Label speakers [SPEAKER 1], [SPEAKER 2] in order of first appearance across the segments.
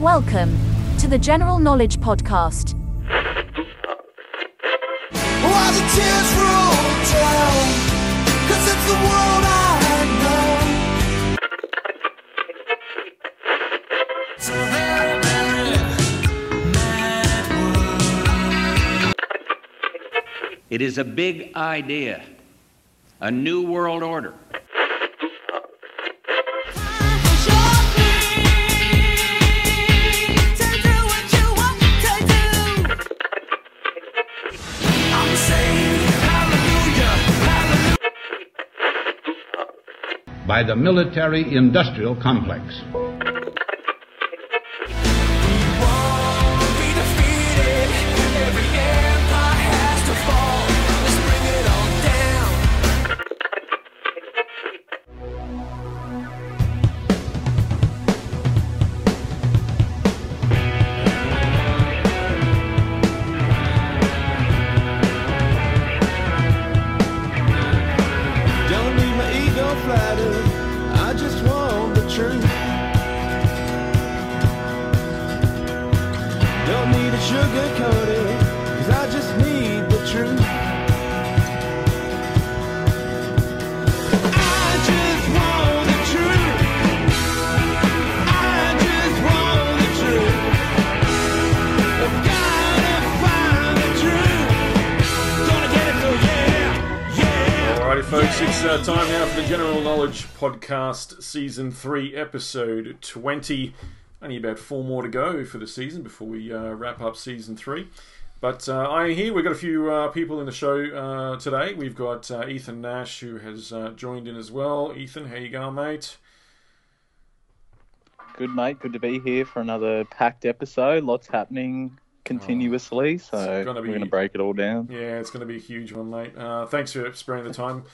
[SPEAKER 1] Welcome to the General Knowledge Podcast.
[SPEAKER 2] While the tears roll down, 'cause it's the world I know. It's a very, very mad world.
[SPEAKER 3] It is a big idea, a new world order.
[SPEAKER 4] By the military industrial complex.
[SPEAKER 5] Season 3, Episode 20. Only about four more to go for the season before we uh, wrap up Season 3. But uh, I here. We've got a few uh, people in the show uh, today. We've got uh, Ethan Nash, who has uh, joined in as well. Ethan, how you going, mate?
[SPEAKER 6] Good mate, good to be here for another packed episode. Lots happening continuously, so
[SPEAKER 5] Oh, gonna
[SPEAKER 6] we're going to break it all down.
[SPEAKER 5] Yeah, it's going to be a huge one, mate. Uh, thanks for sparing the time.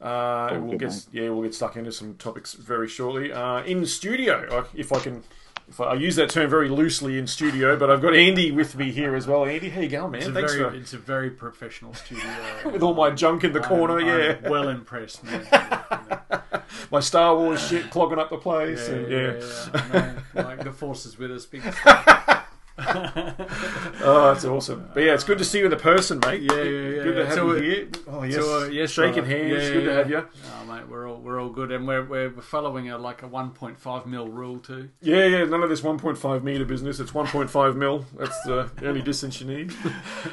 [SPEAKER 5] Uh, we'll
[SPEAKER 6] good,
[SPEAKER 5] get
[SPEAKER 6] mate.
[SPEAKER 5] yeah, we'll get stuck into some topics very shortly. Uh, in studio, if I can, if I, I use that term very loosely in studio, but I've got Andy with me here as well. Andy, how you going, man?
[SPEAKER 7] It's a
[SPEAKER 5] Thanks
[SPEAKER 7] very,
[SPEAKER 5] for
[SPEAKER 7] it's a very professional studio.
[SPEAKER 5] with all my junk in the corner.
[SPEAKER 7] I'm,
[SPEAKER 5] yeah,
[SPEAKER 7] I'm well impressed, man.
[SPEAKER 5] My Star Wars shit clogging up the place.
[SPEAKER 7] yeah,
[SPEAKER 5] and,
[SPEAKER 7] yeah,
[SPEAKER 5] yeah.
[SPEAKER 7] yeah, man. Like the force is with us. Big
[SPEAKER 5] Oh, that's awesome. But yeah, it's good to see you in the person, mate.
[SPEAKER 7] Yeah, yeah, yeah.
[SPEAKER 5] Good to have
[SPEAKER 7] So,
[SPEAKER 5] you here. Oh yes,
[SPEAKER 7] So, uh, yes,
[SPEAKER 5] shaking
[SPEAKER 7] brother.
[SPEAKER 5] hands.
[SPEAKER 7] Yeah,
[SPEAKER 5] good to have you.
[SPEAKER 7] Oh, mate, we're all we're all good, and we're we're following a like a 1.5 mil rule too.
[SPEAKER 5] Yeah, yeah, none of this 1.5 meter business. It's 1.5 mil. That's the only distance you need.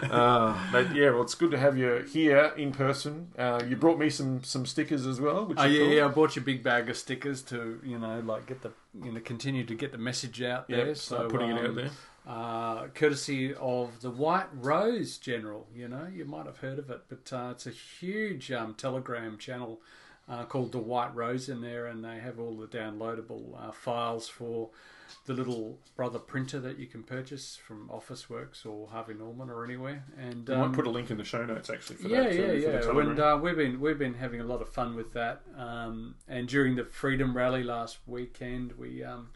[SPEAKER 5] Uh, but yeah, well, it's good to have you here in person. Uh, you brought me some some stickers as well, which
[SPEAKER 7] Oh yeah,
[SPEAKER 5] cool.
[SPEAKER 7] yeah. I bought you a big bag of stickers to you know like get the you know continue to get the message out there.
[SPEAKER 5] Yep,
[SPEAKER 7] so
[SPEAKER 5] putting it
[SPEAKER 7] um,
[SPEAKER 5] out there.
[SPEAKER 7] Uh, courtesy of the White Rose General. You know, you might have heard of it, but uh, it's a huge um, Telegram channel uh, called the White Rose in there, and they have all the downloadable uh, files for the little brother printer that you can purchase from Office Works or Harvey Norman or anywhere. And um,
[SPEAKER 5] might put a link in the show notes actually for
[SPEAKER 7] yeah,
[SPEAKER 5] that.
[SPEAKER 7] yeah,
[SPEAKER 5] for
[SPEAKER 7] yeah. And uh, we've been we've been having a lot of fun with that. Um, and during the Freedom Rally last weekend, we um,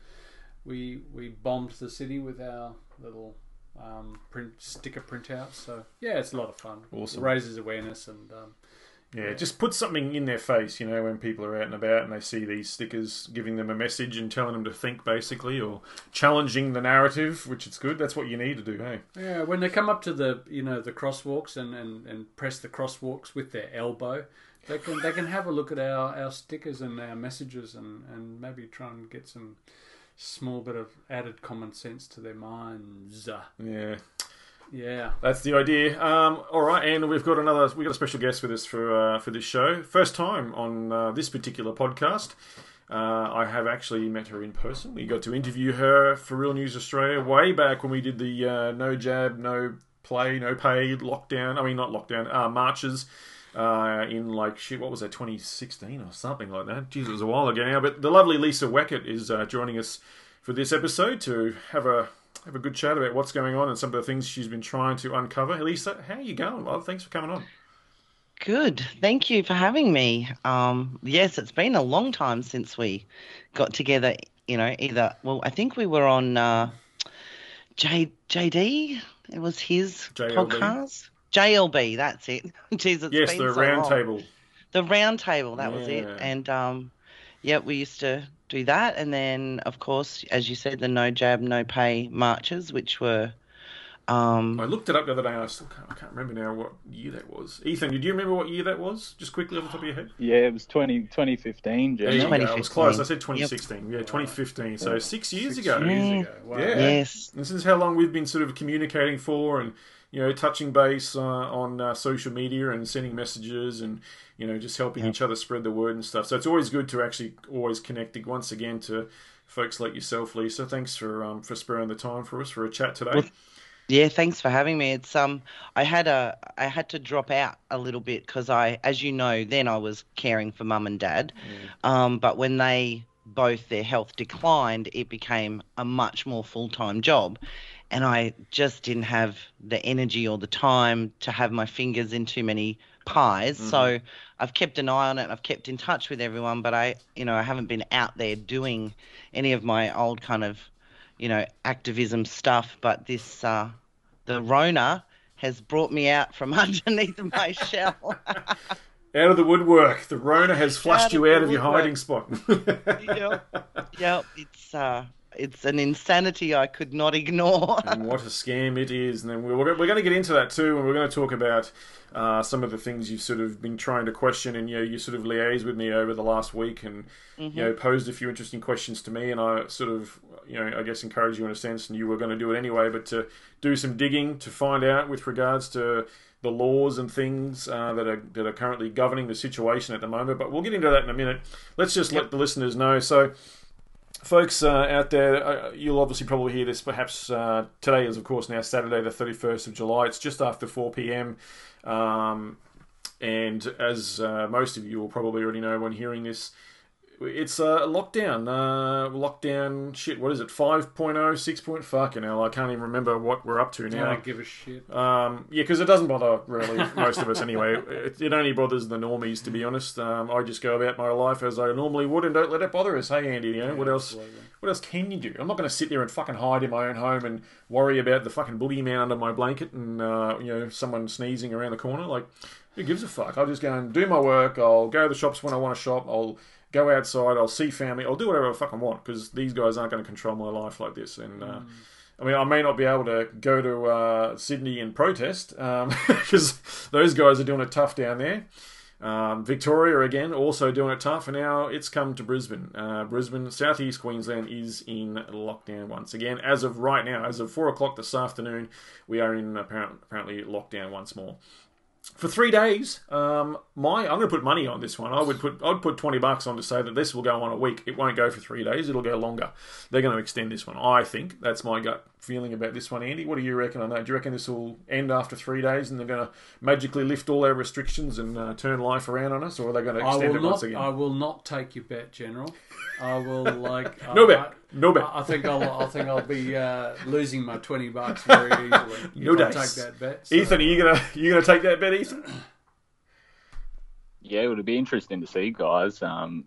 [SPEAKER 7] we we bombed the city with our little um, print sticker printouts. So yeah, it's a lot of fun.
[SPEAKER 5] Awesome.
[SPEAKER 7] It raises awareness and um,
[SPEAKER 5] Yeah, just put something in their face, you know, when people are out and about and they see these stickers giving them a message and telling them to think, basically, or challenging the narrative, which is good. That's what you need to do, hey?
[SPEAKER 7] yeah, when they come up to the you know the crosswalks and, and, and press the crosswalks with their elbow. They can they can have a look at our, our stickers and our messages and, and maybe try and get some small bit of added common sense to their minds.
[SPEAKER 5] Yeah,
[SPEAKER 7] Yeah.
[SPEAKER 5] that's the idea. Um, all right, and we've got another. We've got a special guest with us for uh, for this show. First time on uh, this particular podcast. Uh, I have actually met her in person. We got to interview her for Real News Australia way back when we did the uh, no jab, no play, no pay lockdown. I mean, not lockdown, uh, marches uh, in like shit. What was that, 2016 or something like that? Jeez, it was a while ago now. But the lovely Lisa Weckett is uh, joining us for this episode to have a have a good chat about what's going on and some of the things she's been trying to uncover. Lisa, how are you going, love? Thanks for coming on.
[SPEAKER 8] Good. Thank you for having me. Um, yes, it's been a long time since we got together. You know, either well, I think we were on uh, J JD. It was his
[SPEAKER 5] JLB.
[SPEAKER 8] podcast. JLB. That's it. Jeez, it's
[SPEAKER 5] yes,
[SPEAKER 8] been
[SPEAKER 5] the
[SPEAKER 8] so
[SPEAKER 5] round
[SPEAKER 8] long.
[SPEAKER 5] table.
[SPEAKER 8] The round table. That was it. And um, yeah, we used to do that, and then of course, as you said, the no jab, no pay marches, which were. Um,
[SPEAKER 5] I looked it up the other day. and I still can't, I can't remember now what year that was. Ethan, did you remember what year that was? Just quickly off the top of your head.
[SPEAKER 6] Yeah, it was 20, 2015,
[SPEAKER 5] There you
[SPEAKER 6] General.
[SPEAKER 5] go. I was close. I said 2016. Yeah, 2015. So six years
[SPEAKER 7] Six
[SPEAKER 5] ago.
[SPEAKER 7] years ago. Wow.
[SPEAKER 5] Yeah.
[SPEAKER 8] Yes.
[SPEAKER 5] This is how long we've been sort of communicating for, and you know, touching base uh, on uh, social media and sending messages, and you know, just helping each other spread the word and stuff. So it's always good to actually always connect once again to folks like yourself, Lisa. Thanks for um, for sparing the time for us for a chat today.
[SPEAKER 8] Well, Yeah, thanks for having me. It's um, I had a, I had to drop out a little bit because I, as you know, then I was caring for mum and dad, um, but when they both their health declined, it became a much more full time job, and I just didn't have the energy or the time to have my fingers in too many pies. So I've kept an eye on it. I've kept in touch with everyone, but I, you know, I haven't been out there doing any of my old kind of you know, activism stuff, but this, uh, the Rona has brought me out from underneath my shell.
[SPEAKER 5] Out of the woodwork, the Rona has flushed
[SPEAKER 8] Out
[SPEAKER 5] you out
[SPEAKER 8] the
[SPEAKER 5] of your hiding spot.
[SPEAKER 8] yep. yep, it's, uh, it's an insanity I could not ignore.
[SPEAKER 5] and what a scam it is. And then we're, we're going to get into that too, and we're going to talk about uh, some of the things you've sort of been trying to question, and you know, you sort of liaised with me over the last week, and you know, posed a few interesting questions to me, and I sort of, you know, I guess encouraged you in a sense, and you were going to do it anyway, but to do some digging to find out with regards to the laws and things uh, that are that are currently governing the situation at the moment. But we'll get into that in a minute. Let's just let the listeners know. So folks uh, out there, uh, you'll obviously probably hear this perhaps uh, today is, of course, now Saturday, the 31st of July. It's just after 4 p.m. Um, and as uh, most of you will probably already know when hearing this, it's uh, lockdown. Uh, lockdown, shit, what is it? 5.0, 6. Point, fucking hell, I can't even remember what we're up to now.
[SPEAKER 7] I don't give a shit.
[SPEAKER 5] Um, yeah, because it doesn't bother really most of us anyway. It, it only bothers the normies, to be honest. Um, I just go about my life as I normally would and don't let it bother us. Hey, Andy, you know what else?
[SPEAKER 7] absolutely.
[SPEAKER 5] What else can you do? I'm not going to sit there and fucking hide in my own home and worry about the fucking boogeyman under my blanket and uh, you know someone sneezing around the corner. Like, who gives a fuck? I'll just go and do my work. I'll go to the shops when I want to shop. I'll go outside. I'll see family. I'll do whatever I fucking want because these guys aren't going to control my life like this. And uh, I mean, I may not be able to go to uh, Sydney and protest because those guys are doing it tough down there. Um, Victoria again also doing it tough, and now it's come to Brisbane. Uh, Brisbane, southeast Queensland is in lockdown once again. As of right now, as of four o'clock this afternoon, we are in apparent, apparently lockdown once more for three days. Um, my I'm going to put money on this one. I would put I'd put twenty bucks on to say that this will go on a week. It won't go for three days. It'll go longer. They're going to extend this one. I think that's my gut feeling about this one. Andy, what do you reckon on that? Do you reckon this will end after three days and they're going to magically lift all our restrictions and uh, turn life around on us, or are they going to extend it once again?
[SPEAKER 7] I will not take your bet, General. I will like.
[SPEAKER 5] No
[SPEAKER 7] I-
[SPEAKER 5] bet. No bet.
[SPEAKER 7] I, I think I'll. I think I'll be uh, losing my twenty bucks very easily if
[SPEAKER 5] No
[SPEAKER 7] I
[SPEAKER 5] dice.
[SPEAKER 7] take that bet. So,
[SPEAKER 5] Ethan, are you gonna you gonna take that bet, Ethan?
[SPEAKER 6] Yeah, it would be interesting to see, guys. Um,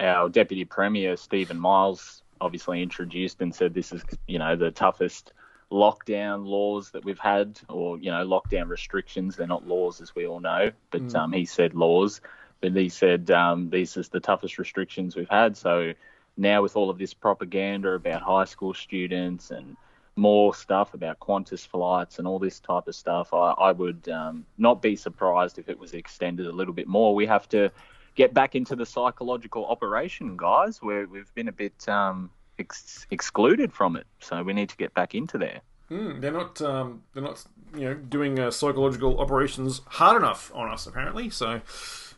[SPEAKER 6] our Deputy Premier, Stephen Miles, obviously introduced and said this is, you know, the toughest lockdown laws that we've had, or, you know, lockdown restrictions. They're not laws, as we all know, but um, he said laws. But he said um, these is the toughest restrictions we've had. So now, with all of this propaganda about high school students and more stuff about Qantas flights and all this type of stuff, I, I would um, not be surprised if it was extended a little bit more. We have to get back into the psychological operation, guys, where we've been a bit um, ex- excluded from it. So we need to get back into there.
[SPEAKER 5] Hmm, they're not um, they're not you know doing uh, psychological operations hard enough on us apparently. So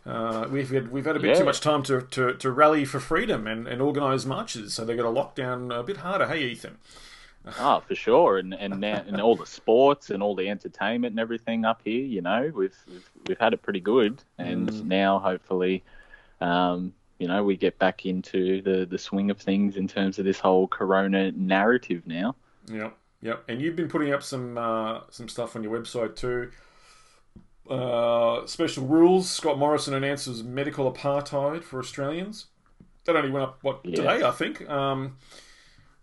[SPEAKER 5] uh, we've had, we've had a bit
[SPEAKER 6] Yeah.
[SPEAKER 5] too much time to, to, to rally for freedom and, and organise marches. So they've got to lock down a bit harder. Hey Ethan,
[SPEAKER 6] Oh, for sure, and and now and all the sports and all the entertainment and everything up here, you know, we've we've, we've had it pretty good, and now hopefully, um, you know, we get back into the the swing of things in terms of this whole Corona narrative now.
[SPEAKER 5] Yep, yep. And you've been putting up some uh, some stuff on your website too. Uh, special rules. Scott Morrison announces medical apartheid for Australians. That only went up what
[SPEAKER 6] Yeah.
[SPEAKER 5] today, I think. Um,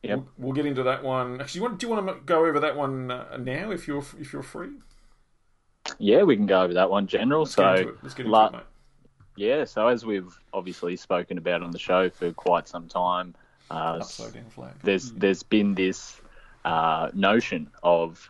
[SPEAKER 6] Yep.
[SPEAKER 5] we'll, we'll get into that one. Actually, you want, do you want to go over that one uh, now if you're if you're free?
[SPEAKER 6] Yeah, we can go over that one, General.
[SPEAKER 5] Let's get into
[SPEAKER 6] so
[SPEAKER 5] it. Let's get into
[SPEAKER 6] la-
[SPEAKER 5] it, mate.
[SPEAKER 6] yeah, so as we've obviously spoken about on the show for quite some time, uh,
[SPEAKER 5] Upside down flag.
[SPEAKER 6] there's there's been this uh, notion of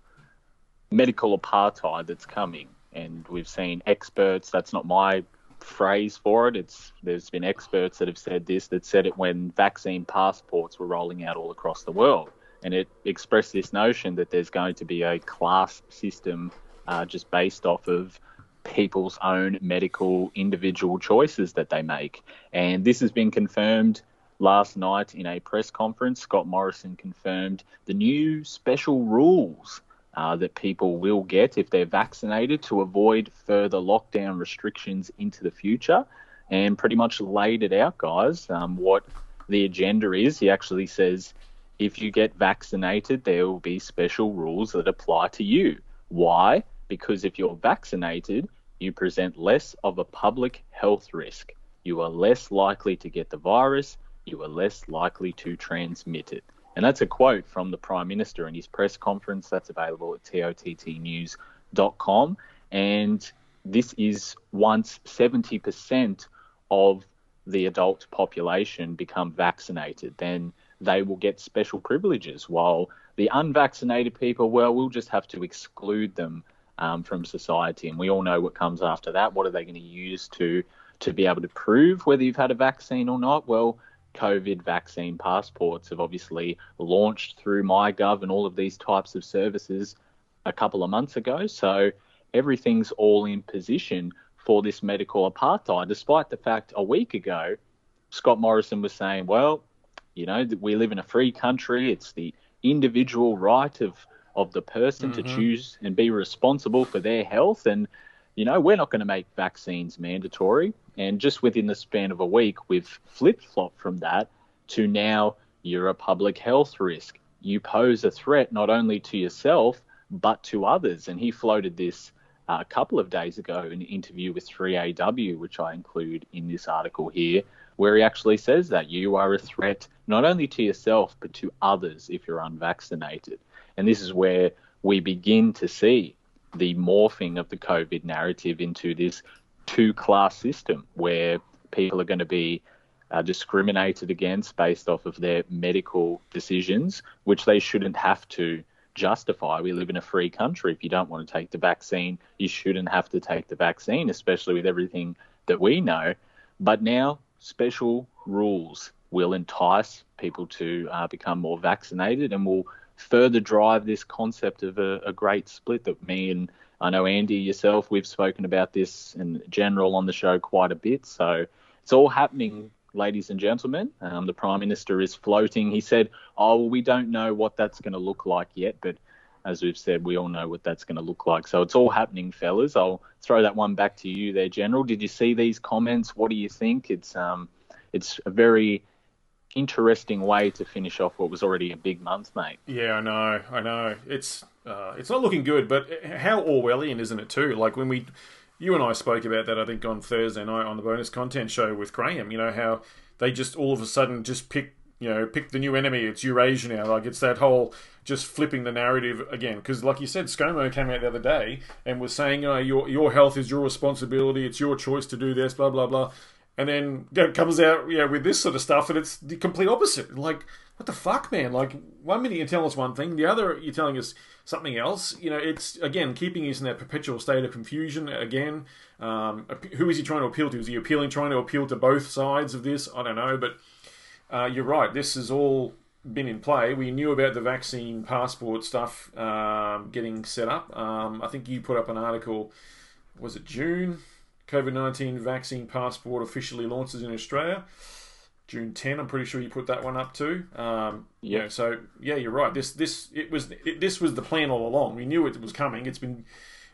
[SPEAKER 6] medical apartheid that's coming, and we've seen experts. That's not my phrase for it. It's there's been experts that have said this that said it when vaccine passports were rolling out all across the world, and it expressed this notion that there's going to be a class system uh, just based off of people's own medical individual choices that they make, and this has been confirmed last night in a press conference, Scott Morrison confirmed the new special rules uh, that people will get if they're vaccinated to avoid further lockdown restrictions into the future, and pretty much laid it out, guys, um, what the agenda is. He actually says if you get vaccinated, there will be special rules that apply to you. Why? Because if you're vaccinated, you present less of a public health risk. You are less likely to get the virus you are less likely to transmit it. And that's a quote from the Prime Minister in his press conference. That's available at tottnews.com. And this is once 70% of the adult population become vaccinated, then they will get special privileges, while the unvaccinated people, well, we'll just have to exclude them um, from society. And we all know what comes after that. What are they going to use to to be able to prove whether you've had a vaccine or not? Well, COVID vaccine passports have obviously launched through MyGov and all of these types of services a couple of months ago. So everything's all in position for this medical apartheid, despite the fact a week ago, Scott Morrison was saying, well, you know, we live in a free country. It's the individual right of, of the person to mm-hmm. choose and be responsible for their health. And, you know, we're not going to make vaccines mandatory. And just within the span of a week, we've flip flopped from that to now you're a public health risk. You pose a threat not only to yourself, but to others. And he floated this uh, a couple of days ago in an interview with 3AW, which I include in this article here, where he actually says that you are a threat not only to yourself, but to others if you're unvaccinated. And this is where we begin to see the morphing of the COVID narrative into this two class system where people are going to be uh, discriminated against based off of their medical decisions, which they shouldn't have to justify. We live in a free country. If you don't want to take the vaccine, you shouldn't have to take the vaccine, especially with everything that we know. But now, special rules will entice people to uh, become more vaccinated and will further drive this concept of a, a great split that me and I know Andy yourself, we've spoken about this in general on the show quite a bit. So it's all happening, ladies and gentlemen. Um, the Prime Minister is floating. He said, Oh, well, we don't know what that's going to look like yet, but as we've said, we all know what that's going to look like. So it's all happening, fellas. I'll throw that one back to you there, General. Did you see these comments? What do you think? It's um, it's a very interesting way to finish off what was already a big month, mate.
[SPEAKER 5] Yeah, I know, I know. It's uh, it's not looking good, but how Orwellian, isn't it too? Like when we, you and I spoke about that, I think on Thursday night on the bonus content show with Graham. You know how they just all of a sudden just pick, you know, pick the new enemy. It's Eurasia now. Like it's that whole just flipping the narrative again. Because like you said, ScoMo came out the other day and was saying, you know, your your health is your responsibility. It's your choice to do this. Blah blah blah. And then know, comes out, you know, with this sort of stuff, and it's the complete opposite. Like, what the fuck, man? Like, one minute you're telling us one thing, the other you're telling us something else. You know, it's again keeping us in that perpetual state of confusion. Again, um, who is he trying to appeal to? Is he appealing, trying to appeal to both sides of this? I don't know, but uh, you're right. This has all been in play. We knew about the vaccine passport stuff um, getting set up. Um, I think you put up an article. Was it June? COVID nineteen vaccine passport officially launches in Australia. June 10. I'm pretty sure you put that one up too. Um, yeah. So yeah, you're right. This this it was it, this was the plan all along. We knew it was coming. It's been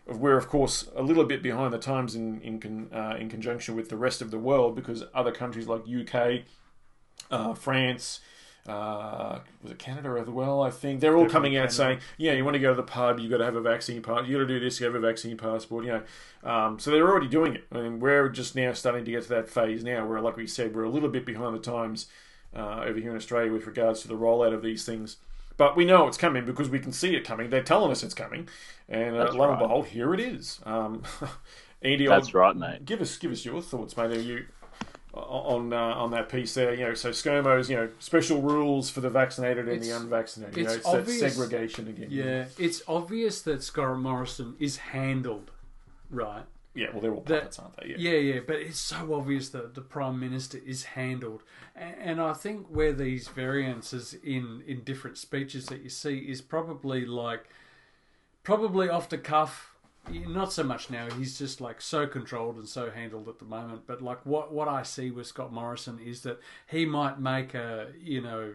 [SPEAKER 5] we're of course a little bit behind the times in in con, uh, in conjunction with the rest of the world because other countries like UK, uh, France. Uh, was it Canada as well? I think they're all coming out saying, "Yeah, you want to go to the pub, you got to have a vaccine pass. You got to do this, you have a vaccine passport." You know, um, so they're already doing it, and we're just now starting to get to that phase now where, like we said, we're a little bit behind the times uh, over here in Australia with regards to the rollout of these things. But we know it's coming because we can see it coming. They're telling us it's coming, and uh,
[SPEAKER 6] That's
[SPEAKER 5] lo and behold, here it is. Um, Andy,
[SPEAKER 6] That's
[SPEAKER 5] I'll-
[SPEAKER 6] right, mate.
[SPEAKER 5] Give us give us your thoughts, mate. Are you on uh, on that piece there? You know, so ScoMo's, you know, special rules for the vaccinated and the
[SPEAKER 7] It's-
[SPEAKER 5] unvaccinated. You know,
[SPEAKER 7] it's
[SPEAKER 5] it's that
[SPEAKER 7] obvious-
[SPEAKER 5] segregation again.
[SPEAKER 7] Yeah, it's obvious that Scott Morrison is handled right.
[SPEAKER 5] Yeah, well, they're all
[SPEAKER 7] That-
[SPEAKER 5] puppets, aren't they?
[SPEAKER 7] Yeah, yeah, but it's so obvious that the prime minister is handled, and, and I think where these variances in in different speeches that you see is probably like probably off the cuff. Not so much now. He's just like so controlled and so handled at the moment. But like what what I see with Scott Morrison is that he might make a you know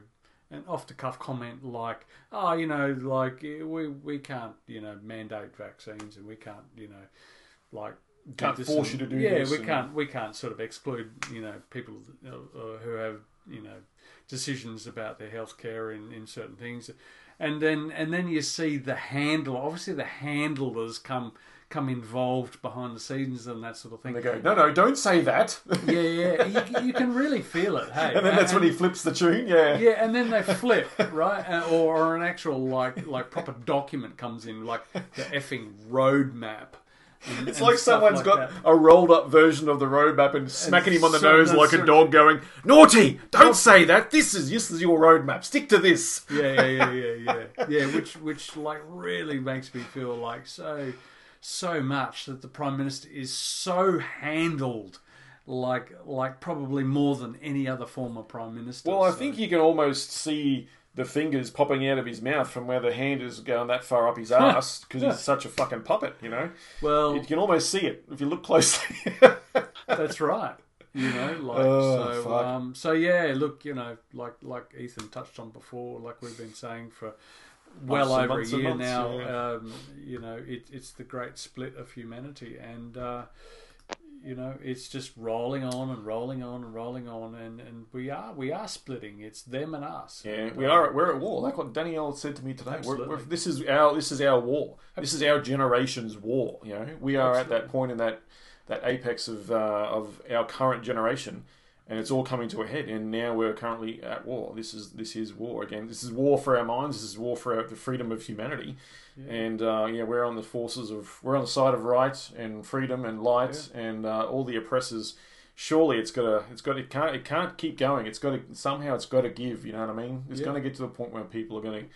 [SPEAKER 7] an off the cuff comment like, oh, you know, like we we can't you know mandate vaccines and we can't you know like
[SPEAKER 5] Can't force
[SPEAKER 7] and-
[SPEAKER 5] you to do
[SPEAKER 7] yeah, we
[SPEAKER 5] and-
[SPEAKER 7] can't we can't sort of exclude you know people uh, who have you know decisions about their health care in, in certain things and then and then you see the handler obviously the handlers come come involved behind the scenes and that sort of thing
[SPEAKER 5] They go, no, no, don't say that.
[SPEAKER 7] yeah yeah you, you can really feel it hey
[SPEAKER 5] and then that's when he flips the tune. Yeah.
[SPEAKER 7] yeah, and then they flip, right? Uh, Or, or an actual like like proper document comes in, like the effing roadmap. And-
[SPEAKER 5] It's
[SPEAKER 7] and
[SPEAKER 5] like someone's
[SPEAKER 7] like
[SPEAKER 5] got
[SPEAKER 7] that.
[SPEAKER 5] a rolled up version of the roadmap and smacking him on the
[SPEAKER 7] so-
[SPEAKER 5] nose
[SPEAKER 7] no,
[SPEAKER 5] like a dog, going, "Naughty! Don't say that. This is this is your roadmap. Stick to this."
[SPEAKER 7] yeah, yeah, yeah, yeah, yeah, yeah. Which, which, like, really makes me feel like so, so much that the prime minister is so handled, like, like probably more than any other former prime minister.
[SPEAKER 5] Well, I
[SPEAKER 7] So-
[SPEAKER 5] think you can almost see the fingers popping out of his mouth from where the hand is going that far up his ass because he's such a fucking puppet. You know,
[SPEAKER 7] Well,
[SPEAKER 5] you can almost see it if you look closely.
[SPEAKER 7] That's right. You know, like
[SPEAKER 5] Oh,
[SPEAKER 7] so. Um, so yeah, look, you know, like like Ethan touched on before, like we've been saying for well
[SPEAKER 5] Months
[SPEAKER 7] over a year
[SPEAKER 5] months,
[SPEAKER 7] now.
[SPEAKER 5] yeah.
[SPEAKER 7] Um, you know, it, it's the great split of humanity, and uh, you know, it's just rolling on and rolling on and rolling on, and, and we are we are splitting. It's them and us.
[SPEAKER 5] Yeah, we are. We're at war. Like what Danielle said to me today. We're, we're,
[SPEAKER 7] Absolutely.
[SPEAKER 5] this is our. This is our war. This is our generation's war. You know, we are at that point in that that apex of uh, of our current generation, and it's all coming to a head. And now we're currently at war. This is this is war again. This is war for our minds. This is war for our, the freedom of humanity. And uh, yeah, we're on the forces of we're on the side of right and freedom and light and uh, all the oppressors. Surely it's got to it's got it can't it can't keep going. It's got to somehow it's got to give. You know what I mean? It's
[SPEAKER 7] Yeah.
[SPEAKER 5] going to get to the point where people are going to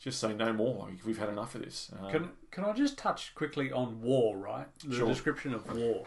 [SPEAKER 5] just say no more. We've had enough of this. Uh,
[SPEAKER 7] Can can I just touch quickly on war, right? The
[SPEAKER 5] Sure.
[SPEAKER 7] description of war.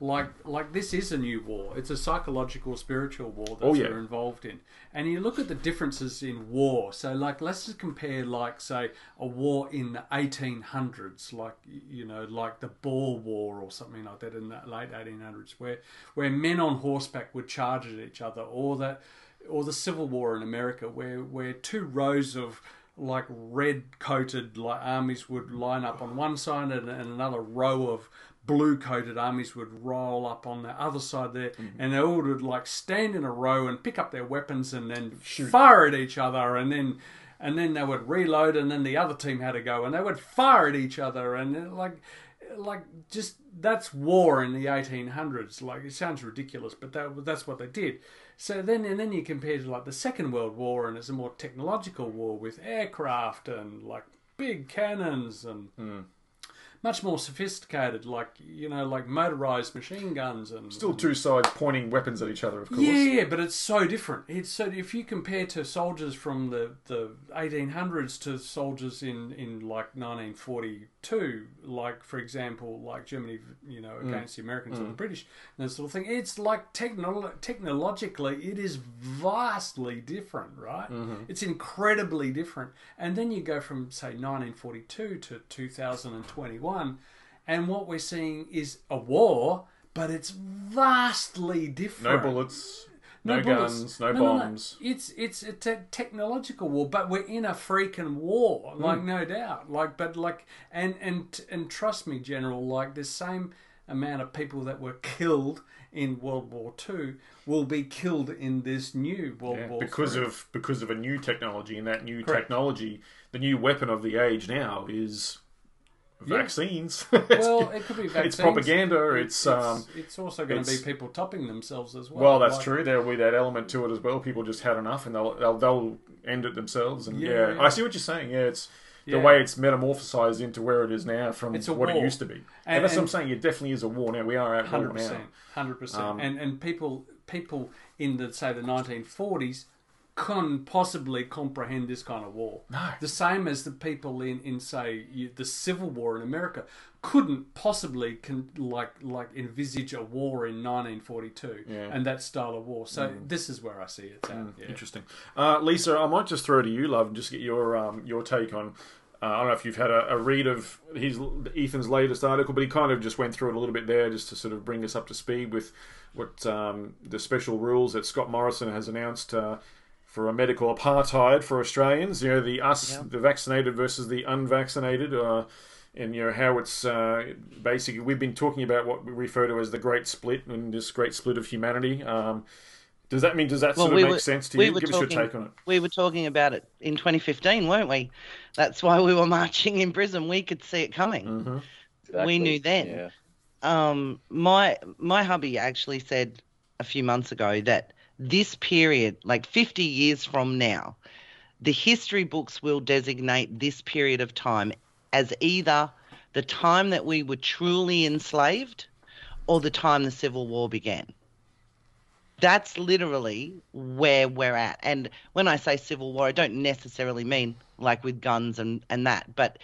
[SPEAKER 7] Like like this is a new war. It's a psychological, spiritual war that
[SPEAKER 5] Oh, yeah.
[SPEAKER 7] we're involved in. And you look at the differences in war. So like let's just compare like say a war in the 1800s, like you know, like the Boer War or something like that in the late 1800s, where where men on horseback would charge at each other, or that or the Civil War in America, where where two rows of like red coated like armies would line up on one side and, and another row of blue coated armies would roll up on the other side there mm-hmm. and they all would like stand in a row and pick up their weapons and then fire at each other and then and then they would reload and then the other team had to go and they would fire at each other and uh, like like just that's war in the 1800s like it sounds ridiculous but that, that's what they did. So then and then you compare to like the second world war and it's a more technological war with aircraft and like big cannons and hmm. Much more sophisticated like you know like motorized machine guns and
[SPEAKER 5] still two sides pointing weapons at each other. Of course.
[SPEAKER 7] yeah, but it's so different. It's so if you compare to soldiers from the, the 1800s to soldiers in, in like 1942, like for example, like Germany, you know,
[SPEAKER 5] Mm.
[SPEAKER 7] against the Americans and the British, and that sort of thing. It's like technolo- technologically, it is vastly different, right?
[SPEAKER 5] Mm-hmm.
[SPEAKER 7] It's incredibly different. And then you go from say 1942 to 2021, and what we're seeing is a war. But it's vastly different.
[SPEAKER 5] No bullets. No,
[SPEAKER 7] bullets.
[SPEAKER 5] guns. No, bombs.
[SPEAKER 7] It's it's it's a te- technological war, but we're in a freaking war,
[SPEAKER 5] Hmm.
[SPEAKER 7] like no doubt. Like, but like, and and and trust me, General, like the same amount of people that were killed in World War Two will be killed in this new World
[SPEAKER 5] Yeah,
[SPEAKER 7] War
[SPEAKER 5] because
[SPEAKER 7] III.
[SPEAKER 5] of because of a new technology, and that new
[SPEAKER 7] Correct.
[SPEAKER 5] technology, the new weapon of the age now is. Vaccines.
[SPEAKER 7] well, it could be vaccines.
[SPEAKER 5] It's propaganda. It's, um,
[SPEAKER 7] it's also going to be people topping themselves as well.
[SPEAKER 5] well, that's
[SPEAKER 7] Like-
[SPEAKER 5] true. There'll be that element to it as well. People just had enough, and they'll they'll, they'll end it themselves. And
[SPEAKER 7] Yeah,
[SPEAKER 5] yeah. I see what you're saying. Yeah, it's the
[SPEAKER 7] Yeah.
[SPEAKER 5] way it's metamorphosized into where it is now from
[SPEAKER 7] It's
[SPEAKER 5] what it used to be. And,
[SPEAKER 7] And-
[SPEAKER 5] that's what I'm saying. It definitely is a war now. We are at war
[SPEAKER 7] Hundred
[SPEAKER 5] now.
[SPEAKER 7] hundred percent,
[SPEAKER 5] Um,
[SPEAKER 7] and and people people in the say the 1940s couldn't possibly comprehend this kind of war.
[SPEAKER 5] No.
[SPEAKER 7] the same as the people in in say you, the Civil War in America couldn't possibly con, like like envisage a war in 1942
[SPEAKER 5] Yeah. Mm.
[SPEAKER 7] and that style of war. So this is where I see it. At. Yeah.
[SPEAKER 5] Interesting, uh, Lisa. I might just throw to you, love, and just get your um, your take on. Uh, I don't know if you've had a, a read of his Ethan's latest article, but he kind of just went through it a little bit there, just to sort of bring us up to speed with what um, the special rules that Scott Morrison has announced uh, for a medical apartheid for Australians. You know, the us,
[SPEAKER 8] Yeah.
[SPEAKER 5] the vaccinated versus the unvaccinated. Uh, and you know how it's uh, basically we've been talking about what we refer to as the great split and this great split of humanity. Um, does that mean does that sort of make sense to you? Give us your take on it.
[SPEAKER 8] We were talking about it in 2015, weren't we? That's why we were marching in Brisbane. We could see it coming.
[SPEAKER 5] Mm-hmm.
[SPEAKER 6] Exactly.
[SPEAKER 8] knew then.
[SPEAKER 6] Yeah.
[SPEAKER 8] Um, my my hubby actually said a few months ago that this period, like 50 years from now, the history books will designate this period of time as either the time that we were truly enslaved or the time the Civil War began. That's literally where we're at. And when I say Civil War, I don't necessarily mean like with guns and, and that, but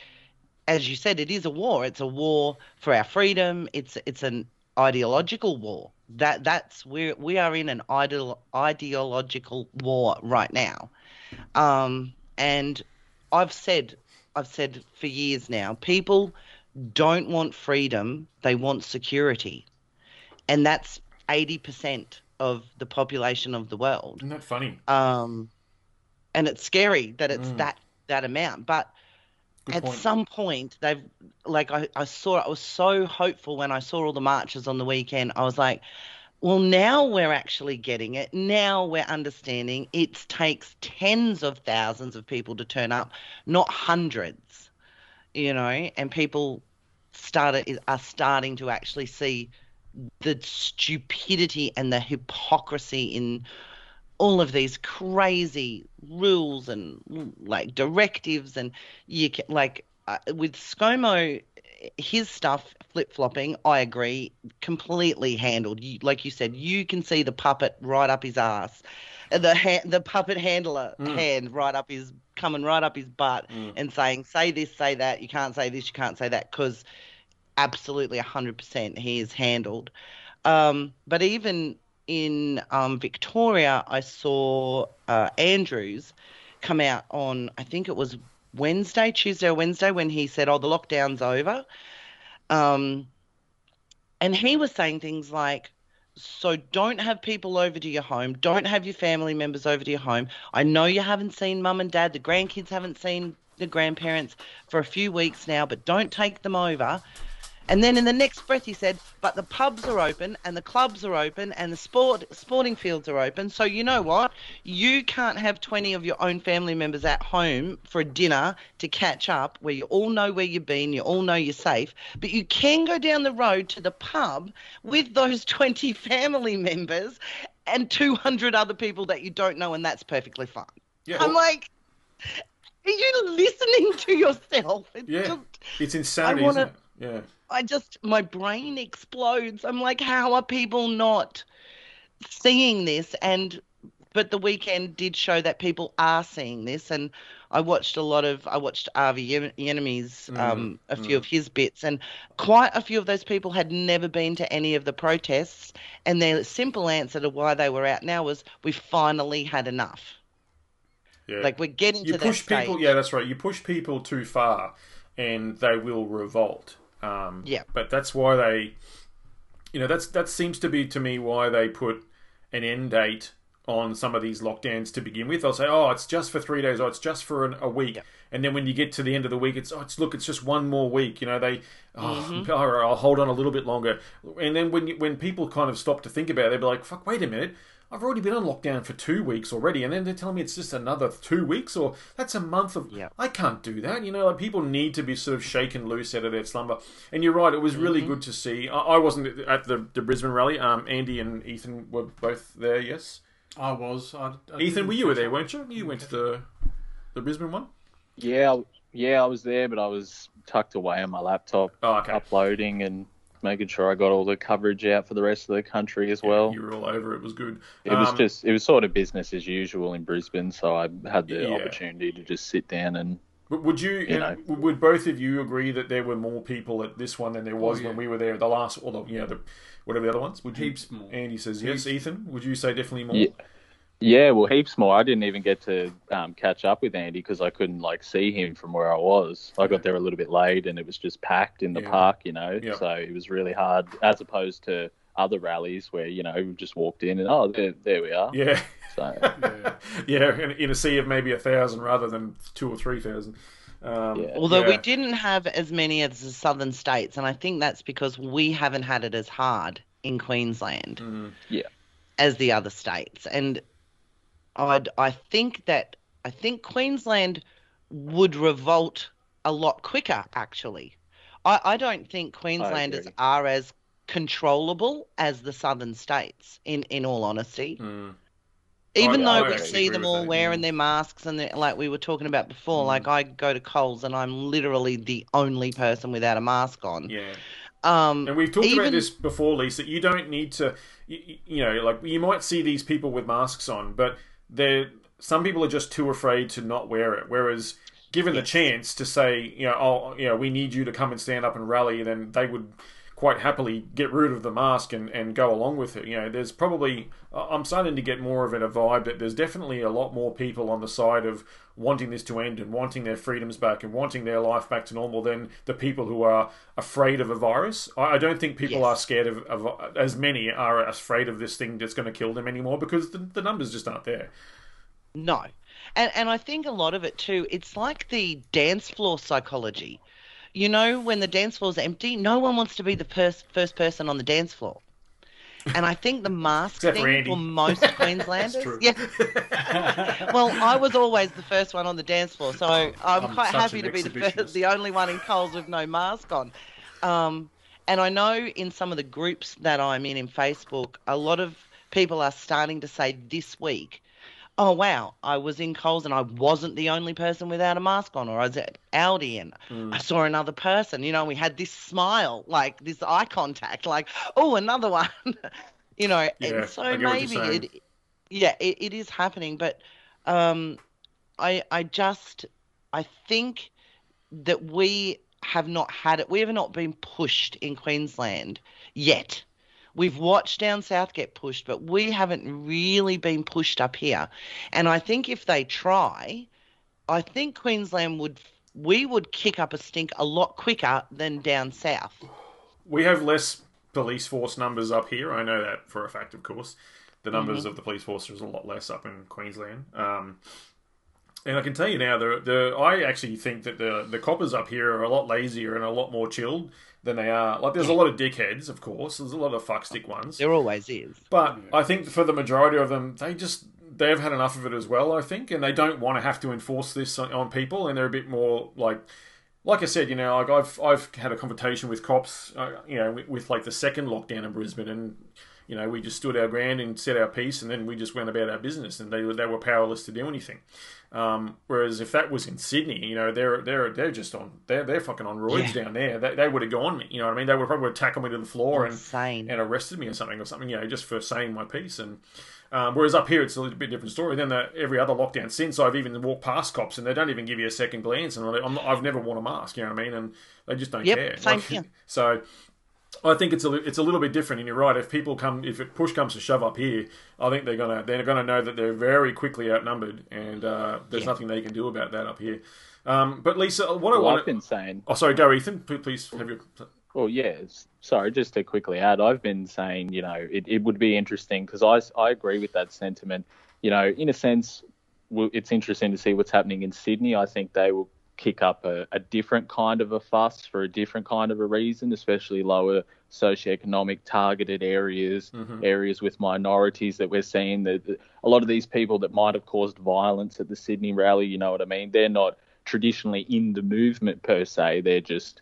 [SPEAKER 8] as you said, it is a war. It's a war for our freedom. It's it's an ideological war. That that's where we are in an ideal, ideological war right now. Um, and I've said I've said for years now, people don't want freedom; they want security, and that's eighty percent of the population of the world
[SPEAKER 5] Isn't that funny?
[SPEAKER 8] um, and it's scary that it's that that amount. But
[SPEAKER 5] Good
[SPEAKER 8] at
[SPEAKER 5] point.
[SPEAKER 8] some point, they've like I, I saw I was so hopeful when I saw all the marches on the weekend. I was like, well, now we're actually getting it. Now we're understanding. It takes tens of thousands of people to turn up, not hundreds. You know, and people started are starting to actually see the stupidity and the hypocrisy in all of these crazy rules and like directives and you can like uh, with ScoMo his stuff flip flopping I agree completely handled. You, like you said you can see the puppet right up his ass the ha- the puppet handler hand right up his coming right up his butt and saying say this say that. You can't say this you can't say that because absolutely 100% he is handled. Um, but even in um, Victoria, I saw uh, Andrews come out on, I think it was Wednesday, Tuesday or Wednesday, when he said, Oh, the lockdown's over. Um, and he was saying things like, so don't have people over to your home. Don't have your family members over to your home. I know you haven't seen mum and dad. The grandkids haven't seen the grandparents for a few weeks now, but don't take them over. And then in the next breath, he said, "But the pubs are open, and the clubs are open, and the sport sporting fields are open. So you know what? You can't have twenty of your own family members at home for a dinner to catch up, where you all know where you've been, you all know you're safe. But you can go down the road to the pub with those twenty family members and two hundred other people that you don't know, and that's perfectly fine."
[SPEAKER 5] Yeah.
[SPEAKER 8] I'm like, are you listening to yourself? It's
[SPEAKER 5] Yeah.
[SPEAKER 8] just-
[SPEAKER 5] It's insanity,
[SPEAKER 8] wanna-
[SPEAKER 5] isn't it? Yeah.
[SPEAKER 8] I just my brain explodes. I'm like, how are people not seeing this? And but the weekend did show that people are seeing this, and I watched a lot of I watched Avi Yemini's um, a few of his bits, and quite a few of those people had never been to any of the protests, and their simple answer to why they were out now was we finally had enough.
[SPEAKER 5] Yeah.
[SPEAKER 8] Like we're getting
[SPEAKER 5] you
[SPEAKER 8] to
[SPEAKER 5] push
[SPEAKER 8] that
[SPEAKER 5] people.
[SPEAKER 8] stage.
[SPEAKER 5] Yeah, that's right. You push people too far, and they will revolt. Um,
[SPEAKER 8] Yeah.
[SPEAKER 5] But that's why they, you know, that's that seems to be to me why they put an end date on some of these lockdowns to begin with. They'll say, "Oh, it's just for three days. or it's just for an, a week." And then when you get to the end of the week, it's oh, it's look, it's just one more week. You know, they, oh,
[SPEAKER 8] Mm-hmm.
[SPEAKER 5] I'll hold on a little bit longer. And then when you, when people kind of stop to think about it, they'll be like, "Fuck, wait a minute." I've already been on lockdown for two weeks already, and then they're telling me it's just another two weeks, or that's a month of.
[SPEAKER 8] Yeah.
[SPEAKER 5] I can't do that. You know, like people need to be sort of shaken loose out of their slumber. And you're right; it was really
[SPEAKER 8] Mm-hmm.
[SPEAKER 5] good to see. I, I wasn't at the, the Brisbane rally. Um, Andy and Ethan were both there. Yes,
[SPEAKER 7] I was. I, I
[SPEAKER 5] Ethan, were you were there, weren't you? You went to the the Brisbane one.
[SPEAKER 6] Yeah, Yeah, I was there, but I was tucked away on my laptop,
[SPEAKER 5] Oh, okay.
[SPEAKER 6] uploading and making sure I got all the coverage out for the rest of the country as well.
[SPEAKER 5] you were all over. It was good.
[SPEAKER 6] It was
[SPEAKER 5] Um,
[SPEAKER 6] just, it was sort of business as usual in Brisbane, so I had the
[SPEAKER 5] Yeah.
[SPEAKER 6] opportunity to just sit down and
[SPEAKER 5] But would you,
[SPEAKER 6] you know.
[SPEAKER 5] and would both of you agree that there were more people at this one than there was
[SPEAKER 7] Oh, yeah.
[SPEAKER 5] when we were there? at The last, or the, you know, the whatever the other ones. Would you,
[SPEAKER 7] Heaps more.
[SPEAKER 5] Andy says yes. Ethan, would you say definitely more?
[SPEAKER 6] Yeah. Yeah, well, heaps more. I didn't even get to um, catch up with Andy because I couldn't like see him from where I was. I got there a little bit late, and it was just packed in the
[SPEAKER 5] Yeah.
[SPEAKER 6] park, you know.
[SPEAKER 5] Yeah.
[SPEAKER 6] So it was really hard, as opposed to other rallies where you know we just walked in and oh, there, there we are.
[SPEAKER 5] Yeah.
[SPEAKER 6] So
[SPEAKER 5] yeah, in, in a sea of maybe a thousand rather than two or three thousand. Um,
[SPEAKER 6] Yeah.
[SPEAKER 8] Although we didn't have as many as the southern states, and I think that's because we haven't had it as hard in Queensland
[SPEAKER 5] Mm.
[SPEAKER 6] yeah,
[SPEAKER 8] as the other states. And I'd, I think that I think Queensland would revolt a lot quicker. Actually, I, I don't think Queenslanders are as controllable as the southern states. In in all honesty,
[SPEAKER 5] Mm.
[SPEAKER 8] even
[SPEAKER 5] I- I
[SPEAKER 8] though we see them all
[SPEAKER 5] that,
[SPEAKER 8] wearing
[SPEAKER 5] yeah.
[SPEAKER 8] their masks and like we were talking about before,
[SPEAKER 5] Mm.
[SPEAKER 8] like I go to Coles and I'm literally the only person without a mask on.
[SPEAKER 5] Yeah.
[SPEAKER 8] Um,
[SPEAKER 5] And we've talked about this before, Lisa. You don't need to, you, you know, like you might see these people with masks on, but they're some people are just too afraid to not wear it. Whereas, given the chance to say, you know, oh, you know, we need you to come and stand up and rally, then they would quite happily get rid of the mask and, and go along with it. You know, there's probably I'm starting to get more of a vibe that there's definitely a lot more people on the side of wanting this to end and wanting their freedoms back and wanting their life back to normal than the people who are afraid of a virus. I, I don't think people
[SPEAKER 8] Yes.
[SPEAKER 5] are scared of, of as many are afraid of this thing that's going to kill them anymore because the, the numbers just aren't there.
[SPEAKER 8] No. And and I think a lot of it too, it's like the dance floor psychology. You know, when the dance floor's empty, no one wants to be the first first person on the dance floor. And I think the mask
[SPEAKER 5] Except
[SPEAKER 8] thing
[SPEAKER 5] Andy.
[SPEAKER 8] for most Queenslanders.
[SPEAKER 5] true.
[SPEAKER 8] Yeah. well, I was always the first one on the dance floor, so I'm,
[SPEAKER 7] I'm
[SPEAKER 8] quite happy to be the first, the only one in Coles with no mask on. Um, and I know in some of the groups that I'm in in Facebook, a lot of people are starting to say this week, "Oh wow, I was in Coles and I wasn't the only person without a mask on, or I was at Aldi and
[SPEAKER 5] Mm.
[SPEAKER 8] I saw another person. You know, we had this smile, like this eye contact, like oh another one." you know,
[SPEAKER 5] Yeah,
[SPEAKER 8] and so
[SPEAKER 5] I get what you're
[SPEAKER 8] maybe it, yeah, it, it is happening, but um, I I just I think that we have not had it. We have not been pushed in Queensland yet. We've watched down south get pushed, but we haven't really been pushed up here. And I think if they try, I think Queensland would we would kick up a stink a lot quicker than down south.
[SPEAKER 5] We have less police force numbers up here. I know that for a fact, of course. The numbers
[SPEAKER 8] Mm-hmm.
[SPEAKER 5] of the police force is a lot less up in Queensland. Um, and I can tell you now, the the I actually think that the the coppers up here are a lot lazier and a lot more chilled than they are. Like, there's a lot of dickheads, of course. There's a lot of fuckstick ones.
[SPEAKER 8] There always is.
[SPEAKER 5] But I think for the majority of them, they just they've had enough of it as well. I think, and they don't want to have to enforce this on, on people, and they're a bit more like, like I said, you know, like I've I've had a conversation with cops, uh, you know, with, with like the second lockdown in Brisbane, and you know, we just stood our ground and said our piece, and then we just went about our business, and they were they were powerless to do anything. Um, whereas if that was in Sydney, you know, they're they're they're just on they're they're fucking on roids
[SPEAKER 8] Yeah.
[SPEAKER 5] down there. They, they would have gone me, you know what I mean? They would probably tackle me to the floor and
[SPEAKER 8] Insane.
[SPEAKER 5] and arrested me or something or something, you know, just for saying my piece. And um, whereas up here it's a little bit different story. Then the, every other lockdown since, I've even walked past cops and they don't even give you a second glance. And I'm, I've never worn a mask, you know what I mean? And they just don't
[SPEAKER 8] Yep,
[SPEAKER 5] care.
[SPEAKER 8] same
[SPEAKER 5] Like,
[SPEAKER 8] here.
[SPEAKER 5] So. I think it's a it's a little bit different, and you're right. If people come, if it push comes to shove up here, I think they're gonna they're gonna know that they're very quickly outnumbered, and uh, there's
[SPEAKER 8] Yeah.
[SPEAKER 5] nothing they can do about that up here. Um, but Lisa, what I want
[SPEAKER 6] I've been saying
[SPEAKER 5] oh sorry, go Ethan, please have your
[SPEAKER 6] Well, yeah. Sorry, just to quickly add, I've been saying, you know, it, it would be interesting because I, I agree with that sentiment. You know, in a sense, it's interesting to see what's happening in Sydney. I think they will kick up a, a different kind of a fuss for a different kind of a reason, especially lower socioeconomic targeted areas, mm-hmm. areas with minorities that we're seeing. That a lot of these people that might have caused violence at the Sydney rally, you know what I mean? They're not traditionally in the movement per se. They're just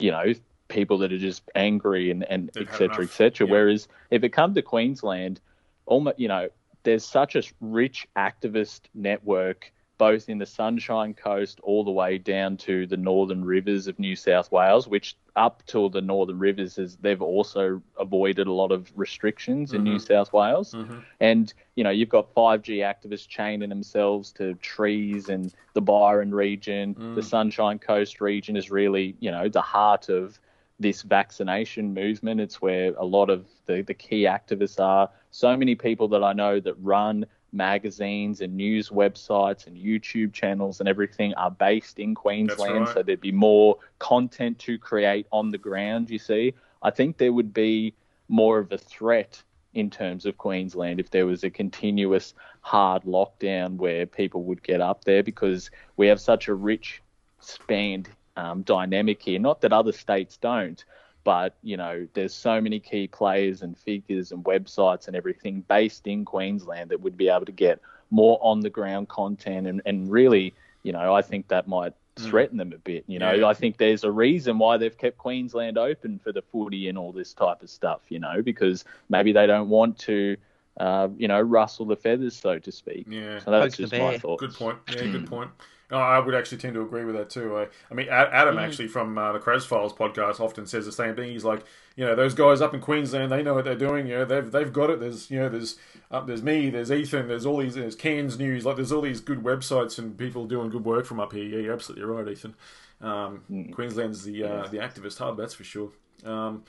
[SPEAKER 6] you know, people that are just angry and, and
[SPEAKER 5] They've
[SPEAKER 6] et cetera, et cetera.
[SPEAKER 5] Yeah.
[SPEAKER 6] Whereas if it come to Queensland, almost, you know, there's such a rich activist network both in the Sunshine Coast all the way down to the northern rivers of New South Wales, which up till the northern rivers is they've also avoided a lot of restrictions in New mm-hmm. South Wales. Mm-hmm. And you know, you've got 5G activists chaining themselves to trees and the Byron region, mm. the Sunshine Coast region is really, you know, the heart of this vaccination movement. It's where a lot of the, the key activists are. So many people that I know that run magazines and news websites and YouTube channels and everything are based in Queensland.
[SPEAKER 5] right.
[SPEAKER 6] So there'd be more content to create on the ground, you see. I think there would be more of a threat in terms of Queensland if there was a continuous hard lockdown where people would get up there because we have such a rich spanned um, dynamic here. Not that other states don't, but you know, there's so many key players and figures and websites and everything based in Queensland that would be able to get more on the ground content and, and really, you know, I think that might threaten them a bit. You know,
[SPEAKER 5] Yeah.
[SPEAKER 6] I think there's a reason why they've kept Queensland open for the footy and all this type of stuff, you know, because maybe they don't want to uh, you know, rustle the feathers, so to speak.
[SPEAKER 5] Yeah.
[SPEAKER 6] So that's
[SPEAKER 8] Poke the
[SPEAKER 6] just my
[SPEAKER 8] bear.
[SPEAKER 6] thoughts.
[SPEAKER 5] Good point. Yeah, good point. Oh, I would actually tend to agree with that too. I, I mean, Adam actually from uh, the Kraz Files podcast often says the same thing. He's like, you know, those guys up in Queensland, they know what they're doing. You know, they've they've got it. There's you know, there's uh, there's me, there's Ethan, there's all these, there's Cairns News. Like, there's all these good websites and people doing good work from up here. Yeah, you're absolutely right, Ethan. Um, Queensland's the uh, the activist hub, that's for sure. Um,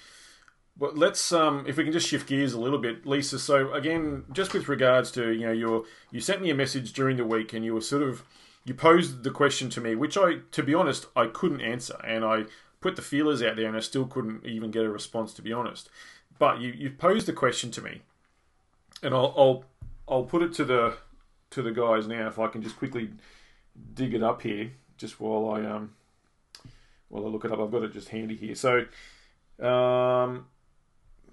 [SPEAKER 5] but let's, um, if we can just shift gears a little bit, Lisa. So again, just with regards to you know, you you sent me a message during the week, and you were sort of you posed the question to me, which I, to be honest, I couldn't answer, and I put the feelers out there, and I still couldn't even get a response, to be honest. But you you posed the question to me, and I'll I'll I'll put it to the to the guys now if I can just quickly dig it up here, just while I um while I look it up. I've got it just handy here. So, um,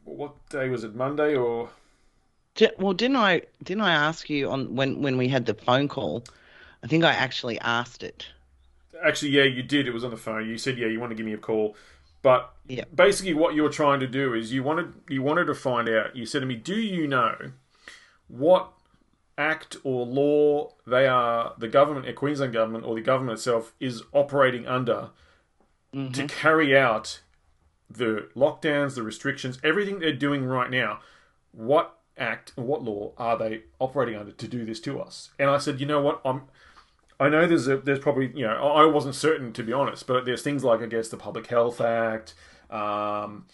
[SPEAKER 5] what day was it? Monday or
[SPEAKER 8] Well, didn't I didn't I ask you on when when we had the phone call? I think I actually asked it.
[SPEAKER 5] actually? Yeah, you did. It was on the phone. You said yeah, you want to give me a call, but
[SPEAKER 8] Yeah.
[SPEAKER 5] basically what you were trying to do is you wanted you wanted to find out. You said to me, "Do you know what act or law they are the government, the Queensland government or the government itself is operating under mm-hmm. to carry out the lockdowns, the restrictions, everything they're doing right now? What act and what law are they operating under to do this to us?" And I said, "You know what? I'm I know there's a there's probably you know I wasn't certain to be honest, but there's things like I guess the Public Health Act. Um,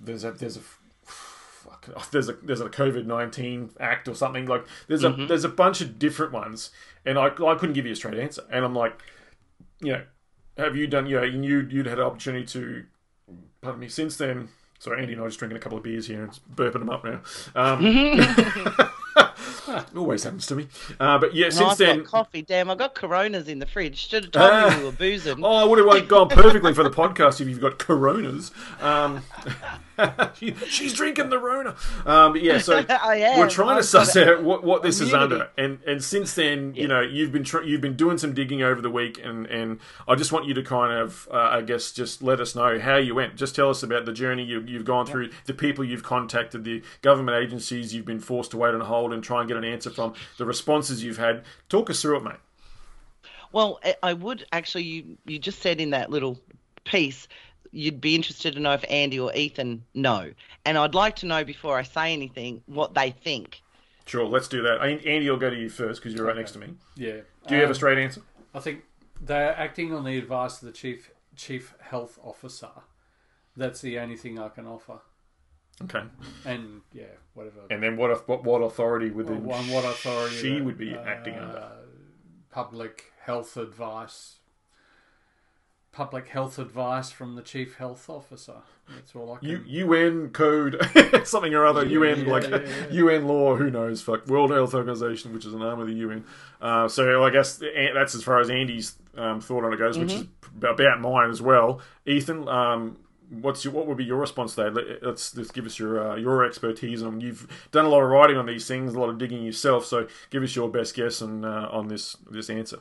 [SPEAKER 5] there's a there's a fuck, there's a there's a COVID nineteen act or something like there's a there's a bunch of different ones, and I I couldn't give you a straight answer, and I'm like, you know, have you done you know you you'd had an opportunity to pardon me since then. Sorry, Andy and I are just drinking a couple of beers here and burping them up now. Um, always happens to me. Uh, but yeah,
[SPEAKER 8] No,
[SPEAKER 5] since
[SPEAKER 8] I've
[SPEAKER 5] then,
[SPEAKER 8] got coffee. Damn, I got Coronas in the fridge. Should have told
[SPEAKER 5] Ah.
[SPEAKER 8] me we were boozing.
[SPEAKER 5] Oh, I would have gone perfectly for the podcast if you've got Coronas. Um, she, she's drinking the Rona. Um, but yeah, so
[SPEAKER 8] am.
[SPEAKER 5] we're trying to
[SPEAKER 8] I've
[SPEAKER 5] suss out what, what this is under, and and since then, you know, you've been tr- you've been doing some digging over the week, and and I just want you to kind of, uh, I guess, just let us know how you went. Just tell us about the journey you, you've gone through, the people you've contacted, the government agencies you've been forced to wait on hold and try and get an answer from, the responses you've had. Talk us through it, mate.
[SPEAKER 8] Well, I- I would actually. You you just said in that little piece you'd be interested to know if Andy or Ethan know, and I'd like to know before I say anything what they think.
[SPEAKER 5] Sure, let's do that. Andy, I'll go to you first because you're right next to me.
[SPEAKER 7] Yeah.
[SPEAKER 5] Do you have a
[SPEAKER 7] Um,
[SPEAKER 5] straight answer?
[SPEAKER 7] I think they're acting on the advice of the chief chief health officer. That's the only thing I can offer.
[SPEAKER 5] Okay.
[SPEAKER 7] And yeah, whatever.
[SPEAKER 5] And then what? What, what authority would
[SPEAKER 7] Well,
[SPEAKER 5] the,
[SPEAKER 7] on what authority
[SPEAKER 5] she
[SPEAKER 7] that,
[SPEAKER 5] would be
[SPEAKER 7] uh,
[SPEAKER 5] acting under?
[SPEAKER 7] Public health advice. Public health advice from the chief health officer. That's all I can.
[SPEAKER 5] U, UN code, something or other. UN
[SPEAKER 7] yeah,
[SPEAKER 5] like
[SPEAKER 7] yeah, yeah.
[SPEAKER 5] UN law. Who knows? Fuck World Health Organization, which is an arm of the UN. Uh, so I guess that's as far as Andy's um, thought on it goes, which is
[SPEAKER 7] Mm-hmm.
[SPEAKER 5] about mine as well. Ethan, um, what's your, what would be your response there? Let- Let's, let's give us your uh, your expertise on. You've done a lot of writing on these things, a lot of digging yourself. So give us your best guess on uh, on this this answer.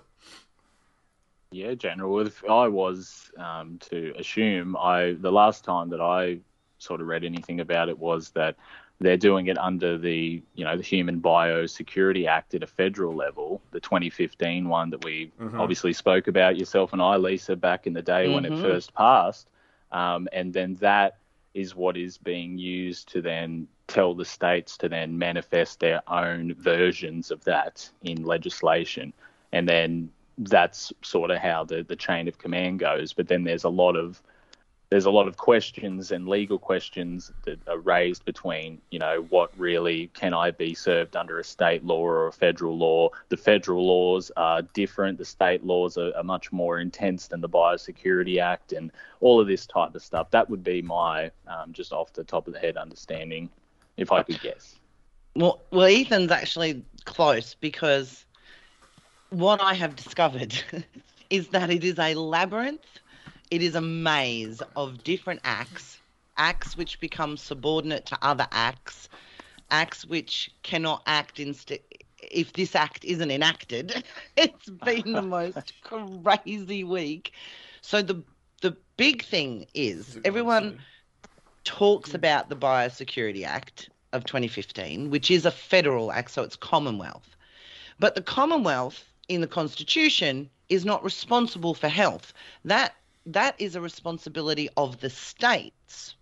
[SPEAKER 6] Yeah, General. If I was um, to assume, I the last time that I sort of read anything about it was that they're doing it under the you know the Human Biosecurity Act at a federal level, the 2015 one that we obviously spoke about yourself and I, Lisa, back in the day when it first passed, um, and then that is what is being used to then tell the states to then manifest their own versions of that in legislation, and then that's sort of how the the chain of command goes. But then there's a lot of there's a lot of questions and legal questions that are raised between, you know, what really can I be served under a state law or a federal law? The federal laws are different. The state laws are, are much more intense than the Biosecurity Act and all of this type of stuff. That would be my um, just off the top of the head understanding, if I could guess.
[SPEAKER 8] Well, well, Ethan's actually close because what I have discovered is that it is a labyrinth. It is a maze of different acts, acts which become subordinate to other acts, acts which cannot act instead. If this act isn't enacted, it's been the most crazy week. So the the big thing is everyone eh? talks hmm. about the Biosecurity Act of 2015, which is a federal act, so it's Commonwealth. But the Commonwealth in the Constitution is not responsible for health. That that is a responsibility of the states.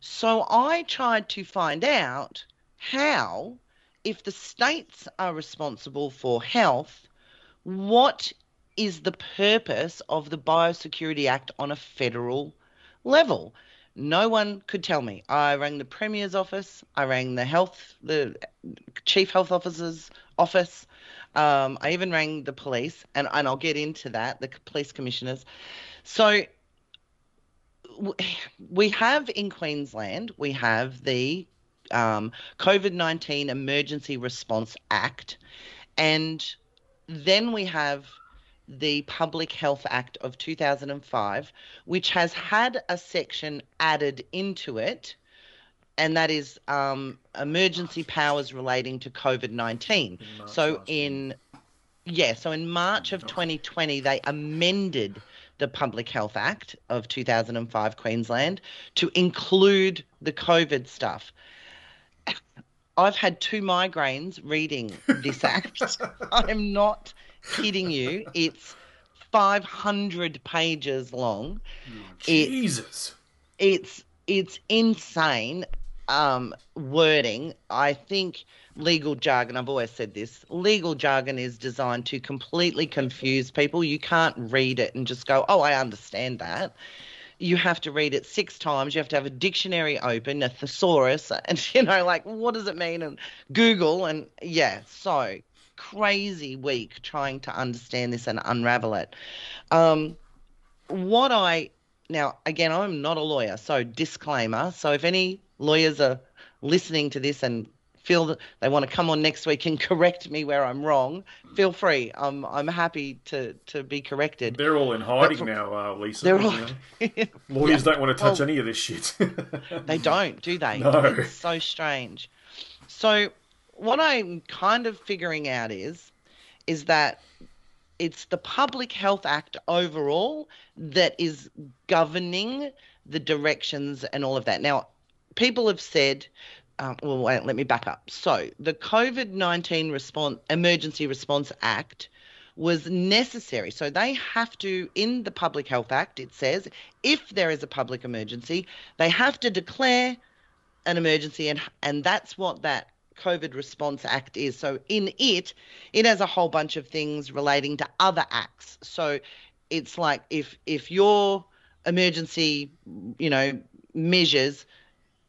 [SPEAKER 8] So I tried to find out how, if the states are responsible for health, what is the purpose of the Biosecurity Act on a federal level? No one could tell me. I rang the Premier's office, I rang the health, the Chief Health Officer's office, um, I even rang the police, and, and I'll get into that, the police commissioners. So we have in Queensland, we have the um, COVID 19 Emergency Response Act, and then we have the Public Health Act of 2005, which has had a section added into it, and that is um, emergency powers relating to COVID 19. So in yeah, so in March of 2020, they amended the Public Health Act of 2005 Queensland to include the COVID stuff. I've had two migraines reading this act. I'm not kidding you. It's 500 pages long. It-
[SPEAKER 5] Jesus.
[SPEAKER 8] it's it's insane um, wording. I think legal jargon. I've always said this. Legal jargon is designed to completely confuse people. You can't read it and just go, "Oh, I understand that." You have to read it six times. You have to have a dictionary open, a thesaurus, and you know, like, what does it mean? And Google, and yeah, so crazy week trying to understand this and unravel it. Um, what I now again i'm not a lawyer so disclaimer so if any lawyers are listening to this and feel that they want to come on next week and correct me where i'm wrong feel free i'm i'm happy to to be corrected
[SPEAKER 5] They're all in hiding
[SPEAKER 8] from-
[SPEAKER 5] now, uh, Lisa.
[SPEAKER 8] they're all.
[SPEAKER 5] Lawyers don't want to touch
[SPEAKER 8] Well-
[SPEAKER 5] any of this shit.
[SPEAKER 8] they don't do they
[SPEAKER 5] No.
[SPEAKER 8] it's so strange so what i'm kind of figuring out is is that it's the Public Health Act overall that is governing the directions and all of that. Now, people have said, um, well, wait, let me back up. So, the COVID 19 response, Emergency Response Act was necessary. So, they have to, in the Public Health Act, it says if there is a public emergency, they have to declare an emergency, and, and that's what that COVID Response Act is. So in it, it has a whole bunch of things relating to other acts. So it's like if if your emergency, you know, measures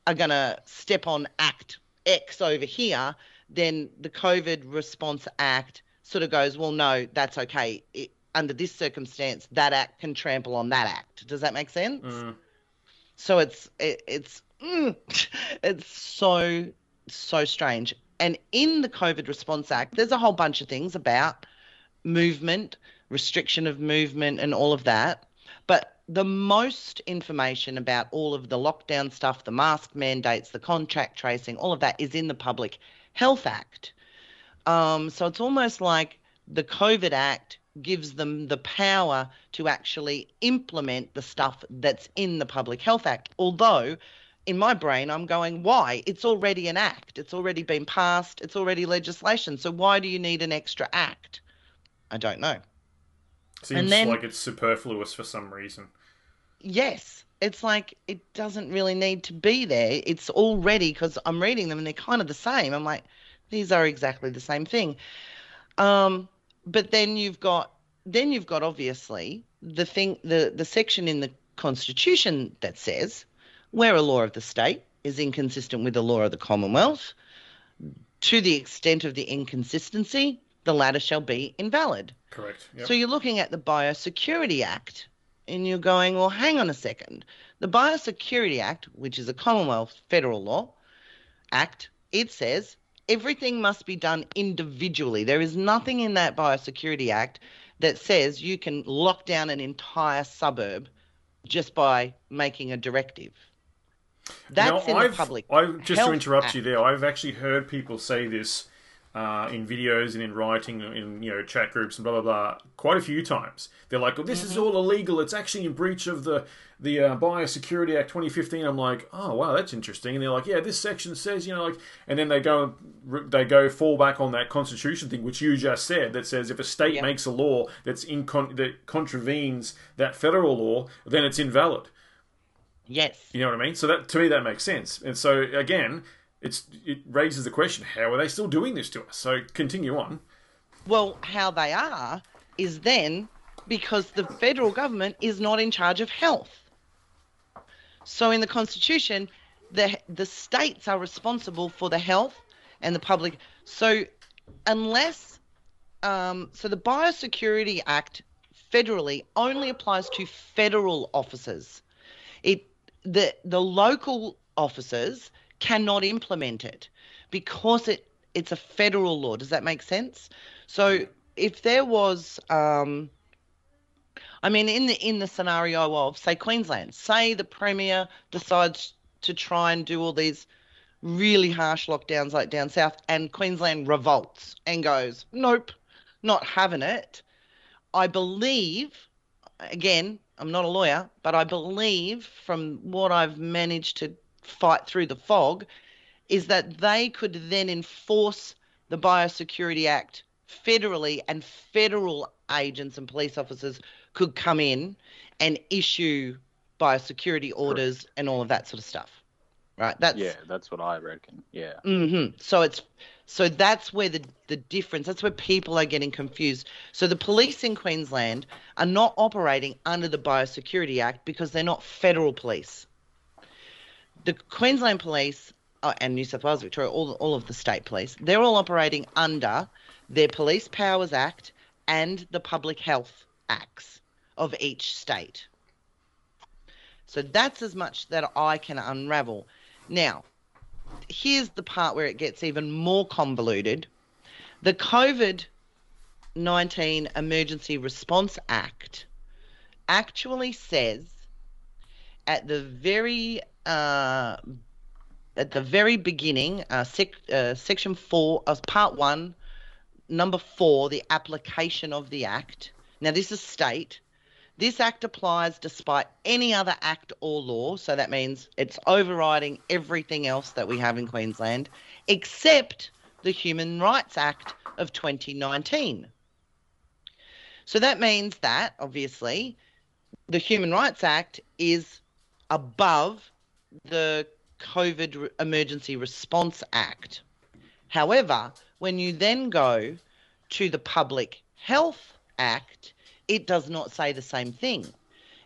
[SPEAKER 8] are going to step on Act X over here, then the COVID Response Act sort of goes, well, no, that's okay. It, under this circumstance, that act can trample on that act. Does that make sense? So it's it, it's mm, it's so so strange. And in the COVID Response Act, there's a whole bunch of things about movement, restriction of movement, and all of that. But the most information about all of the lockdown stuff, the mask mandates, the contract tracing, all of that is in the Public Health Act. Um, so it's almost like the COVID Act gives them the power to actually implement the stuff that's in the Public Health Act. Although in my brain, I'm going, why? It's already an act. It's already been passed. It's already legislation. So why do you need an extra act? I don't know.
[SPEAKER 5] Seems
[SPEAKER 8] then-
[SPEAKER 5] like it's superfluous for some reason.
[SPEAKER 8] Yes, it's like it doesn't really need to be there. It's already because I'm reading them and they're kind of the same. I'm like, these are exactly the same thing. Um, but then you've got then you've got obviously the thing the the section in the Constitution that says where a law of the state is inconsistent with the law of the Commonwealth, to the extent of the inconsistency, the latter shall be invalid.
[SPEAKER 5] Correct. Yep.
[SPEAKER 8] So you're looking at the Biosecurity Act and you're going, well, hang on a second. The Biosecurity Act, which is a Commonwealth federal law act, it says everything must be done individually. There is nothing in that Biosecurity Act that says you can lock down an entire suburb just by making a directive. That's
[SPEAKER 5] Now,
[SPEAKER 8] in
[SPEAKER 5] I've,
[SPEAKER 8] the public.
[SPEAKER 5] I've, just to interrupt
[SPEAKER 8] Act.
[SPEAKER 5] you there, I've actually heard people say this uh, in videos and in writing, in you know chat groups and blah blah blah, quite a few times. They're like, "Well, this
[SPEAKER 8] Mm-hmm.
[SPEAKER 5] is all illegal. It's actually in breach of the the uh, Biosecurity Act 2015." I'm like, "Oh wow, that's interesting." And they're like, "Yeah, this section says you know like," and then they go they go fall back on that Constitution thing, which you just said, that says if a state
[SPEAKER 8] Yeah.
[SPEAKER 5] makes a law that's in con- that contravenes that federal law, then it's invalid.
[SPEAKER 8] Yes.
[SPEAKER 5] You know what I mean? So that to me that makes sense. And so again, it's it raises the question: How are they still doing this to us? So continue on.
[SPEAKER 8] Well, how they are is then because the federal government is not in charge of health. So in the constitution, the the states are responsible for the health and the public. So unless um, so the Biosecurity Act federally only applies to federal officers. It the the local officers cannot implement it because it it's a federal law. Does that make sense? So if there was um, I mean, in the in the scenario of say Queensland, say the premier decides to try and do all these really harsh lockdowns like down south, and Queensland revolts and goes, nope, not having it. I believe, again, I'm not a lawyer, but I believe from what I've managed to fight through the fog, is that they could then enforce the Biosecurity Act federally, and federal agents and police officers could come in and issue biosecurity orders and all of that sort of stuff. Right? That's
[SPEAKER 6] Yeah, that's what I reckon. Yeah.
[SPEAKER 8] hmm So it's so that's where the the difference. That's where people are getting confused. So the police in Queensland are not operating under the Biosecurity Act because they're not federal police. The Queensland Police uh, and New South Wales, Victoria, all all of the state police, they're all operating under their Police Powers Act and the Public Health Acts of each state. So that's as much that I can unravel. Now, here's the part where it gets even more convoluted. The COVID 19 Emergency Response Act actually says at the very uh, at the very beginning, uh, sec, uh, section four of part one, number four, the application of the act. Now, this is state. This act applies despite any other act or law, so that means it's overriding everything else that we have in Queensland, except the Human Rights Act of 2019. So that means that, obviously, the Human Rights Act is above the COVID Emergency Response Act. However, when you then go to the Public Health Act, it does not say the same thing.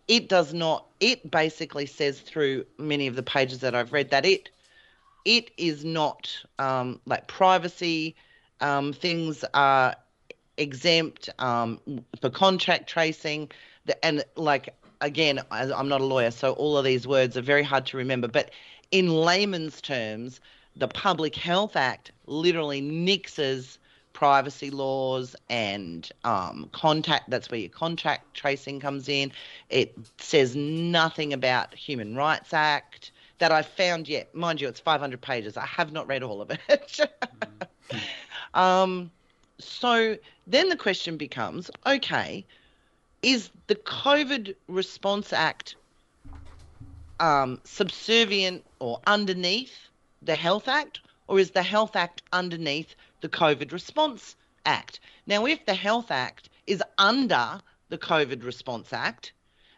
[SPEAKER 8] It does not, it basically says through many of the pages that I've read that it it is not um, like privacy um, things are exempt um, for contract tracing the, and like again i'm not a lawyer so all of these words are very hard to remember but in layman's terms the public health act literally nixes privacy laws and um, contact that's where your contact tracing comes in. It says nothing about human rights act that i found yet. Mind you it's 500 pages. I have not read all of it. Um, so then the question becomes okay, is the COVID Response Act um, subservient or underneath the Health Act, or is the Health Act underneath the COVID Response Act? Now, if the Health Act is under the COVID Response Act,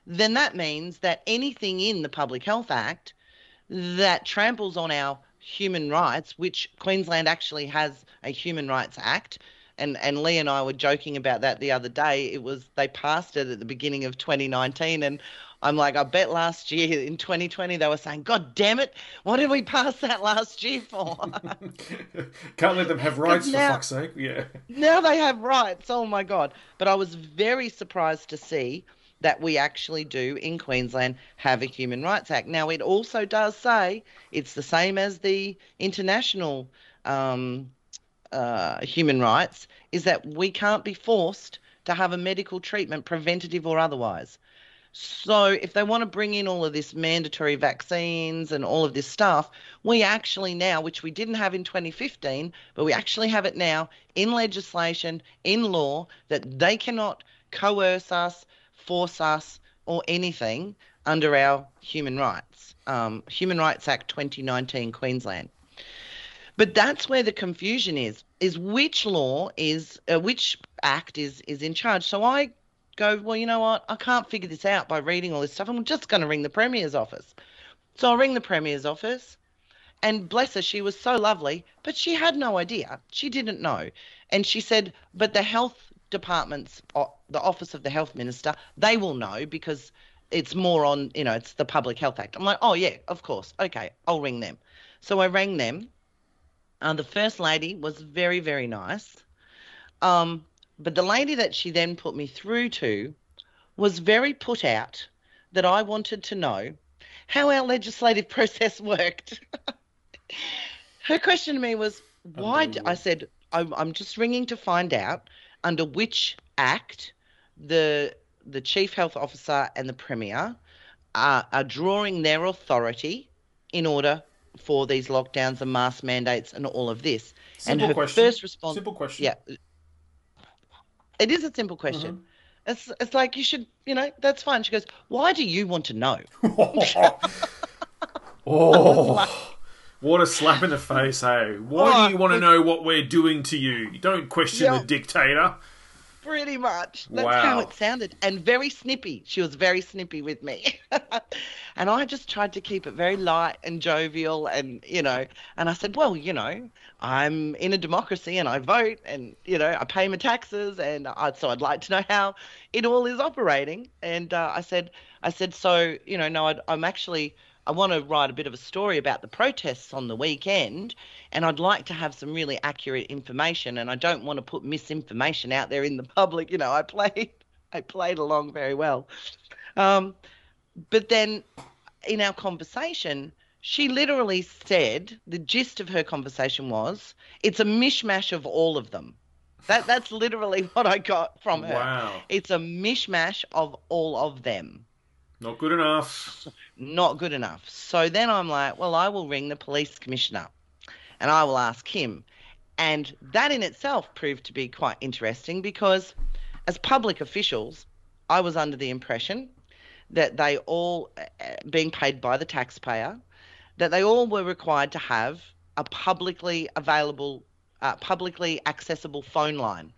[SPEAKER 8] then that means that anything in the Public Health Act that tramples on our human rights, which Queensland actually has a Human Rights Act, and and Lee and I were joking about that the other day. It was they passed it at the beginning of 2019, and I'm like, I bet last year in 2020 they were saying, God damn it, what did we pass that last year for?
[SPEAKER 5] Can't let them have rights for fuck's sake. Yeah.
[SPEAKER 8] now they have rights. Oh my god! But I was very surprised to see that we actually do in Queensland have a Human Rights Act. Now it also does say it's the same as the international um, uh, human rights, is that we can't be forced to have a medical treatment, preventative or otherwise. So if they want to bring in all of this mandatory vaccines and all of this stuff, we actually now, which we didn't have in 2015, but we actually have it now in legislation, in law, that they cannot coerce us, force us, or anything under our human rights. Um, human Rights Act 2019, Queensland. But that's where the confusion is: is which law is, uh, which act is is in charge. So I go, well, you know what? I can't figure this out by reading all this stuff. I'm just going to ring the Premier's office. So I ring the Premier's office, and bless her, she was so lovely, but she had no idea. She didn't know. And she said, but the health departments, the Office of the Health Minister, they will know because it's more on, you know, it's the Public Health Act. I'm like, oh, yeah, of course. Okay, I'll ring them. So I rang them. Uh, the first lady was very, very nice. Um, but the lady that she then put me through to was very put out that I wanted to know how our legislative process worked. Her question to me was, why? d- I said, I'm, I'm just ringing to find out under which act the the chief health officer and the premier are, are drawing their authority in order for these lockdowns and mask mandates and all of this.
[SPEAKER 5] Simple
[SPEAKER 8] and her
[SPEAKER 5] question.
[SPEAKER 8] first response,
[SPEAKER 5] Simple question.
[SPEAKER 8] yeah, it is a simple question.
[SPEAKER 5] Mm-hmm.
[SPEAKER 8] It's it's like you should, you know, that's fine. She goes, why do you want to know?
[SPEAKER 5] oh, what a slap in the face, hey. Why
[SPEAKER 8] Oh,
[SPEAKER 5] do you want to know what we're doing to you? Don't question
[SPEAKER 8] Yeah.
[SPEAKER 5] the dictator.
[SPEAKER 8] Pretty much. That's
[SPEAKER 5] Wow.
[SPEAKER 8] how it sounded. And very snippy. She was very snippy with me. and I just tried to keep it very light and jovial and, you know, and I said, well, you know, I'm in a democracy and I vote and, you know, I pay my taxes and I, so I'd like to know how it all is operating. And uh, I said, I said, so, you know, no, I'd, I'm actually, I want to write a bit of a story about the protests on the weekend, and I'd like to have some really accurate information, and I don't want to put misinformation out there in the public. You know, I played, I played along very well, um, but then in our conversation, she literally said the gist of her conversation was, "It's a mishmash of all of them." That that's literally what I got from her.
[SPEAKER 5] Wow.
[SPEAKER 8] It's a mishmash of all of them
[SPEAKER 5] Not good enough.
[SPEAKER 8] not good enough. So then I'm like, well, I will ring the police commissioner and I will ask him. And that in itself proved to be quite interesting because as public officials, I was under the impression that they all, uh, being paid by the taxpayer, that they all were required to have a publicly available, uh, publicly accessible phone line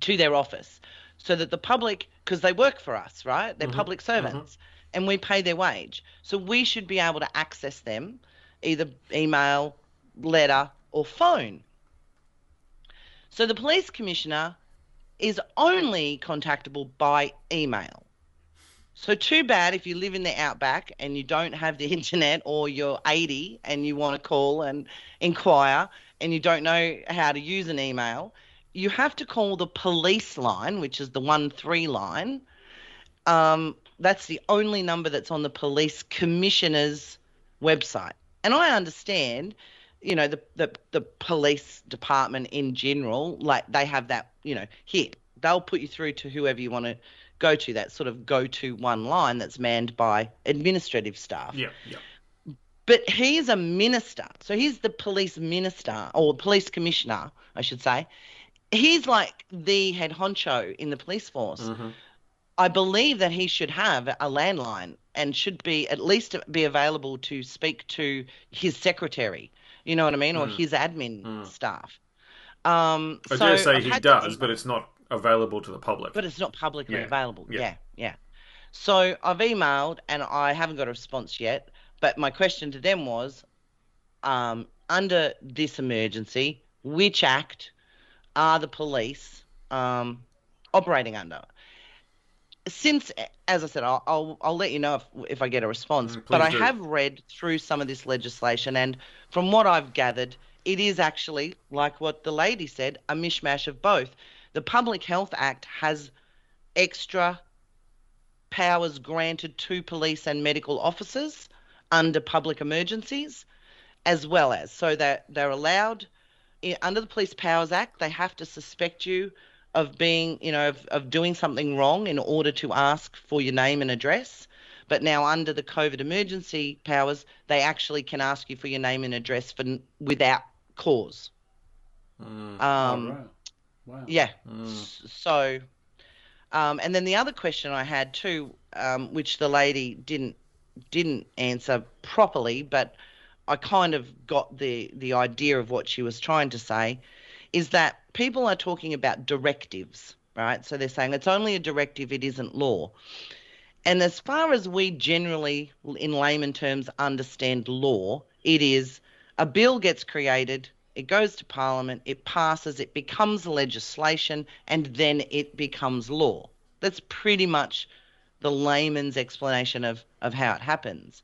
[SPEAKER 8] to their office so that the public, because they work for us, right? They're public servants and we pay their wage. So we should be able to access them either email, letter, or phone. So the police commissioner is only contactable by email. So too bad if you live in the outback and you don't have the internet or you're 80 and you want to call and inquire and you don't know how to use an email, you have to call the police line, which is the one three line. Um, that's the only number that's on the police commissioner's website. And I understand, you know, the, the the police department in general, like they have that, you know, here they'll put you through to whoever you want to go to. That sort of go to one line that's manned by administrative staff.
[SPEAKER 5] Yeah, yeah.
[SPEAKER 8] But he's a minister, so he's the police minister or police commissioner, I should say. He's like the head honcho in the police force. Mm-hmm. I believe that he should have a landline and should be at least be available to speak to his secretary. You know what I mean, or his admin staff. Um,
[SPEAKER 5] I
[SPEAKER 8] so
[SPEAKER 5] dare say
[SPEAKER 8] I've
[SPEAKER 5] he
[SPEAKER 8] to
[SPEAKER 5] does, but it's not available to the public.
[SPEAKER 8] but it's not publicly
[SPEAKER 5] Yeah,
[SPEAKER 8] available.
[SPEAKER 5] yeah.
[SPEAKER 8] Yeah. yeah, So I've emailed and I haven't got a response yet. But my question to them was, um, under this emergency, which act are the police um, operating under? Since, as I said, I'll, I'll, I'll let you know if, if I get a response.
[SPEAKER 5] Mm,
[SPEAKER 8] but I
[SPEAKER 5] do.
[SPEAKER 8] have read through some of this legislation, and from what I've gathered, it is actually, like what the lady said, a mishmash of both. The Public Health Act has extra powers granted to police and medical officers under public emergencies, as well as so that they're allowed under the Police Powers Act, they have to suspect you of being, you know, of, of doing something wrong in order to ask for your name and address. But now under the COVID emergency powers, they actually can ask you for your name and address for without cause. Um,
[SPEAKER 7] oh, right. Wow.
[SPEAKER 8] yeah. S- So, um, and then the other question I had too, um, which the lady didn't didn't answer properly, but I kind of got the the idea of what she was trying to say, is that people are talking about directives, right? So they're saying it's only a directive, it isn't law. And as far as we generally, in layman terms, understand law, it is a bill gets created, it goes to Parliament, it passes, it becomes legislation, and then it becomes law. That's pretty much the layman's explanation of, of how it happens.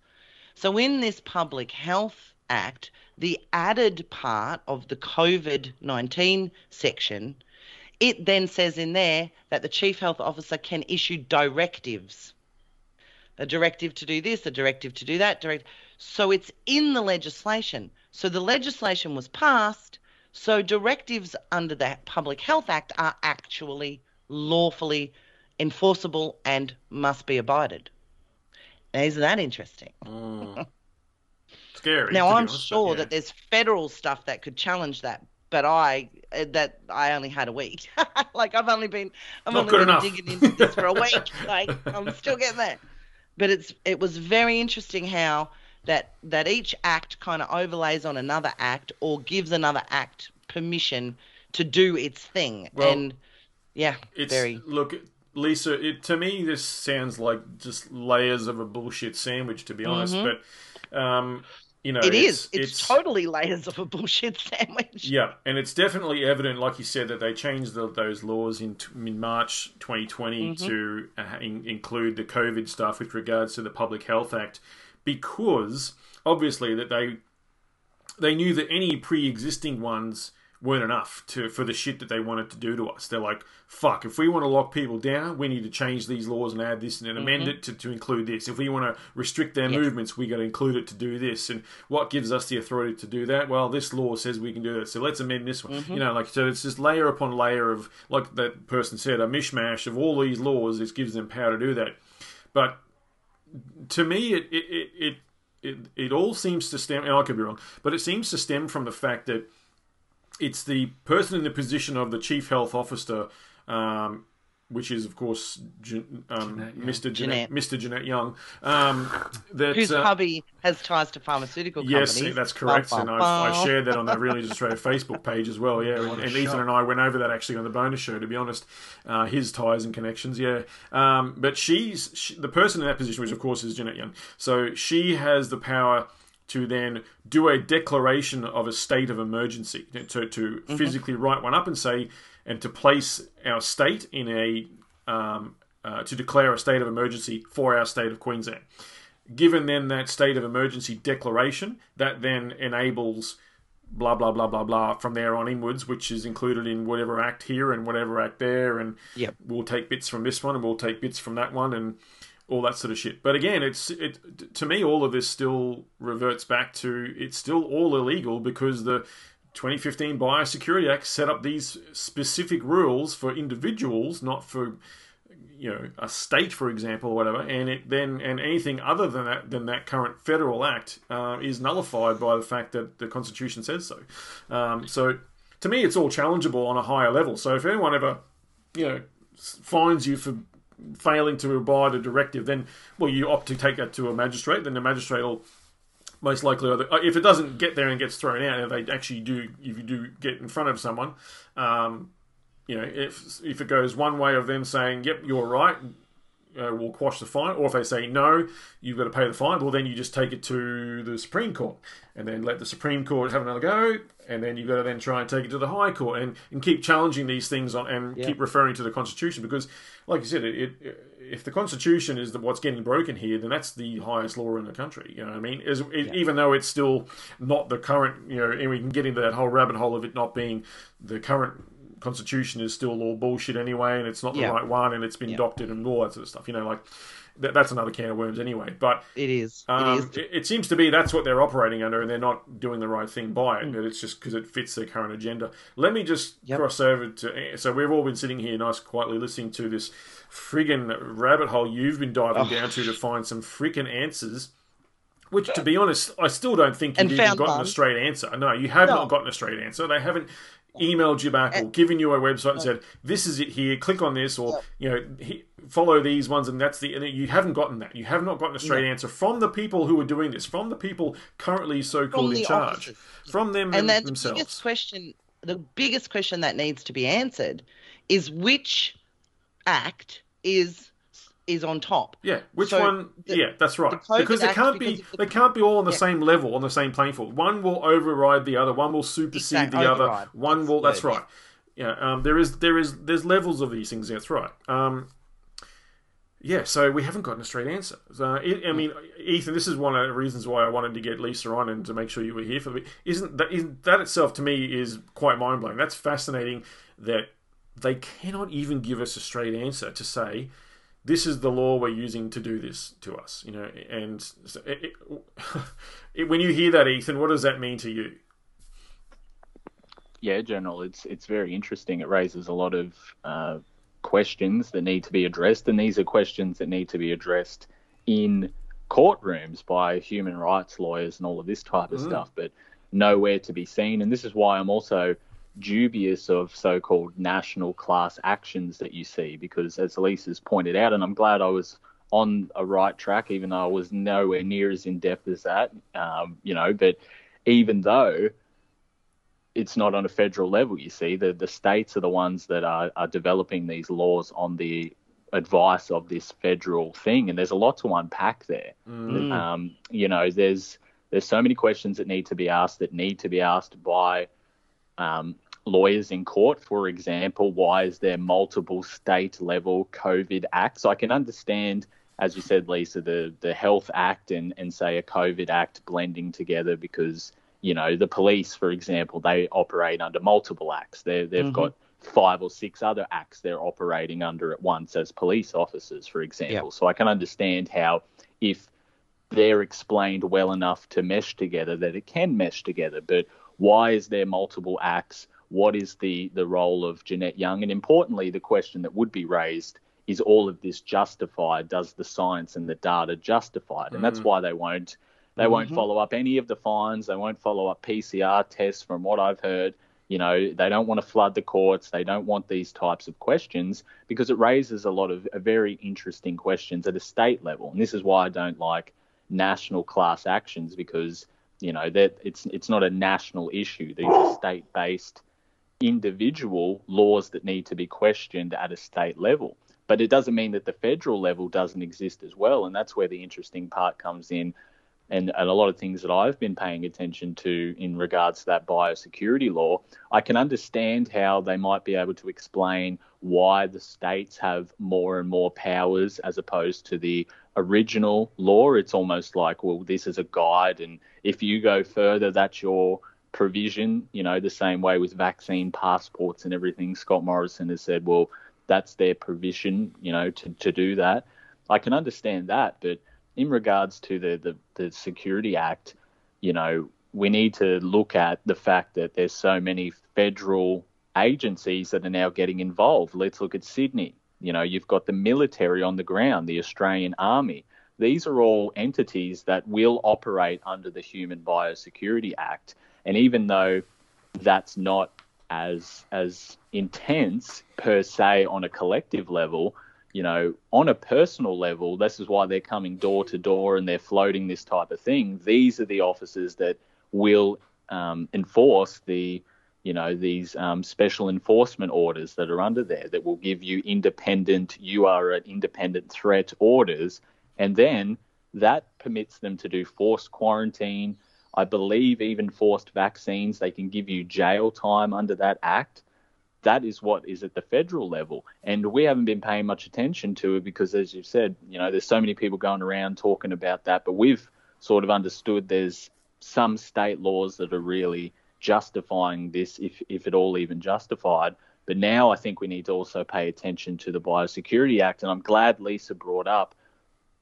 [SPEAKER 8] So, in this Public Health Act, the added part of the COVID 19 section, it then says in there that the Chief Health Officer can issue directives a directive to do this, a directive to do that, direct. So it's in the legislation. So the legislation was passed. So directives under the Public Health Act are actually lawfully enforceable and must be abided. Now, isn't that interesting? Mm.
[SPEAKER 5] Scary.
[SPEAKER 8] Now I'm
[SPEAKER 5] honest, but
[SPEAKER 8] sure
[SPEAKER 5] yeah.
[SPEAKER 8] that there's federal stuff that could challenge that, but I uh, that I only had a week. like I've only been I've
[SPEAKER 5] Not
[SPEAKER 8] only been
[SPEAKER 5] enough.
[SPEAKER 8] digging into this for a week. Like I'm still getting there. But it's it was very interesting how that that each act kind of overlays on another act or gives another act permission to do its thing.
[SPEAKER 5] Well,
[SPEAKER 8] and yeah,
[SPEAKER 5] It's
[SPEAKER 8] very
[SPEAKER 5] look, Lisa. It, to me, this sounds like just layers of a bullshit sandwich. To be honest, but um, you know,
[SPEAKER 8] it
[SPEAKER 5] it's,
[SPEAKER 8] is. It's, totally layers of a bullshit sandwich.
[SPEAKER 5] Yeah, and it's definitely evident, like you said, that they changed the, those laws in, t- in March 2020
[SPEAKER 8] Mm-hmm.
[SPEAKER 5] to uh, in, include the COVID stuff with regards to the Public Health Act, because obviously that they they knew that any pre-existing ones weren't enough to for the shit that they wanted to do to us. They're like, fuck, if we want to lock people down, we need to change these laws and add this and then amend it to, to include this. If we want to restrict their
[SPEAKER 8] Mm-hmm. Yes.
[SPEAKER 5] movements, we got to include it to do this. And what gives us the authority to do that? Well, this law says we can do that. So let's amend this one.
[SPEAKER 8] Mm-hmm.
[SPEAKER 5] You know, like so it's just layer upon layer of like that person said, a mishmash of all these laws. This gives them power to do that. But to me, it it, it, it it it all seems to stem, and I could be wrong, but it seems to stem from the fact that it's the person in the position of the chief health officer, um, which is of course Jan- um, Mr. Jeanette,
[SPEAKER 8] Jeanette.
[SPEAKER 5] Mr. Jeanette Young. Um, that,
[SPEAKER 8] Whose
[SPEAKER 5] uh,
[SPEAKER 8] hubby has ties to pharmaceutical
[SPEAKER 5] Yes,
[SPEAKER 8] companies.
[SPEAKER 5] that's correct,
[SPEAKER 8] Bum,
[SPEAKER 5] and
[SPEAKER 8] bum,
[SPEAKER 5] I, I shared that on the Really Just Australia Facebook page as well. Yeah, and, and Ethan and I went over that actually on the bonus show. To be honest, uh, his ties and connections, yeah. Um, but she's she, the person in that position, which of course is Jeanette Young. So she has the power to then do a declaration of a state of emergency to, to physically write one up and say and to place our state in a um, uh, to declare a state of emergency for our state of Queensland given then that state of emergency declaration, that then enables blah blah blah blah blah from there on inwards, which is included in whatever act here and whatever act there, and
[SPEAKER 8] Yep.
[SPEAKER 5] we'll take bits from this one and we'll take bits from that one and all that sort of shit. But again, it's it to me all of this still reverts back to it's still all illegal because the 2015 Biosecurity Act set up these specific rules for individuals, not for you know a state, for example, or whatever, and it then and anything other than that than that current federal act uh, is nullified by the fact that the Constitution says so. Um, so to me, it's all challengeable on a higher level. So if anyone ever you know finds you for failing to abide a directive, then well, you opt to take that to a magistrate. Then the magistrate will most likely either if it doesn't get there and gets thrown out, if they actually do, if you do get in front of someone, um, you know, if if it goes one way of them saying, "Yep, you're right," uh, we'll quash the fine, or if they say no, you've got to pay the fine. Well, then you just take it to the Supreme Court, and then let the Supreme Court have another go, and then you've got to then try and take it to the High Court, and, and keep challenging these things on, and
[SPEAKER 8] Yeah.
[SPEAKER 5] keep referring to the Constitution, because, like you said, it, it if the Constitution is the, what's getting broken here, then that's the highest law in the country. You know what I mean? Is, it, Even though it's still not the current, you know, and we can get into that whole rabbit hole of it not being the current Constitution is still all bullshit anyway, and it's not the
[SPEAKER 8] Yeah.
[SPEAKER 5] right one, and it's been
[SPEAKER 8] Yeah.
[SPEAKER 5] doctored and all that sort of stuff. You know, like that, that's another can of worms anyway. But
[SPEAKER 8] It is.
[SPEAKER 5] um,
[SPEAKER 8] it is.
[SPEAKER 5] it, it seems to be that's what they're operating under, and they're not doing the right thing by
[SPEAKER 8] Mm.
[SPEAKER 5] it. But it's just because it fits their current agenda. Let me just
[SPEAKER 8] Yep.
[SPEAKER 5] cross over to. So we've all been sitting here, nice, quietly listening to this friggin' rabbit hole you've been diving
[SPEAKER 8] Oh.
[SPEAKER 5] down to to find some freaking answers. Which, to be honest, I still don't think you've even gotten a straight answer. No, you have
[SPEAKER 8] No.
[SPEAKER 5] not gotten a straight answer. They haven't emailed you back or given you a website and said, "This is it here. Click on this," or you know, he, follow these ones, and that's the. And you haven't gotten that. You have not gotten a straight answer from the people who are doing this, from the people currently so-called in charge, from them
[SPEAKER 8] and then the biggest question the biggest question that needs to be answered is which act is is on top
[SPEAKER 5] Yeah, which
[SPEAKER 8] So
[SPEAKER 5] one?
[SPEAKER 8] the-
[SPEAKER 5] yeah, that's right.
[SPEAKER 8] the
[SPEAKER 5] Because they can't be
[SPEAKER 8] the-
[SPEAKER 5] they can't be all on the
[SPEAKER 8] Yeah.
[SPEAKER 5] same level, on the same playing field. One will override the other. One will supersede
[SPEAKER 8] Exact-
[SPEAKER 5] the other.
[SPEAKER 8] override.
[SPEAKER 5] One
[SPEAKER 8] That's
[SPEAKER 5] will. That's right. Yeah. Um, there is there is there's levels of these things. That's right. Um, yeah. So we haven't gotten a straight answer. So, it, I mean, Ethan, this is one of the reasons why I wanted to get Lisa on and to make sure you were here for the. Isn't that isn't that itself to me is quite mind blowing. That's fascinating that they cannot even give us a straight answer to say this is the law we're using to do this to us, you know. And so it, it, when you hear that, Ethan, what does that mean to you?
[SPEAKER 6] yeah, General, it's it's very interesting. It raises a lot of uh, questions that need to be addressed, and these are questions that need to be addressed in courtrooms by human rights lawyers and all of this type of stuff, but nowhere to be seen. And this is why I'm also dubious of so-called national class actions that you see, because as Elisa's pointed out, and I'm glad I was on a right track, even though I was nowhere near as in depth as that, um, you know, but even though it's not on a federal level. You see, the the states are the ones that are, are developing these laws on the advice of this federal thing, and there's a lot to unpack there. Um, you know, there's there's so many questions that need to be asked that need to be asked by um, lawyers in court. For example, why is there multiple state level COVID acts? I can understand, as you said, Lisa, the the Health Act and and say a COVID Act blending together because you know the police, for example, they operate under multiple acts. They they've mm-hmm. got five or six other acts they're operating under at once as police officers, for example. So I can understand how if they're explained well enough to mesh together that it can mesh together. But why is there multiple acts? What is the the role of Jeanette Young? And importantly, the question that would be raised is all of this justified? Does the science and the data justify it? And that's mm. why they won't they won't mm-hmm. follow up any of the fines. They won't follow up PCR tests. From what I've heard, you know, they don't want to flood the courts. They don't want these types of questions because it raises a lot of very interesting questions at a state level. And this is why I don't like national class actions because you know that it's it's not a national issue. These are state-based individual laws that need to be questioned at a state level. But it doesn't mean that the federal level doesn't exist as well. And that's where the interesting part comes in. And, and a lot of things that I've been paying attention to in regards to that biosecurity law, I can understand how they might be able to explain why the states have more and more powers as opposed to the original law. It's almost like, well, this is a guide, and if you go further, that's your provision. You know, the same way with vaccine passports and everything. Scott Morrison has said, well, that's their provision, you know, to, to do that. I can understand that, but in regards to the, the, the Security Act, you know, we need to look at the fact that there's so many federal agencies that are now getting involved. Let's look at Sydney. You know, you've got the military on the ground, the Australian Army. These are all entities that will operate under the Human Biosecurity Act. And even though that's not as as intense per se on a collective level, you know, on a personal level, this is why they're coming door to door and they're floating this type of thing. These are the officers that will um, enforce the, you know, these um, special enforcement orders that are under there that will give you independent, you are an independent threat orders. And then that permits them to do forced quarantine. I believe even forced vaccines. They can give you jail time under that act that is what is at the federal level. And we haven't been paying much attention to it because, as you've said, you know, there's so many people going around talking about that. But we've sort of understood there's some state laws that are really justifying this, if, if at all even justified. But now I think we need to also pay attention to the Biosecurity Act. And I'm glad Lisa brought up,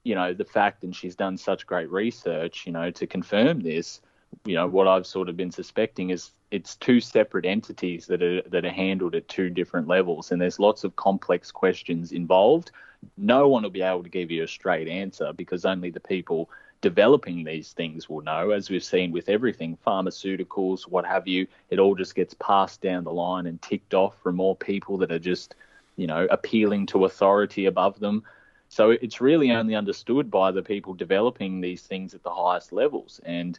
[SPEAKER 6] you know, the fact, and she's done such great research, you know, to confirm this. You know, what I've sort of been suspecting is it's two separate entities that are that are handled at two different levels, and there's lots of complex questions involved. No one will be able to give you a straight answer because only the people developing these things will know. As we've seen with everything, pharmaceuticals, what have you, it all just gets passed down the line and ticked off from more people that are just, you know, appealing to authority above them. So it's really only understood by the people developing these things at the highest levels. And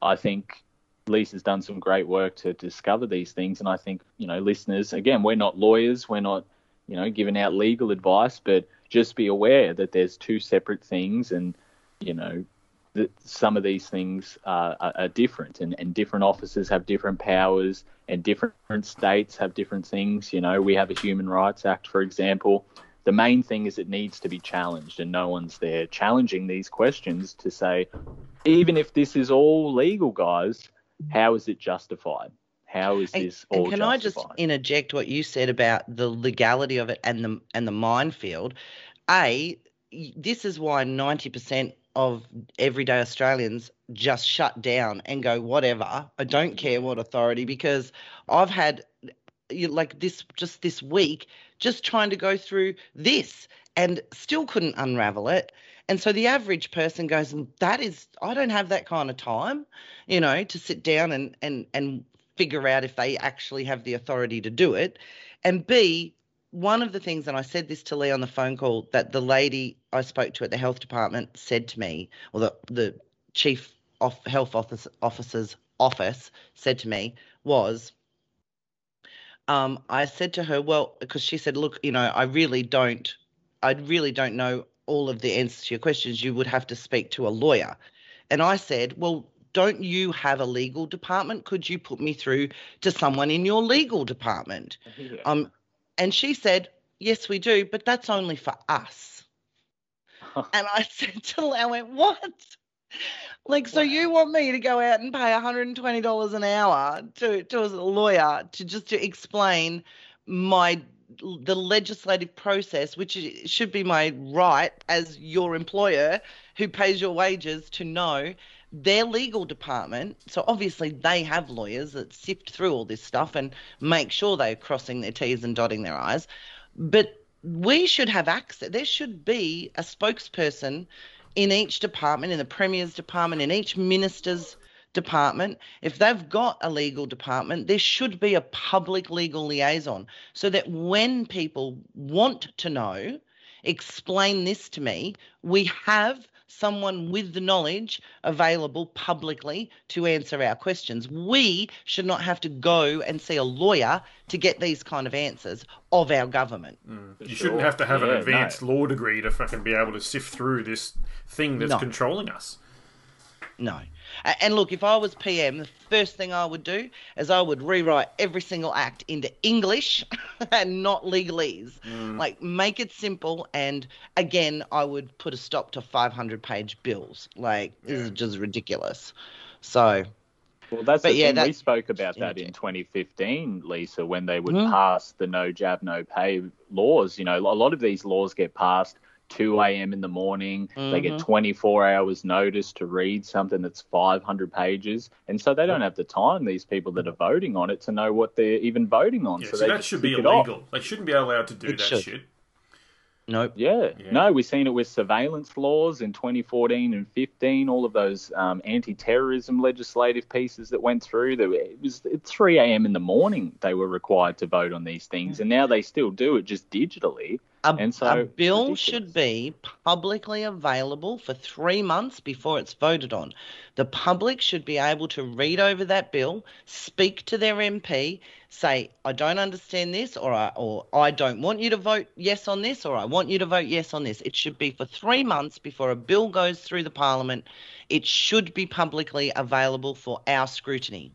[SPEAKER 6] I think Lisa's done some great work to discover these things. And I think, you know, listeners, again, we're not lawyers, we're not, you know, giving out legal advice, but just be aware that there's two separate things and, you know, that some of these things are, are, are different and, and different officers have different powers and different states have different things. You know, we have a Human Rights Act, for example. The main thing is it needs to be challenged, and no one's there challenging these questions to say, even if this is all legal, guys, how is it justified? How is
[SPEAKER 8] And,
[SPEAKER 6] this all
[SPEAKER 8] and can I just interject what you said about the legality of it and the and the minefield? A, this is why ninety percent of everyday Australians just shut down and go whatever. I don't care what authority because I've had like this just this week just trying to go through this and still couldn't unravel it. And so the average person goes, "Mm, that is, I don't have that kind of time, you know, to sit down and and and figure out if they actually have the authority to do it. And B, one of the things, and I said this to Lee on the phone call, that the lady I spoke to at the health department said to me, or the the chief of health office, officer's office said to me was, um, I said to her, well, because she said, look, you know, I really don't, I really don't know all of the answers to your questions. You would have to speak to a lawyer. And I said, well, don't you have a legal department? Could you put me through to someone in your legal department?
[SPEAKER 6] Yeah.
[SPEAKER 8] Um, and she said, yes, we do, but that's only for us. and I said to her, I went, what? Like, so you want me to go out and pay $120 an hour to, to a lawyer to just to explain my the legislative process, which should be my right as your employer who pays your wages to know their legal department. So obviously they have lawyers that sift through all this stuff and make sure they're crossing their T's and dotting their I's. But we should have access. There should be a spokesperson in each department, in the Premier's department, in each minister's department. If they've got a legal department, there should be a public legal liaison so that when people want to know, explain this to me, we have someone with the knowledge available publicly to answer our questions. We should not have to go and see a lawyer to get these kind of answers of our government.
[SPEAKER 5] Mm, you
[SPEAKER 6] sure.
[SPEAKER 5] shouldn't have to have
[SPEAKER 6] Yeah,
[SPEAKER 5] an
[SPEAKER 6] no.
[SPEAKER 5] advanced law degree to fucking be able to sift through this thing that's
[SPEAKER 8] No.
[SPEAKER 5] controlling us.
[SPEAKER 8] No. And look, if I was PM, the first thing I would do is I would rewrite every single act into English and not legalese. Like, make it simple. And again, I would put a stop to 500 page bills. Like, this is just ridiculous. So,
[SPEAKER 6] Well, that's
[SPEAKER 8] But yeah,
[SPEAKER 6] thing. we spoke about that in 2015, Lisa, when they would
[SPEAKER 8] Mhm.
[SPEAKER 6] pass the no jab, no pay laws. You know, a lot of these laws get passed 2 a.m. in the morning. They get
[SPEAKER 8] Mhm.
[SPEAKER 6] 24 hours notice to read something that's 500 pages, and so they don't have the time. These people that are voting on it to know what they're even voting on.
[SPEAKER 5] Yeah,
[SPEAKER 6] so
[SPEAKER 5] see,
[SPEAKER 6] they
[SPEAKER 5] that should be
[SPEAKER 6] tick it off.
[SPEAKER 5] illegal. They shouldn't be allowed to do
[SPEAKER 8] It
[SPEAKER 5] that
[SPEAKER 8] should.
[SPEAKER 5] shit.
[SPEAKER 8] nope.
[SPEAKER 6] Yeah.
[SPEAKER 5] Yeah.
[SPEAKER 6] no, we've seen it with surveillance laws in 2014 and 15. All of those um, anti-terrorism legislative pieces that went through. That it was at 3 a.m. in the morning they were required to vote on these things, and now they still do it just digitally.
[SPEAKER 8] A,
[SPEAKER 6] And so
[SPEAKER 8] a bill
[SPEAKER 6] ridiculous.
[SPEAKER 8] should be publicly available for three months before it's voted on. The public should be able to read over that bill, speak to their MP, say, "I don't understand this," or "I, or I don't want you to vote yes on this," or "I want you to vote yes on this." It should be for three months before a bill goes through the Parliament. It should be publicly available for our scrutiny.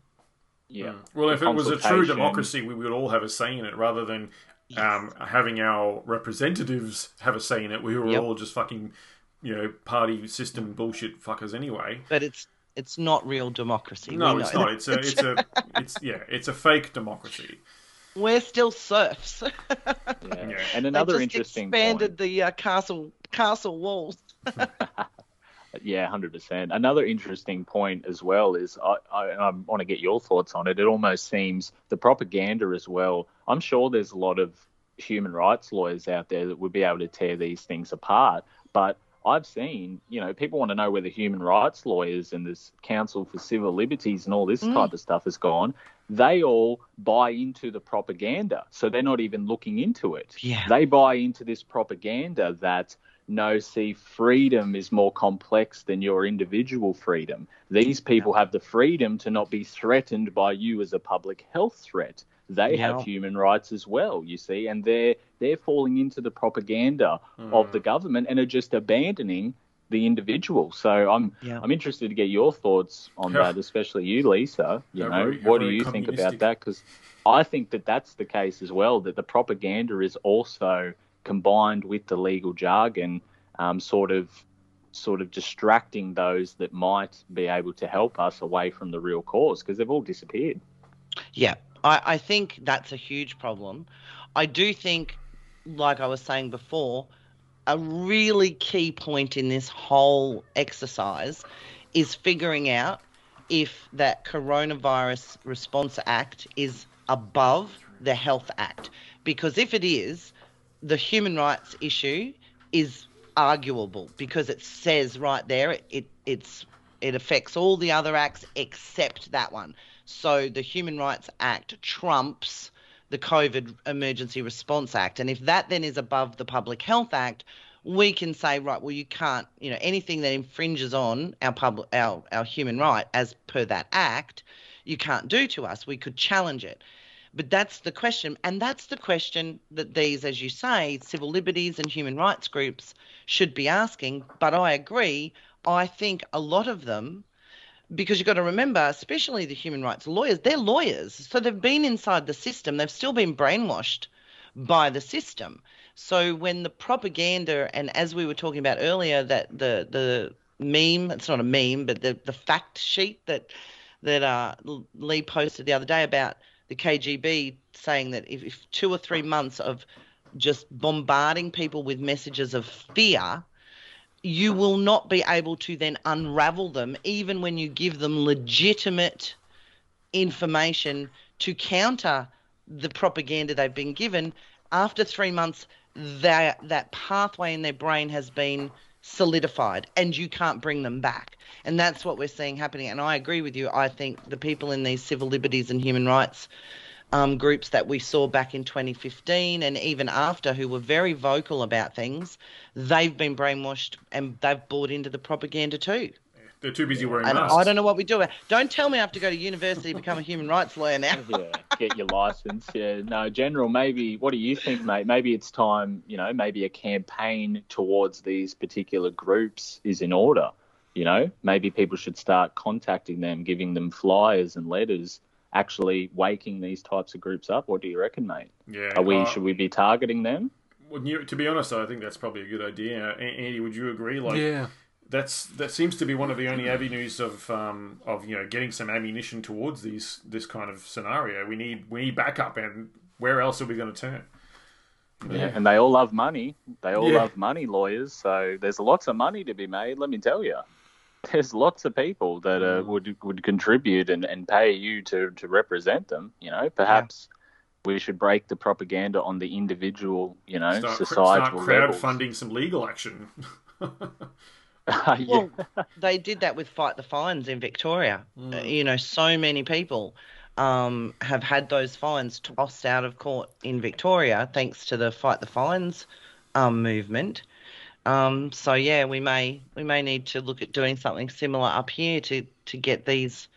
[SPEAKER 6] Yeah. Mm.
[SPEAKER 5] Well, if it was a true democracy, we would all have a say in it rather than um, having our representatives have a say in it. We were
[SPEAKER 8] Yep.
[SPEAKER 5] all just fucking, you know, party system bullshit fuckers anyway.
[SPEAKER 8] But it's it's not real democracy.
[SPEAKER 5] No, it's
[SPEAKER 8] know
[SPEAKER 5] not.
[SPEAKER 8] that.
[SPEAKER 5] It's a, it's a, it's yeah, it's a fake democracy.
[SPEAKER 8] We're still serfs.
[SPEAKER 6] Yeah. And another
[SPEAKER 8] they just
[SPEAKER 6] interesting
[SPEAKER 8] expanded
[SPEAKER 6] point.
[SPEAKER 8] the uh, castle castle walls.
[SPEAKER 6] Yeah, hundred percent. Another interesting point as well is I, I, I want to get your thoughts on it. It almost seems the propaganda as well. I'm sure there's a lot of human rights lawyers out there that would be able to tear these things apart, but I've seen, you know, people want to know where the human rights lawyers and this Council for Civil Liberties and all this mm. type of stuff has gone. They all buy into the propaganda, so they're not even looking into it.
[SPEAKER 8] Yeah.
[SPEAKER 6] They buy into this propaganda that no, see, freedom is more complex than your individual freedom. These people have the freedom to not be threatened by you as a public health threat. They
[SPEAKER 8] Yeah.
[SPEAKER 6] have human rights as well, you see, and they're they're falling into the propaganda of hmm. the government and are just abandoning the individual. So I'm
[SPEAKER 8] Yeah.
[SPEAKER 6] I'm interested to get your thoughts on
[SPEAKER 5] Yeah.
[SPEAKER 6] that, especially you, Lisa. You
[SPEAKER 5] They're
[SPEAKER 6] know,
[SPEAKER 5] very-
[SPEAKER 6] what do you think about that? Because I think that that's the case as well. That the propaganda is also combined with the legal jargon, um, sort of sort of distracting those that might be able to help us away from the real cause because they've all disappeared.
[SPEAKER 8] Yeah, I, I think that's a huge problem. I do think, like I was saying before, a really key point in this whole exercise is figuring out if that Coronavirus Response Act is above the Health Act. Because if it is, the human rights issue is arguable because it says right there it, it it's it affects all the other acts except that one. So the Human Rights Act trumps the COVID Emergency Response Act. And if that then is above the Public Health Act, we can say, right, well, you can't, you know, anything that infringes on our public, our, our human right as per that act, you can't do to us. We could challenge it. But that's the question. And that's the question that these, as you say, civil liberties and human rights groups should be asking. But I agree. I think a lot of them, because you've got to remember, especially the human rights lawyers, they're lawyers. So they've been inside the system, they've still been brainwashed by the system. So when the propaganda, and as we were talking about earlier, that the, the meme, it's not a meme, but the, the fact sheet that, that uh, Lee posted the other day about the KGB saying that if, if two or three months of just bombarding people with messages of fear, you will not be able to then unravel them, even when you give them legitimate information to counter the propaganda they've been given. After three months, that that pathway in their brain has been solidified, and you can't bring them back. And that's what we're seeing happening. And I agree with you. I think the people in these civil liberties and human rights um, groups that we saw back in 2015 and even after who were very vocal about things, they've been brainwashed and they've bought into the propaganda too.
[SPEAKER 5] They're too busy wearing
[SPEAKER 8] And
[SPEAKER 5] masks.
[SPEAKER 8] I don't know what we do. Don't tell me I have to go to university to become a human rights lawyer now.
[SPEAKER 6] yeah, get your license. Yeah, no, General. Maybe what do you think, mate? Maybe it's time. You know, maybe a campaign towards these particular groups is in order. You know, maybe people should start contacting them, giving them flyers and letters, actually waking these types of groups up. What do you reckon, mate?
[SPEAKER 5] Yeah.
[SPEAKER 6] Are we?
[SPEAKER 5] uh,
[SPEAKER 6] should we be targeting them?
[SPEAKER 5] Well, to be honest, I think that's probably a good idea. Andy, would you agree? Like,
[SPEAKER 7] yeah.
[SPEAKER 5] That's that seems to be one of the only avenues of um, of you know getting some ammunition towards these this kind of scenario. We need we need backup, and where else are we going to turn?
[SPEAKER 6] Yeah. And they all love money. They all
[SPEAKER 5] Yeah.
[SPEAKER 6] love money, lawyers. So there's lots of money to be made. Let me tell you. There's lots of people that uh, would would contribute and, and pay you to, to represent them. You know, perhaps we should break the propaganda on the individual, you know,
[SPEAKER 5] Start,
[SPEAKER 6] societal
[SPEAKER 5] start
[SPEAKER 6] levels.
[SPEAKER 5] crowdfunding some legal action.
[SPEAKER 6] yeah.
[SPEAKER 8] Well, they did that with Fight the Fines in Victoria. Uh, you know, so many people um, have had those fines tossed out of court in Victoria thanks to the Fight the Fines um, movement. Um, so yeah, we may we may need to look at doing something similar up here to to get these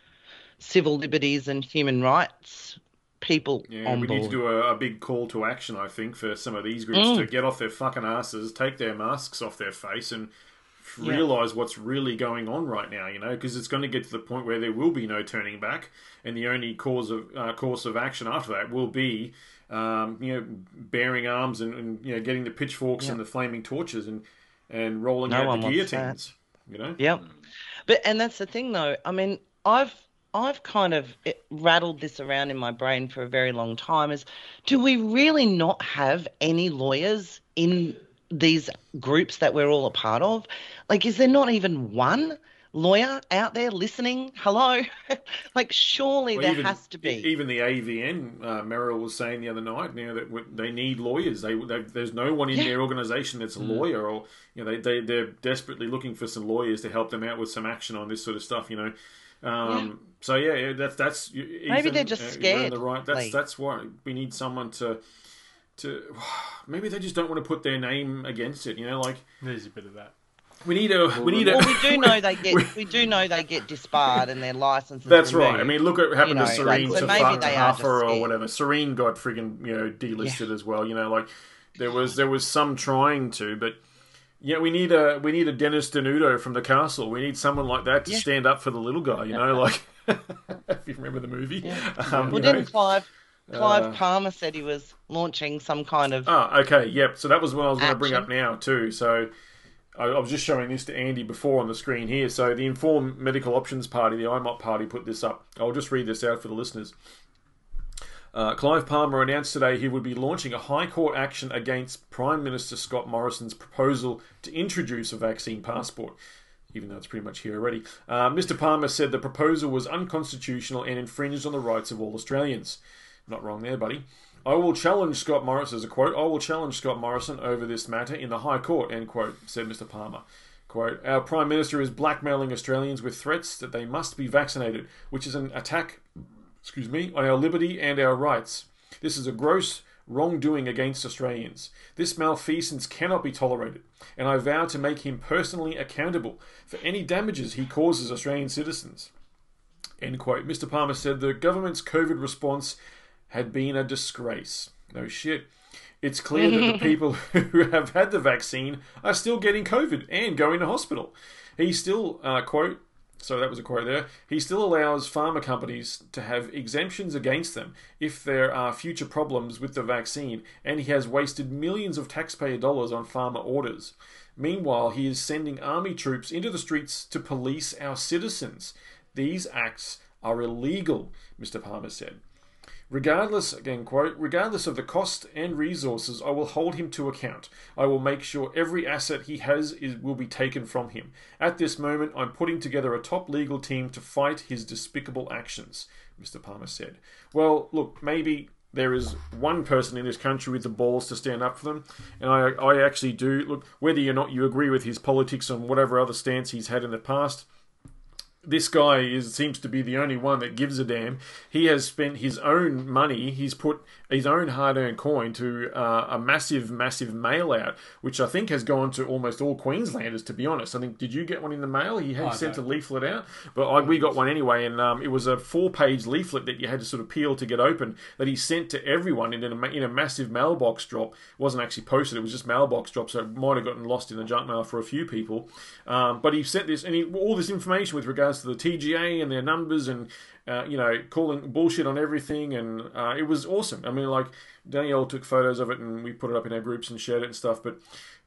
[SPEAKER 8] civil liberties and human rights people
[SPEAKER 5] Yeah,
[SPEAKER 8] on
[SPEAKER 5] we
[SPEAKER 8] board.
[SPEAKER 5] need to do a, a big call to action, I think, for some of these groups
[SPEAKER 8] Mm.
[SPEAKER 5] to get off their fucking asses, take their masks off their face, and
[SPEAKER 8] Yeah.
[SPEAKER 5] realize what's really going on right now. You know, because it's going to get to the point where there will be no turning back, and the only cause of uh, course of action after that will be, um, you know, bearing arms and, and you know getting the pitchforks
[SPEAKER 8] Yeah.
[SPEAKER 5] and the flaming torches and and rolling
[SPEAKER 8] No
[SPEAKER 5] out the
[SPEAKER 8] wants that.
[SPEAKER 5] guillotines. You know.
[SPEAKER 8] Yep. But and that's the thing though. I mean, I've I've kind of rattled this around in my brain for a very long time. Is do we really not have any lawyers in these groups that we're all a part of? Like, is there not even one lawyer out there listening? Hello, like surely
[SPEAKER 5] Well,
[SPEAKER 8] there
[SPEAKER 5] even-
[SPEAKER 8] has to be.
[SPEAKER 5] Even the AVN, uh, Meryl was saying the other night, you know, that they need lawyers. They, they there's no one in
[SPEAKER 8] Yeah.
[SPEAKER 5] their organisation that's a
[SPEAKER 7] Mm.
[SPEAKER 5] lawyer, or you know, they they they're desperately looking for some lawyers to help them out with some action on this sort of stuff. You know, um, so yeah, yeah, that's that's
[SPEAKER 8] Maybe
[SPEAKER 5] Ethan,
[SPEAKER 8] they're just
[SPEAKER 5] uh,
[SPEAKER 8] scared,
[SPEAKER 5] The right, that's
[SPEAKER 8] Lee.
[SPEAKER 5] that's why we need someone to to maybe they just don't want to put their name against it. You know, like
[SPEAKER 7] There's a bit of that.
[SPEAKER 5] we need a we need a.
[SPEAKER 8] well, we do know they get we do know they get disbarred and their licenses.
[SPEAKER 5] That's
[SPEAKER 8] removed.
[SPEAKER 5] right. I mean, look at what happened
[SPEAKER 8] You
[SPEAKER 5] to
[SPEAKER 8] know, like,
[SPEAKER 5] Serene
[SPEAKER 8] so
[SPEAKER 5] to,
[SPEAKER 8] maybe they are just
[SPEAKER 5] or whatever. Serene got friggin' you know delisted as well. You know, like there was there was some trying to, but yeah, we need a we need a Dennis Denuto from the castle. We need someone like that to
[SPEAKER 8] Yeah.
[SPEAKER 5] stand up for the little guy. You know, like if you remember the movie. Um,
[SPEAKER 8] Well, didn't Clive Clive
[SPEAKER 5] Uh,
[SPEAKER 8] Palmer said he was launching some kind of
[SPEAKER 5] Ah, okay, yep. So that was what I was going to bring up now too. So I, I was just showing this to Andy before on the screen here. So the Informed Medical Options Party, the IMOP party, put this up. I'll just read this out for the listeners. Uh, Clive Palmer announced today he would be launching a High Court action against Prime Minister Scott Morrison's proposal to introduce a vaccine passport. Even though it's pretty much here already. Uh, Mr. Palmer said the proposal was unconstitutional and infringed on the rights of all Australians. Not wrong there, buddy. I will challenge Scott Morrison, as a quote, I will challenge Scott Morrison over this matter in the High Court, end quote, said Mr. Palmer. Quote, Our Prime Minister is blackmailing Australians with threats that they must be vaccinated, which is an attack, excuse me, on our liberty and our rights. This is a gross wrongdoing against Australians. This malfeasance cannot be tolerated, and I vow to make him personally accountable for any damages he causes Australian citizens. End quote. Mr. Palmer said the government's COVID response had been a disgrace. No shit. It's clear that the people who have had the vaccine are still getting COVID and going to hospital. He still, uh, quote, so that was a quote there, he still allows pharma companies to have exemptions against them if there are future problems with the vaccine, and he has wasted millions of taxpayer dollars on pharma orders. Meanwhile, he is sending army troops into the streets to police our citizens. These acts are illegal, Mr. Palmer said. Regardless, again, quote, regardless of the cost and resources, I will hold him to account. I will make sure every asset he has is, will be taken from him. At this moment, I'm putting together a top legal team to fight his despicable actions, Mr. Palmer said. Well, look, maybe there is one person in this country with the balls to stand up for them, and I, I actually do. Look, whether or not you agree with his politics and whatever other stance he's had in the past, this guy is seems to be the only one that gives a damn. He has spent his own money. He's put his own hard-earned coin to uh, a massive, massive mail out, which I think has gone to almost all Queenslanders. To be honest, I think did you get one in the mail? He had sent a
[SPEAKER 7] don't.
[SPEAKER 5] leaflet out, but I, we got one anyway, and um, it was a four-page leaflet that you had to sort of peel to get open that he sent to everyone in a, in a massive mailbox drop. It wasn't actually posted; it was just mailbox drop, so it might have gotten lost in the junk mail for a few people. Um, but he sent this and he, all this information with regards to the TGA and their numbers and uh, you know calling bullshit on everything, and uh, it was awesome. I mean, like Danielle took photos of it and we put it up in our groups and shared it and stuff, but.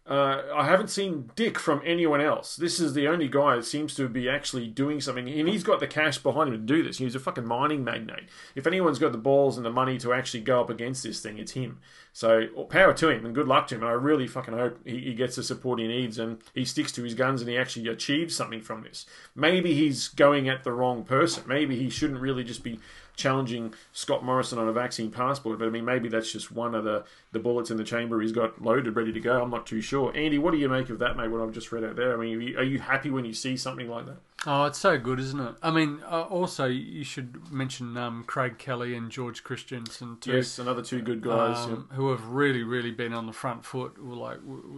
[SPEAKER 5] Uh, I haven't seen Dick from anyone else. This is the only guy that seems to be actually doing something, and he's got the cash behind him to do this. He's a fucking mining magnate. If anyone's got the balls and the money to actually go up against this thing, it's him. So power to him and good luck to him. And I really fucking hope he, he gets the support he needs and he sticks to his guns and he actually achieves something from this. Maybe he's going at the wrong person. Maybe he shouldn't really just be challenging Scott Morrison on a vaccine passport. But I mean, maybe that's just one of the, the bullets in the chamber he's got loaded, ready to go. I'm not too sure. Andy, what do you make of that, mate? What I've just read out there. I mean, are you, are you happy when you see something like that?
[SPEAKER 7] Oh, it's so good, isn't it? I mean, uh, also you should mention um, Craig Kelly and George Christensen too.
[SPEAKER 5] Yes, another two good guys.
[SPEAKER 7] um, who have really, really been on the front foot, like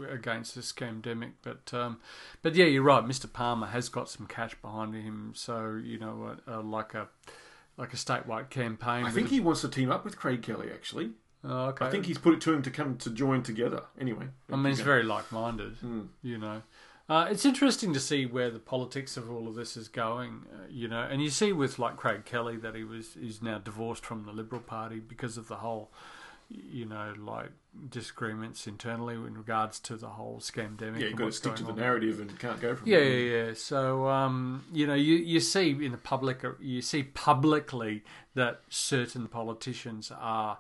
[SPEAKER 7] against this pandemic. But, um, but yeah, you're right. Mr. Palmer has got some cash behind him, so you know, uh, uh, like a like a statewide campaign.
[SPEAKER 5] I think he wants to team up with Craig Kelly. Actually,
[SPEAKER 7] Oh, okay.
[SPEAKER 5] I think he's put it to him to come to join together. Anyway,
[SPEAKER 7] I mean, he's very like-minded. You know, uh, it's interesting to see where the politics of all of this is going. Uh, you know, and you see with like Craig Kelly that he was is now divorced from the Liberal Party because of the whole, you know, like disagreements internally in regards to the whole scamdemic.
[SPEAKER 5] yeah, you've got to stick to the
[SPEAKER 7] on.
[SPEAKER 5] narrative and can't go from
[SPEAKER 7] Yeah,
[SPEAKER 5] there.
[SPEAKER 7] yeah, yeah. So, um, you know, you, you see in the public, you see publicly that certain politicians are,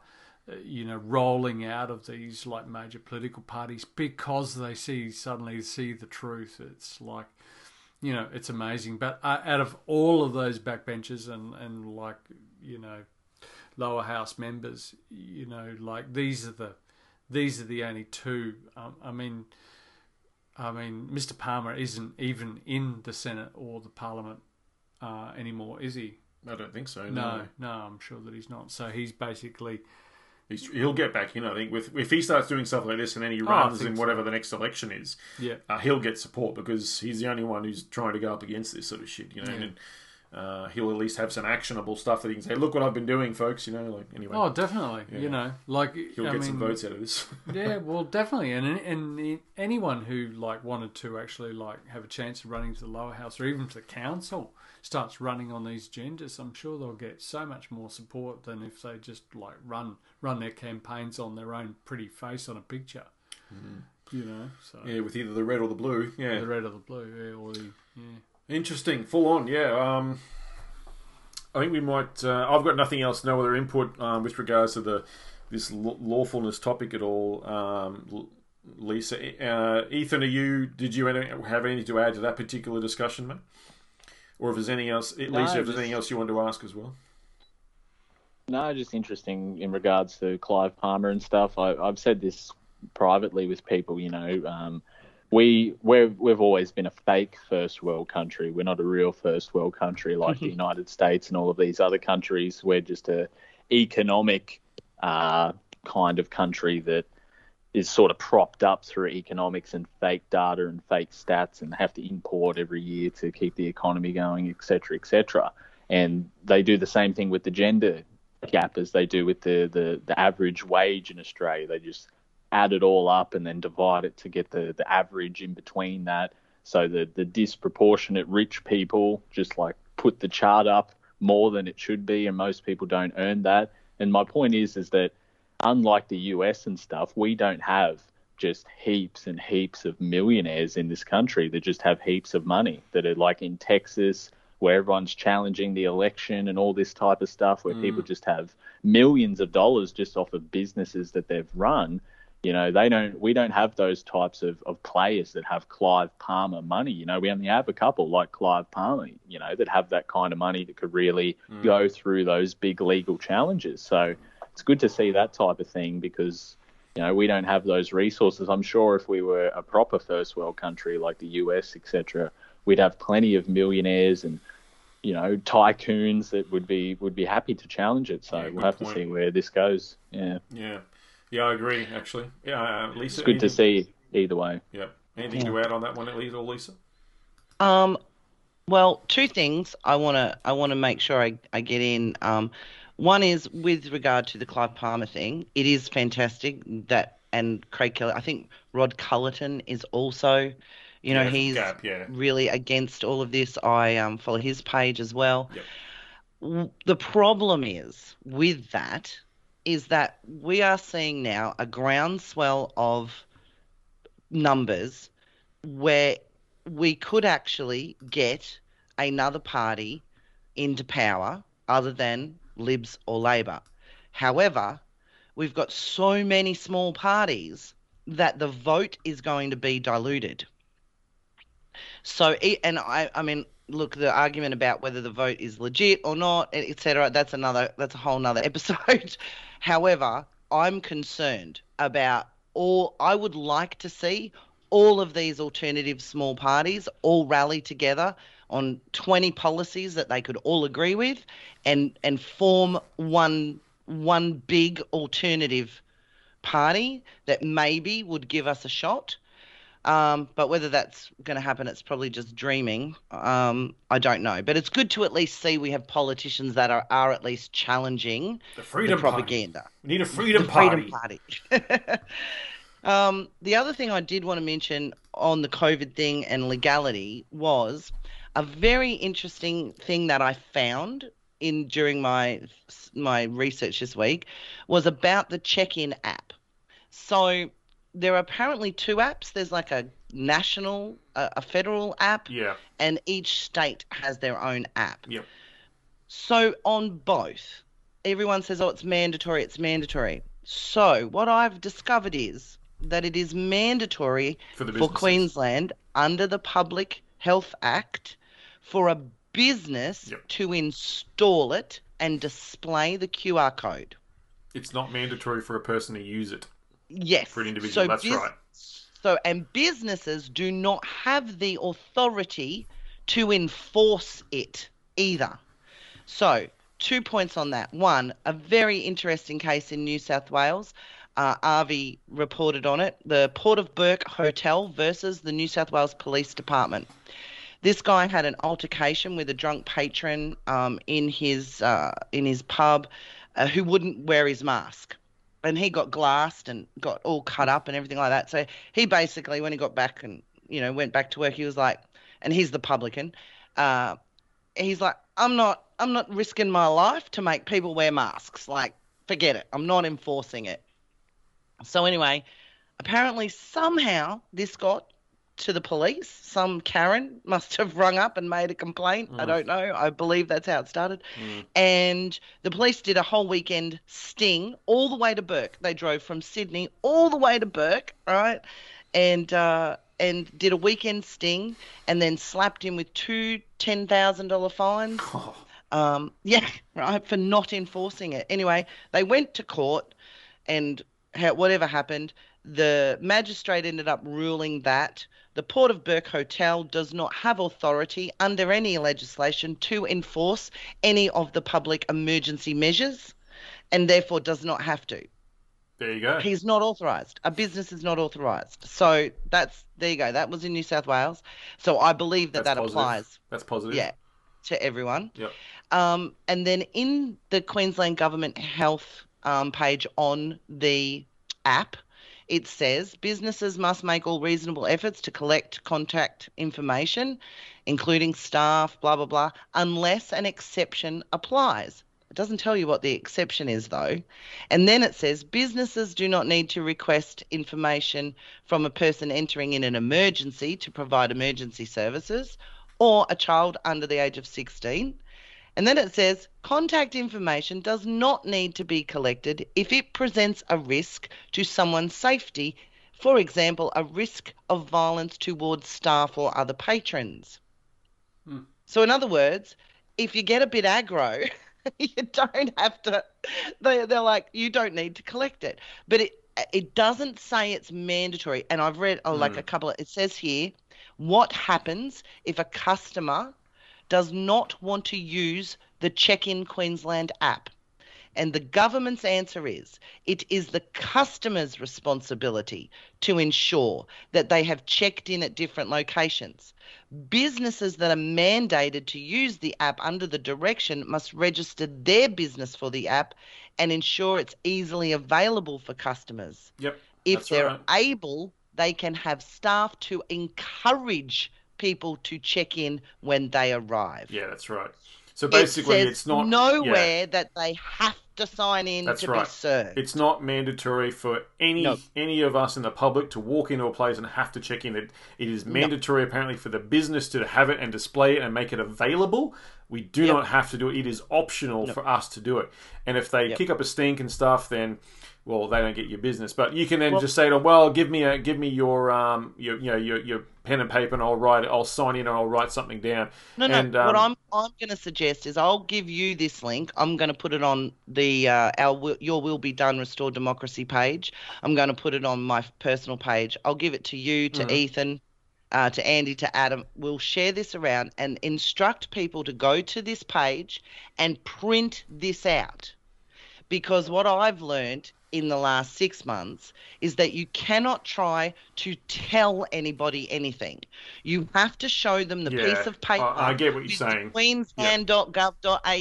[SPEAKER 7] uh, you know, rolling out of these like major political parties because they see suddenly see the truth. It's like, you know, it's amazing. But uh, out of all of those backbenchers and and like, you know, lower house members, you know, like these are the these are the only two. Um, I mean. I mean, Mr. Palmer isn't even in the Senate or the Parliament uh, anymore, is he?
[SPEAKER 5] I don't think so.
[SPEAKER 7] No, no, I'm sure that he's not. So he's basically,
[SPEAKER 5] He's, he'll get back in. I think with if he starts doing stuff like this and then he
[SPEAKER 7] Oh,
[SPEAKER 5] runs
[SPEAKER 7] think
[SPEAKER 5] in
[SPEAKER 7] so.
[SPEAKER 5] whatever the next election is,
[SPEAKER 7] yeah,
[SPEAKER 5] uh, he'll get support because he's the only one who's trying to go up against this sort of shit. You know,
[SPEAKER 7] Yeah.
[SPEAKER 5] and uh, he'll at least have some actionable stuff that he can say, "Look what I've been doing, folks." You know, like anyway,
[SPEAKER 7] oh, definitely.
[SPEAKER 5] Yeah.
[SPEAKER 7] You know, like
[SPEAKER 5] he'll
[SPEAKER 7] I
[SPEAKER 5] get
[SPEAKER 7] mean,
[SPEAKER 5] some votes out of this.
[SPEAKER 7] yeah, well, definitely, and and anyone who like wanted to actually like have a chance of running to the lower house or even to the council starts running on these agendas, I'm sure they'll get so much more support than if they just like run run their campaigns on their own pretty face on a picture. You know, so
[SPEAKER 5] yeah, with either the red or the blue. Yeah,
[SPEAKER 7] the red or the blue, yeah, or the yeah.
[SPEAKER 5] Interesting, full on, yeah. Um, I think we might. Uh, I've got nothing else, no other input um, with regards to the this lawfulness topic at all. Um, Lisa, uh, Ethan, are you? Did you any- have anything to add to that particular discussion, mate? Or if there's anything else, Lisa, if there's
[SPEAKER 6] just-
[SPEAKER 5] anything else you want to ask as well.
[SPEAKER 6] No, just interesting in regards to Clive Palmer and stuff. I, I've said this privately with people. You know, um, we we're, we've always been a fake first world country. We're not a real first world country like the United States and all of these other countries. We're just a economic uh, kind of country that is sort of propped up through economics and fake data and fake stats and have to import every year to keep the economy going, et cetera, et cetera. And they do the same thing with the gender gap as they do with the, the, the average wage in Australia. They just add it all up and then divide it to get the, the average in between that. So the, the disproportionate rich people just like put the chart up more than it should be, and most people don't earn that. And my point is, is that unlike the US and stuff, we don't have just heaps and heaps of millionaires in this country that just have heaps of money that are like in Texas where everyone's challenging the election and all this type of stuff where mm. people just have millions of dollars just off of businesses that they've run you know they don't we don't have those types of, of players that have clive palmer money you know. We only have a couple like clive palmer you know that have that kind of money that could really mm. go through those big legal challenges. So it's good to see that type of thing because you know we don't have those resources. I'm sure if we were a proper first world country like the us etc we'd have plenty of millionaires and you know tycoons that would be would be happy to challenge it. So
[SPEAKER 5] Yeah,
[SPEAKER 6] we'll have
[SPEAKER 5] point.
[SPEAKER 6] to see where this goes. Yeah.
[SPEAKER 5] Yeah, yeah, I agree. Actually, yeah, uh, Lisa,
[SPEAKER 6] it's good to see either way
[SPEAKER 5] Yeah, anything to add on that one, at least, or Lisa?
[SPEAKER 8] Um, well, two things I want to I want to make sure I, I get in. Um, one is with regard to the Clive Palmer thing. It is fantastic that and Craig Kelly. I think Rod Culleton is also, you know,
[SPEAKER 5] Yeah,
[SPEAKER 8] he's
[SPEAKER 5] Gap, yeah.
[SPEAKER 8] really against all of this. I um, follow his page as well.
[SPEAKER 5] Yep.
[SPEAKER 8] The problem is with that is that we are seeing now a groundswell of numbers where we could actually get another party into power other than Libs or Labor. However, we've got so many small parties that the vote is going to be diluted. So, and I, I mean, look, the argument about whether the vote is legit or not, etc. That's another. That's a whole nother episode. However, I'm concerned about all. I would like to see all of these alternative small parties all rally together on 20 policies that they could all agree with, and and form one one big alternative party that maybe would give us a shot. Um, but whether that's going to happen, it's probably just dreaming. Um, I don't know. But it's good to at least see we have politicians that are, are at least challenging
[SPEAKER 5] The Freedom Party.
[SPEAKER 8] propaganda.
[SPEAKER 5] We need a freedom
[SPEAKER 8] The
[SPEAKER 5] party.
[SPEAKER 8] Freedom Party. um, the other thing I did want to mention on the COVID thing and legality was a very interesting thing that I found in during my my research this week was about the check-in app. So there are apparently two apps. There's like a national, a, a federal app,
[SPEAKER 5] Yeah.
[SPEAKER 8] and each state has their own app.
[SPEAKER 5] Yep.
[SPEAKER 8] So on both, everyone says, oh, it's mandatory, it's mandatory. So what I've discovered is that it is mandatory
[SPEAKER 5] For the
[SPEAKER 8] for. Queensland under the Public Health Act for a business
[SPEAKER 5] Yep.
[SPEAKER 8] to install it and display the QR code.
[SPEAKER 5] It's not mandatory for a person to use it.
[SPEAKER 8] Yes.
[SPEAKER 5] For an individual, that's right.
[SPEAKER 8] So, and businesses do not have the authority to enforce it either. So, two points on that. One, a very interesting case in New South Wales. Uh, Avi reported on it. The Port of Bourke Hotel versus the New South Wales Police Department. This guy had an altercation with a drunk patron um, in his uh, in his pub, uh, who wouldn't wear his mask, and he got glassed and got all cut up and everything like that. So he basically, when he got back and you know went back to work, he was like, and he's the publican. Uh, he's like, I'm not, I'm not risking my life to make people wear masks. Like, forget it. I'm not enforcing it. So anyway, apparently somehow this got to the police. Some Karen must have rung up and made a complaint. I don't know. I believe that's how it started. And the police did a whole weekend sting all the way to Bourke. They drove from Sydney all the way to Bourke, right? And uh, and did a weekend sting and then slapped him with two ten thousand dollar fines. Um, yeah, right, for not enforcing it. Anyway, they went to court and ha- whatever happened, the magistrate ended up ruling that the Port of Bourke Hotel does not have authority under any legislation to enforce any of the public emergency measures and therefore does not have to.
[SPEAKER 5] There you go.
[SPEAKER 8] He's not authorised. A business is not authorised. So that's there you go. That was in New South Wales. So I believe that
[SPEAKER 5] That's
[SPEAKER 8] that
[SPEAKER 5] positive.
[SPEAKER 8] applies.
[SPEAKER 5] That's positive.
[SPEAKER 8] Yeah, to everyone.
[SPEAKER 5] Yep.
[SPEAKER 8] Um, and then in the Queensland Government Health um, page on the app, it says businesses must make all reasonable efforts to collect contact information, including staff, blah, blah, blah, unless an exception applies. It doesn't tell you what the exception is, though. And then it says businesses do not need to request information from a person entering in an emergency to provide emergency services or a child under the age of 16. And then it says contact information does not need to be collected if it presents a risk to someone's safety, for example, a risk of violence towards staff or other patrons. Hmm. So, in other words, if you get a bit aggro, you don't have to. They, they're like, you don't need to collect it. But it it doesn't say it's mandatory. And I've read oh, like hmm. a couple. Of, it says here, what happens if a customer does not want to use the Check In Queensland app? And the government's answer is it is the customer's responsibility to ensure that they have checked in at different locations. Businesses that are mandated to use the app under the direction must register their business for the app and ensure it's easily available for customers.
[SPEAKER 5] Yep.
[SPEAKER 8] If they're
[SPEAKER 5] right.
[SPEAKER 8] able, they can have staff to encourage people to check in when they arrive.
[SPEAKER 5] Yeah, that's right. So basically,
[SPEAKER 8] it
[SPEAKER 5] it's not
[SPEAKER 8] nowhere
[SPEAKER 5] yeah,
[SPEAKER 8] that they have to sign in
[SPEAKER 5] that's
[SPEAKER 8] to
[SPEAKER 5] right.
[SPEAKER 8] be served.
[SPEAKER 5] It's not mandatory for any
[SPEAKER 8] No.
[SPEAKER 5] any of us in the public to walk into a place and have to check in. It it is mandatory apparently for the business to have it and display it and make it available. We do
[SPEAKER 8] Yep.
[SPEAKER 5] not have to do it. It is optional for us to do it. And if they kick up a stink and stuff, then well, they don't get your business. But you can then just say to them, well, give me a give me your um your you know your, your pen and paper, and I'll write it. I'll sign in and I'll write something down.
[SPEAKER 8] No, no.
[SPEAKER 5] And, um,
[SPEAKER 8] what I'm I'm going to suggest is I'll give you this link. I'm going to put it on the uh, our Will- your will be done restore democracy page. I'm going to put it on my personal page. I'll give it to you, to Ethan, uh, to Andy, to Adam. We'll share this around and instruct people to go to this page and print this out. Because what I've learned in the last six months is that you cannot try to tell anybody anything. You have to show them the
[SPEAKER 5] Yeah,
[SPEAKER 8] piece of paper.
[SPEAKER 5] I- I get what you're saying.
[SPEAKER 8] Queensland.gov.au,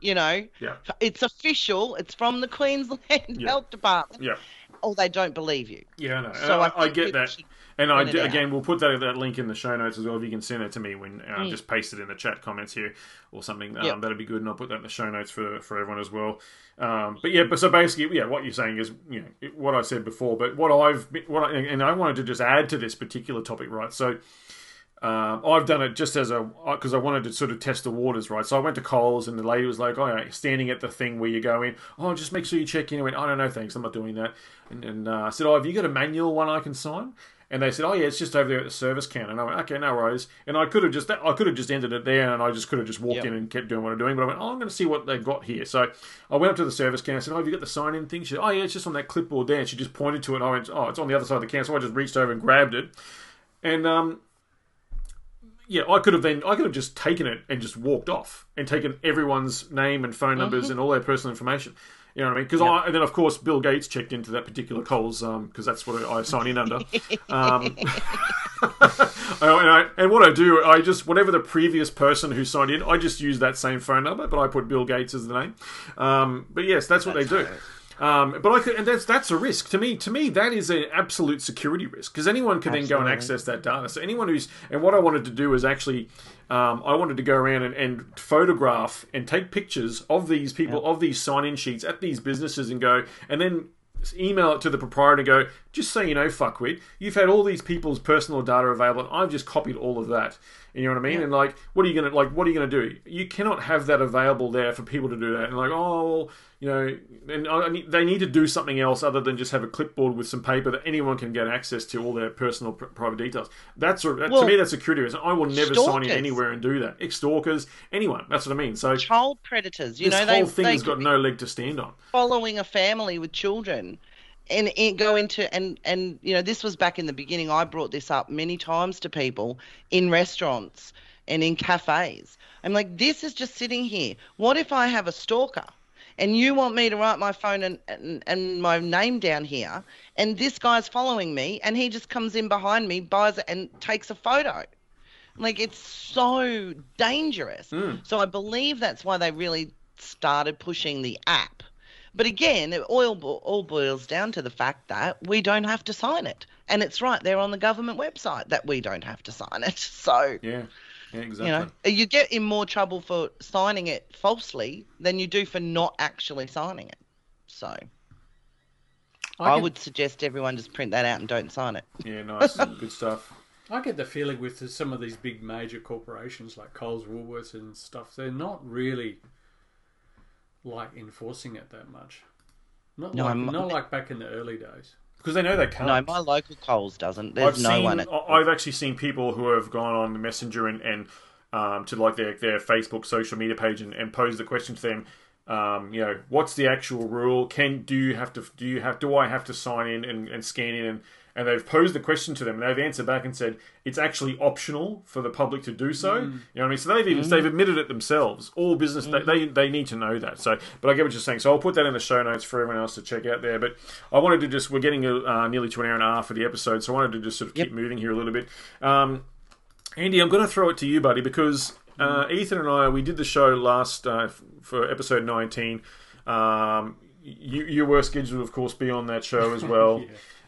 [SPEAKER 8] you know.
[SPEAKER 5] Yeah.
[SPEAKER 8] It's official. It's from the Queensland. Health Department.
[SPEAKER 5] yeah.
[SPEAKER 8] Or they don't believe you.
[SPEAKER 5] Yeah, I know.
[SPEAKER 8] So
[SPEAKER 5] I,
[SPEAKER 8] I
[SPEAKER 5] I get that.
[SPEAKER 8] should
[SPEAKER 5] And I
[SPEAKER 8] print it
[SPEAKER 5] d-
[SPEAKER 8] out.
[SPEAKER 5] again, we'll put that that link in the show notes as well. If you can send it to me when uh, just paste it in the chat comments here or something, um,
[SPEAKER 8] Mm. Yep.
[SPEAKER 5] that'd be good. And I'll put that in the show notes for for everyone as well. Um, but yeah, but so basically, yeah, what you're saying is you know what I said before. But what I've what I, and I wanted to just add to this particular topic, right? So. Um, I've done it just as a because I wanted to sort of test the waters, right? So I went to Coles and the lady was like, "Oh, yeah, standing at the thing where you go in. Oh, just make sure you check in." I went, "I don't know, thanks, I'm not doing that." And, and uh, I said, "Oh, have you got a manual one I can sign?" And they said, "Oh yeah, it's just over there at the service counter." And I went, "Okay, no worries." And I could have just I could have just ended it there, and I just could have just walked
[SPEAKER 8] Yep.
[SPEAKER 5] in and kept doing what I'm doing. But I went, "Oh, I'm going to see what they've got here." So I went up to the service counter. I said, "Oh, have you got the sign in thing?" She said, "Oh yeah, it's just on that clipboard there." And she just pointed to it. And I went, "Oh, it's on the other side of the counter." So I just reached over and grabbed it, and um, yeah, I could have then I could have just taken it and just walked off and taken everyone's name and phone numbers and all their personal information. You know what I mean? Because I and then of course Bill Gates checked into that particular Coles because that's what I sign in under. um, Oh, and, I, and what I do, I just whatever the previous person who signed in, I just use that same phone number, but I put Bill Gates as the name. Um, but yes, that's what they do. Um, but I could, and that's that's a risk to me. To me, that is an absolute security risk because anyone can then go and access that data. So anyone who's and what I wanted to do is actually, um, I wanted to go around and, and photograph and take pictures of these people of these sign-in sheets at these businesses and go and then email it to the proprietor and go, just so you know, fuckwit, you've had all these people's personal data available, and I've just copied all of that. You know what I mean? And like, what are you gonna like? What are you gonna do? You cannot have that available there for people to do that. And like, oh, well, you know, and I, I they need to do something else other than just have a clipboard with some paper that anyone can get access to all their personal pr- private details. That's a, that,
[SPEAKER 8] Well,
[SPEAKER 5] to me, that's a security risk. I will never sign in anywhere and do that. Ex stalkers, anyone. That's what I mean. So
[SPEAKER 8] Child predators, you
[SPEAKER 5] this
[SPEAKER 8] know,
[SPEAKER 5] whole
[SPEAKER 8] they,
[SPEAKER 5] thing
[SPEAKER 8] they
[SPEAKER 5] has got no leg to stand on.
[SPEAKER 8] following a family with children and, and go into and and you know this was back in the beginning. I brought this up many times to people in restaurants and in cafes. I'm like this is just sitting here. What if i have a stalker and you want me to write my phone and, and, and my name down here and this guy's following me and he just comes in behind me buys it and takes a photo? Like it's so dangerous. Hmm. So I believe that's why they really started pushing the app. But again, it all, all boils down to the fact that we don't have to sign it. And it's right there on the government website that we don't have to sign it. So,
[SPEAKER 5] Yeah, yeah, exactly.
[SPEAKER 8] you know, you get in more trouble for signing it falsely than you do for not actually signing it. So, I,
[SPEAKER 7] can-
[SPEAKER 8] would suggest everyone just print that out and don't sign it.
[SPEAKER 5] yeah, nice, good stuff.
[SPEAKER 7] I get the feeling with some of these big major corporations like Coles, Woolworths, and stuff, they're not really like enforcing it that much. Not
[SPEAKER 8] No,
[SPEAKER 7] like not like back in the early days.
[SPEAKER 5] Because they know they can't.
[SPEAKER 8] No, my local Coles doesn't. There's
[SPEAKER 5] I've
[SPEAKER 8] no
[SPEAKER 5] seen,
[SPEAKER 8] one. At,
[SPEAKER 5] I've actually seen people who have gone on the Messenger and, and um, to like their, their Facebook social media page and, and posed the question to them. Um, you know, what's the actual rule? Can do you have to do you have do I have to sign in and, and scan in and and they've posed the question to them and they've answered back and said it's actually optional for the public to do so. You know what I mean? So they've even they've admitted it themselves. All business they, they they need to know that. So, but I get what you're saying. So I'll put that in the show notes for everyone else to check out there. But I wanted to just we're getting uh, nearly to an hour and a half for the episode, so I wanted to just sort of keep moving here a little bit. Um, Andy, I'm going to throw it to you, buddy, because uh, Ethan and I we did the show last uh, f- for episode 19. Um, you you were scheduled, of course, be on that show as well.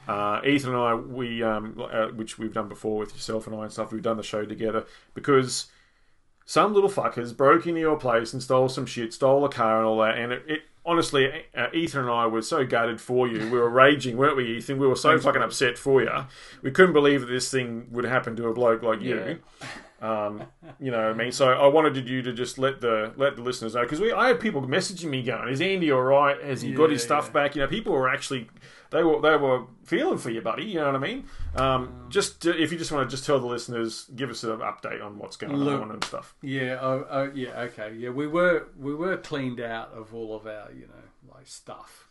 [SPEAKER 5] Uh, Ethan and I, we um, uh, which we've done before with yourself and I and stuff. We've done the show together because some little fuckers broke into your place and stole some shit, stole a car and all that. And it, it honestly, uh, Ethan and I were so gutted for you. We were raging, weren't we, Ethan? We were so fucking upset for you. We couldn't believe that this thing would happen to a bloke like you. Um, you know, what I mean, so I wanted you to just let the let the listeners know because we I had people messaging me going, "Is Andy all right? Has he got his stuff
[SPEAKER 7] yeah.
[SPEAKER 5] back?" You know, people were actually they were they were feeling for you, buddy. You know what I mean? Um, just if you just want to just tell the listeners, give us an update on what's going
[SPEAKER 7] Look-
[SPEAKER 5] on and stuff.
[SPEAKER 7] Yeah, oh, oh, yeah, okay, yeah. We were we were cleaned out of all of our, you know, like stuff.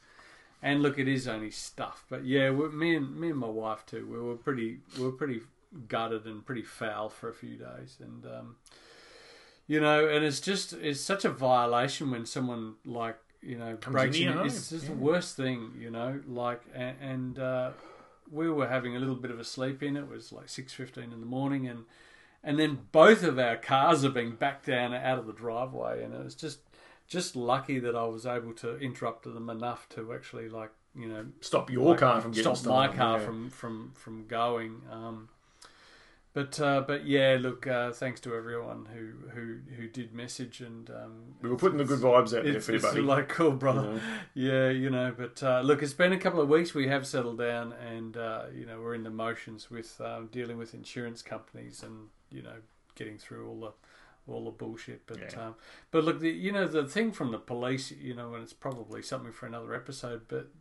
[SPEAKER 7] And look, it is only stuff, but yeah, me and me and my wife too. We were pretty we were pretty gutted and pretty foul for a few days, and um, you know, and it's just it's such a violation when someone like you know breaks in. It's just the worst thing, you know, like and. and uh, we were having a little bit of a sleep in. It was like six fifteen in the morning, and and then both of our cars are being backed down out of the driveway, and it was just just lucky that I was able to interrupt them enough to actually like you know
[SPEAKER 5] Stop your car from getting
[SPEAKER 7] stop my car
[SPEAKER 5] yeah.
[SPEAKER 7] from from from going. Um, but uh, but yeah, look, uh, thanks to everyone who who who did message and um,
[SPEAKER 5] We were putting the good vibes out there for you,
[SPEAKER 7] it's like cool, brother. Yeah, you know. But uh, look, it's been a couple of weeks. We have settled down, and uh, you know, we're in the motions with um, dealing with insurance companies, and you know, getting through all the all the bullshit. But
[SPEAKER 5] Yeah.
[SPEAKER 7] um, but look, the, you know, the thing from the police, you know, and it's probably something for another episode, but.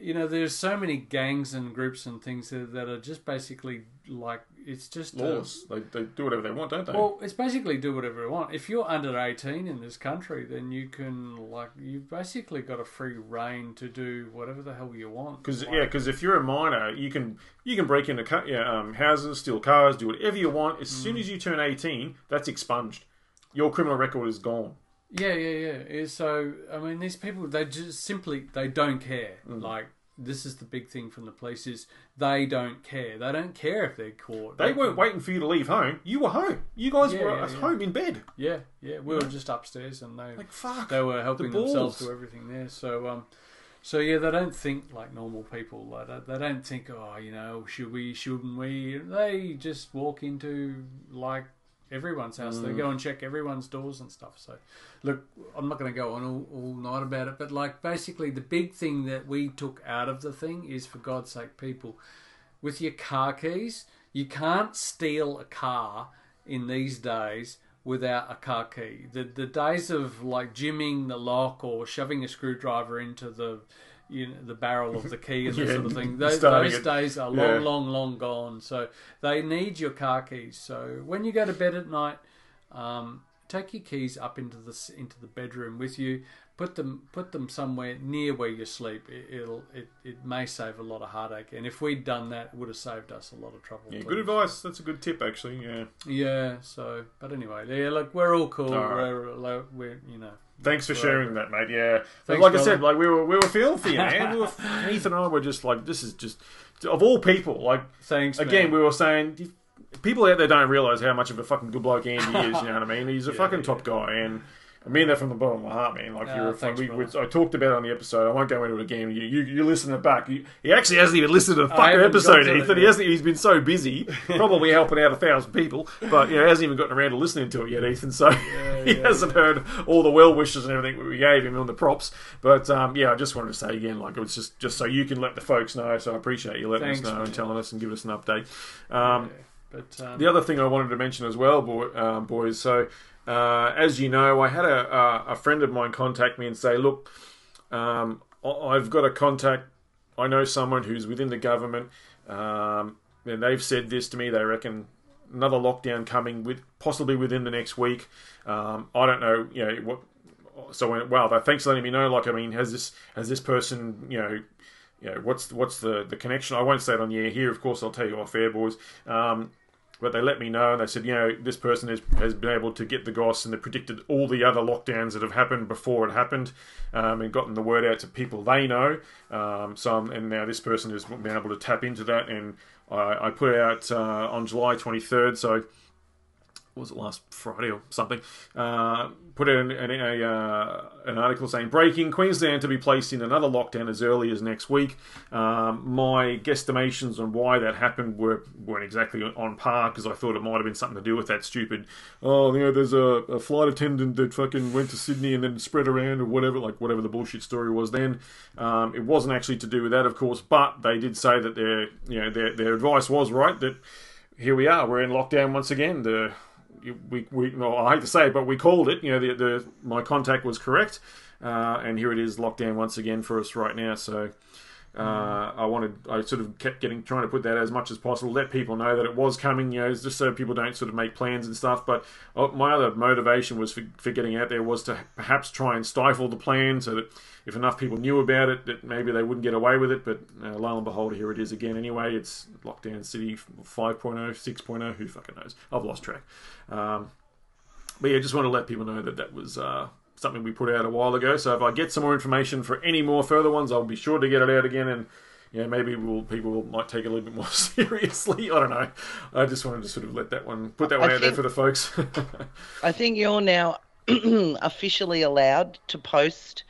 [SPEAKER 7] You know, there's so many gangs and groups and things that, that are just basically like it's just uh,
[SPEAKER 5] Laws. They, they do whatever they want, don't they?
[SPEAKER 7] well, it's basically do whatever you want. If you're under 18 in this country, then you can, like, you've basically got a free reign to do whatever the hell you want.
[SPEAKER 5] Because
[SPEAKER 7] Like,
[SPEAKER 5] yeah, because if you're a minor, you can you can break into ca- yeah, um, houses, steal cars, do whatever you want. As
[SPEAKER 7] Mm.
[SPEAKER 5] soon as you turn 18, that's expunged. Your criminal record is gone.
[SPEAKER 7] Yeah, yeah, yeah. So, I mean, these people, they just simply, they don't care.
[SPEAKER 5] Mm.
[SPEAKER 7] Like, this is the big thing from the police is they don't care. They don't care if they're caught.
[SPEAKER 5] They
[SPEAKER 7] can-
[SPEAKER 5] weren't waiting for you to leave home. You were home. You guys
[SPEAKER 7] Yeah,
[SPEAKER 5] were
[SPEAKER 7] yeah,
[SPEAKER 5] at
[SPEAKER 7] yeah.
[SPEAKER 5] home in bed.
[SPEAKER 7] Yeah, yeah. We were just upstairs and they
[SPEAKER 5] Like fuck.
[SPEAKER 7] they were helping
[SPEAKER 5] The
[SPEAKER 7] themselves to everything there. So um, so yeah, they don't think like normal people. Like they, they don't think, oh, you know, should we, shouldn't we? They just walk into like everyone's house.
[SPEAKER 5] Mm.
[SPEAKER 7] They go and check everyone's doors and stuff. So look, I'm not going to go on all, all night about it, but like basically the big thing that we took out of the thing is for God's sake, people, with your car keys, you can't steal a car in these days without a car key. The the days of like jimming the lock or shoving a screwdriver into the you know, the barrel of the key and that sort of thing. Those, those
[SPEAKER 5] it.
[SPEAKER 7] days are
[SPEAKER 5] Yeah.
[SPEAKER 7] long, long, long gone. So they need your car keys. So when you go to bed at night, um, take your keys up into the into the bedroom with you. Put them put them somewhere near where you sleep. It, it'll it, it may save a lot of heartache. And if we'd done that, it would have saved us a lot of trouble.
[SPEAKER 5] Yeah,
[SPEAKER 7] too.
[SPEAKER 5] good advice. That's a good tip, actually. Yeah.
[SPEAKER 7] Yeah. So, but anyway, yeah. Look, we're all cool.
[SPEAKER 5] All right.
[SPEAKER 7] We're, we're you know.
[SPEAKER 5] Thanks for sharing that, mate. Yeah,
[SPEAKER 7] Thanks,
[SPEAKER 5] like I said, like we were we were feeling for you, man. We were, Ethan and I were just like, this is just of all people. Like
[SPEAKER 7] Thanks.
[SPEAKER 5] again,
[SPEAKER 7] man.
[SPEAKER 5] we were saying people out there don't realize how much of a fucking good bloke Andy is. You know what I mean? He's a fucking top guy, and I mean that from the bottom of my heart, man. Like you're a
[SPEAKER 7] thanks,
[SPEAKER 5] we, we. I talked about it on the episode. I won't go into it again. You you, you listen it back. You, he actually hasn't even listened to the fucking episode, Ethan. He hasn't. He's been so busy, probably helping out a thousand people, but you know he hasn't even gotten around to listening to it yet, Ethan. So he
[SPEAKER 7] yeah,
[SPEAKER 5] hasn't heard all the well wishes and everything we gave him on the props. But um, yeah, I just wanted to say again, like it was just just so you can let the folks know. So I appreciate you letting
[SPEAKER 7] Thanks,
[SPEAKER 5] us know
[SPEAKER 7] man.
[SPEAKER 5] and telling us and giving us an update. Um,
[SPEAKER 7] But um,
[SPEAKER 5] the other thing I wanted to mention as well, boy, um, boys. So, uh, as you know, I had a, a, friend of mine contact me and say, "Look, um, I've got a contact. I know someone who's within the government, um, and they've said this to me. They reckon another lockdown coming with possibly within the next week. Um, I don't know, you know what." So, wow, thanks for letting me know. Like, I mean, has this has this person, you know, know, what's what's the, the connection? I won't say it on the air here. Of course, I'll tell you off air, boys. Um, but they let me know, and they said, you know, this person has, has been able to get the goss, and they predicted all the other lockdowns that have happened before it happened, um, and gotten the word out to people they know. Um, so, I'm- and now this person has been able to tap into that, and I, I put out uh, on July 23rd. So was it last Friday or something, uh, put out an, an, a, uh, an article saying breaking Queensland to be placed in another lockdown as early as next week. Um, my guesstimations on why that happened were weren't exactly on par because I thought it might have been something to do with that stupid. Oh, you know, there's a, a flight attendant that fucking went to Sydney and then spread around or whatever, like whatever the bullshit story was. Then um, it wasn't actually to do with that, of course, but they did say that their you know their their advice was right that here we are, we're in lockdown once again. The we, we well, I hate to say it, but we called it. You know, the, the my contact was correct, uh, and here it is, lockdown once again for us right now. So. Uh, I wanted, I sort of kept getting, trying to put that as much as possible, let people know that it was coming, you know, just so people don't sort of make plans and stuff. But uh, my other motivation was for, for getting out there was to perhaps try and stifle the plan so that if enough people knew about it, that maybe they wouldn't get away with it. But uh, lo and behold, here it is again anyway. It's lockdown city 5.0, 6.0, who fucking knows? I've lost track. Um, but yeah, just want to let people know that that was uh, something we put out a while ago. So if I get some more information for any more further ones, I'll be sure to get it out again. And yeah, maybe we'll, people might take it a little bit more seriously. I don't know. I just wanted to sort of let that one, put that one
[SPEAKER 8] I
[SPEAKER 5] out there for the folks.
[SPEAKER 8] I think you're now officially allowed to post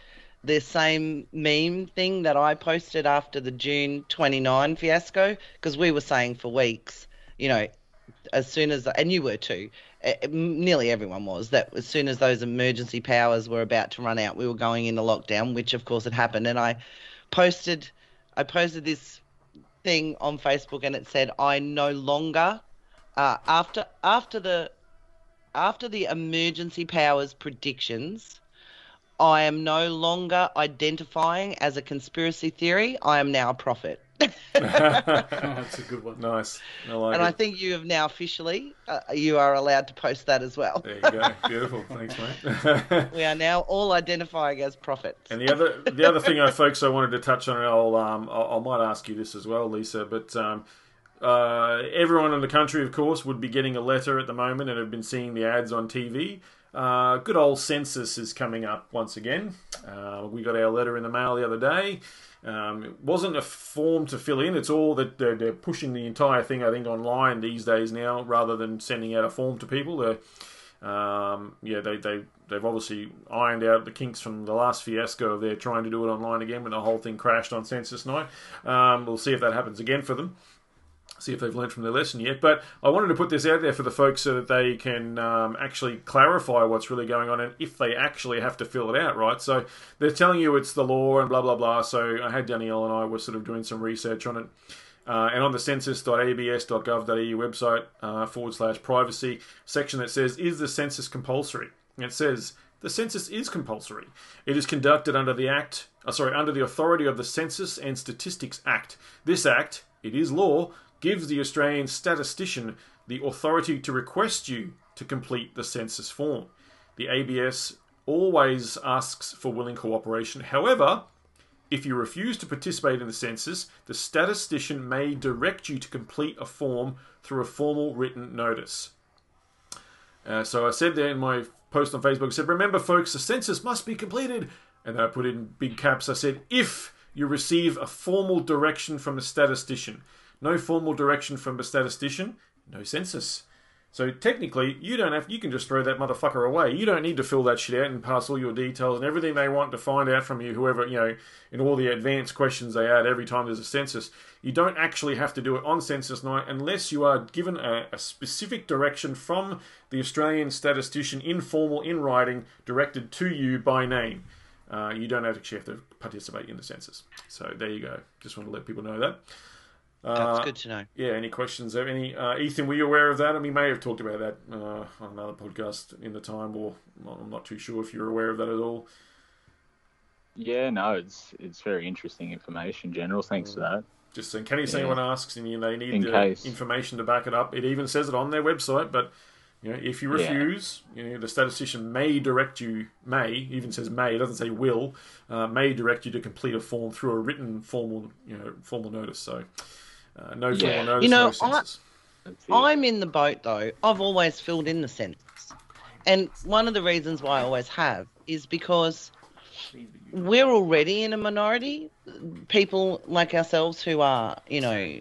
[SPEAKER 8] the same meme thing that I posted after the June 29 fiasco because we were saying for weeks, you know, as soon as and you were too, eh, nearly everyone was that as soon as those emergency powers were about to run out, we were going into lockdown, which of course had happened. And I posted, I posted this thing on Facebook, and it said, "I no longer." Uh, after after the after the emergency powers predictions, I am no longer identifying as a conspiracy theory. I am now a prophet.
[SPEAKER 7] That's a good one.
[SPEAKER 5] nice. I like
[SPEAKER 8] and
[SPEAKER 5] it.
[SPEAKER 8] I think you have now officially, uh, you are allowed to post that as well.
[SPEAKER 5] There you go. Beautiful. Thanks, mate.
[SPEAKER 8] We are now all identifying as prophets.
[SPEAKER 5] And the other, the other thing, I folks, I wanted to touch on, and I'll, um, I, I might ask you this as well, Lisa. But um, uh, everyone in the country, of course, would be getting a letter at the moment, and have been seeing the ads on TV. Uh, good old census is coming up once again. Uh, we got our letter in the mail the other day. Um, it wasn't a form to fill in. It's all that they're, they're pushing the entire thing, I think, online these days now, rather than sending out a form to people. They're, um, yeah, they, they, they've obviously ironed out the kinks from the last fiasco of their trying to do it online again when the whole thing crashed on census night. Um, we'll see if that happens again for them. See if they've learned from their lesson yet. But I wanted to put this out there for the folks so that they can um, actually clarify what's really going on and if they actually have to fill it out, right? So they're telling you it's the law and blah, blah, blah. So I had Danielle and I were sort of doing some research on it. Uh, and on the census.abs.gov.au website uh, forward slash privacy section that says, Is the census compulsory? And it says, The census is compulsory. It is conducted under the Act, uh, sorry, under the authority of the Census and Statistics Act. This Act, it is law, gives the Australian statistician the authority to request you to complete the census form. The ABS always asks for willing cooperation. However, if you refuse to participate in the census, the statistician may direct you to complete a form through a formal written notice. Uh, so I said there in my post on Facebook, I said, remember, folks, the census must be completed. And then I put in big caps, I said, if you receive a formal direction from a statistician. No formal direction from a statistician, no census. So technically, you don't have. You can just throw that motherfucker away. You don't need to fill that shit out and pass all your details and everything they want to find out from you. Whoever you know, in all the advanced questions they add every time there's a census, you don't actually have to do it on census night unless you are given a, a specific direction from the Australian statistician, informal in writing, directed to you by name. Uh, you don't actually have to participate in the census. So there you go. Just want to let people know that.
[SPEAKER 8] That's
[SPEAKER 5] Uh,
[SPEAKER 8] good to know.
[SPEAKER 5] yeah, any questions? there? Any uh, Ethan? Were you aware of that? And we may have talked about that uh, on another podcast in the time, or I'm not too sure if you're aware of that at all.
[SPEAKER 6] Yeah, no, it's it's very interesting information, General. Thanks for that.
[SPEAKER 5] Just in case
[SPEAKER 6] Yeah.
[SPEAKER 5] anyone asks and you know, they need
[SPEAKER 6] In
[SPEAKER 5] the
[SPEAKER 6] case.
[SPEAKER 5] information to back it up, it even says it on their website. But you know, if you
[SPEAKER 6] Yeah.
[SPEAKER 5] refuse, you know, the statistician may direct you. May even says may. It doesn't say will. Uh, may direct you to complete a form through a written formal, you know, formal notice. So uh, no
[SPEAKER 6] Yeah.
[SPEAKER 5] notice,
[SPEAKER 8] You know,
[SPEAKER 5] no
[SPEAKER 8] I-
[SPEAKER 5] census.
[SPEAKER 6] That's it.
[SPEAKER 8] I'm in the boat though. I've always filled in the census. And one of the reasons why I always have is because we're already in a minority. People like ourselves who are, you know,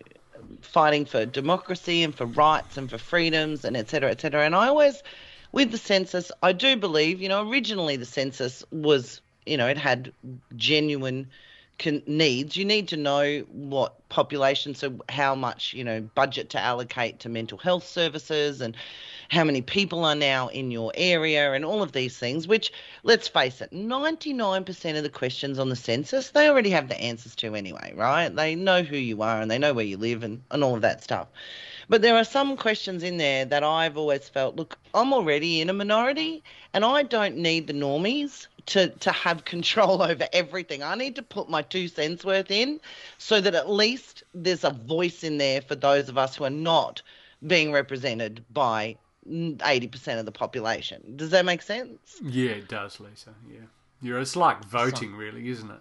[SPEAKER 8] fighting for democracy and for rights and for freedoms and et cetera, et cetera. And I always, with the census, I do believe, you know, originally the census was, you know, it had genuine con- needs. You need to know what population, so how much, you know, budget to allocate to mental health services and how many people are now in your area and all of these things, which, let's face it, 99% of the questions on the census, they already have the answers to anyway, right? They know who you are and they know where you live and, and all of that stuff. But there are some questions in there that I've always felt, look, I'm already in a minority and I don't need the normies to, to have control over everything. I need to put my two cents worth in so that at least there's a voice in there for those of us who are not being represented by 80% of the population. Does that make sense?
[SPEAKER 7] Yeah, it does, Lisa. Yeah, yeah. It's like voting, really, isn't it?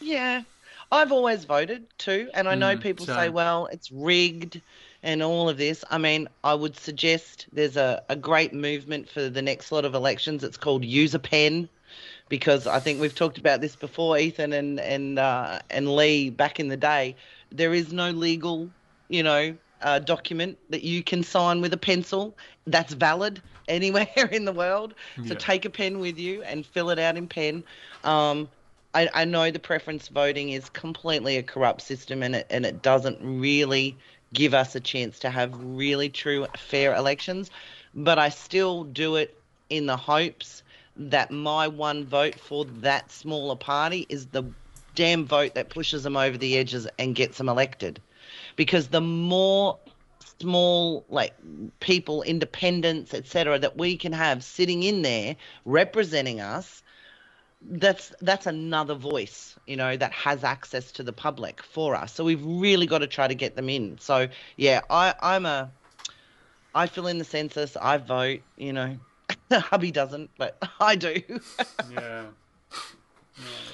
[SPEAKER 8] Yeah. I've always voted too, and I know
[SPEAKER 7] Mm,
[SPEAKER 8] people say, well, it's rigged and all of this. I mean, I would suggest there's a, a great movement for the next lot of elections. It's called Use a Pen, because I think we've talked about this before, Ethan and and uh, and Lee back in the day. There is no legal, you know, uh, document that you can sign with a pencil that's valid anywhere in the world. So
[SPEAKER 7] Yeah.
[SPEAKER 8] take a pen with you and fill it out in pen. Um, I, I know the preference voting is completely a corrupt system and it and it doesn't really give us a chance to have really true fair elections. But I still do it in the hopes that my one vote for that smaller party is the damn vote that pushes them over the edges and gets them elected. Because the more small like people independents etc that we can have sitting in there representing us that's that's another voice you know that has access to the public for us so we've really got to try to get them in so yeah i i'm a i fill in the census i vote you know hubby doesn't but i do
[SPEAKER 7] Yeah.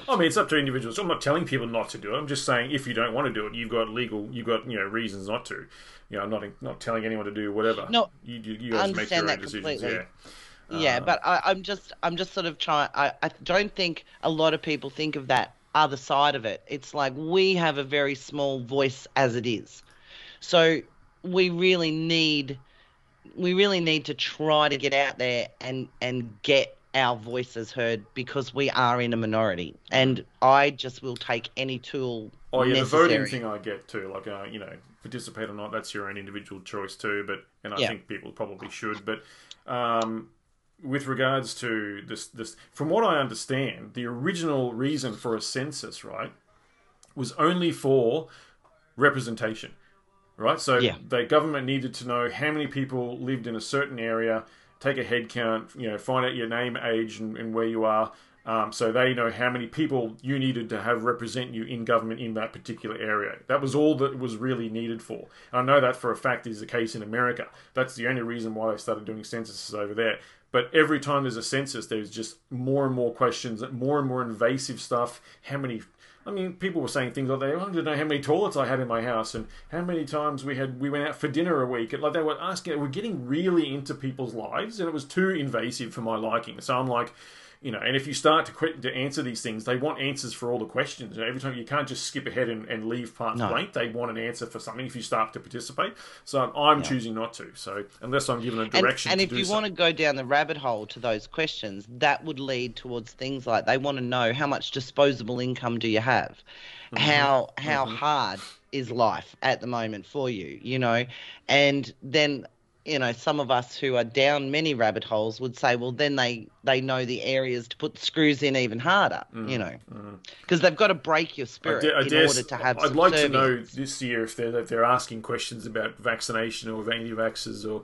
[SPEAKER 5] I mean, it's up to individuals. I'm not telling people not to do it. I'm just saying if you don't want to do it, you've got legal, you've got you know reasons not to. You know, I'm not not telling anyone to do whatever.
[SPEAKER 8] No,
[SPEAKER 5] you you, you guys make your own decisions.
[SPEAKER 8] completely.
[SPEAKER 5] Yeah.
[SPEAKER 8] Yeah but I, i'm just i'm just sort of trying I, I don't think a lot of people think of that other side of it it's like we have a very small voice as it is so we really need we really need to try to get out there and and get our voices heard because we are in a minority and i just will take any tool
[SPEAKER 5] Oh yeah,
[SPEAKER 8] necessary.
[SPEAKER 5] the voting thing I get too. Like, uh, you know, participate or not, that's your own individual choice too. But and I
[SPEAKER 8] Yeah.
[SPEAKER 5] think people probably should. But um, with regards to this, this, from what I understand, the original reason for a census, right, was only for representation, right? So
[SPEAKER 8] Yeah.
[SPEAKER 5] the government needed to know how many people lived in a certain area, take a head count, you know, find out your name, age, and, and where you are. Um, so they know how many people you needed to have represent you in government in that particular area. That was all that was really needed for. And I know that for a fact is the case in America. That's the only reason why they started doing censuses over there. But every time there's a census, there's just more and more questions, more and more invasive stuff. How many? I mean, people were saying things like they wanted to know how many toilets I had in my house and how many times we had we went out for dinner a week. Like they were asking, we're getting really into people's lives, and it was too invasive for my liking. So I'm like, you know, and if you start to que- to answer these things, they want answers for all the questions. You know, every time you can't just skip ahead and, and leave parts
[SPEAKER 8] No.
[SPEAKER 5] blank. They want an answer for something if you start to participate. So I'm choosing not to. So unless I'm given a direction
[SPEAKER 8] and
[SPEAKER 5] to
[SPEAKER 8] if
[SPEAKER 5] do
[SPEAKER 8] you
[SPEAKER 5] so.
[SPEAKER 8] want to go down the rabbit hole to those questions, that would lead towards things like they want to know how much disposable income do you have, mm-hmm. how how mm-hmm. hard is life at the moment for you, you know, and then you know some of us who are down many rabbit holes would say, well, then they they know the areas to put screws in even harder, mm, you know, mm. because they've got to break your spirit
[SPEAKER 5] da- I
[SPEAKER 8] in order to have.
[SPEAKER 5] I'd like to know this year if they're if they're asking questions about vaccination or anti-vaxxers or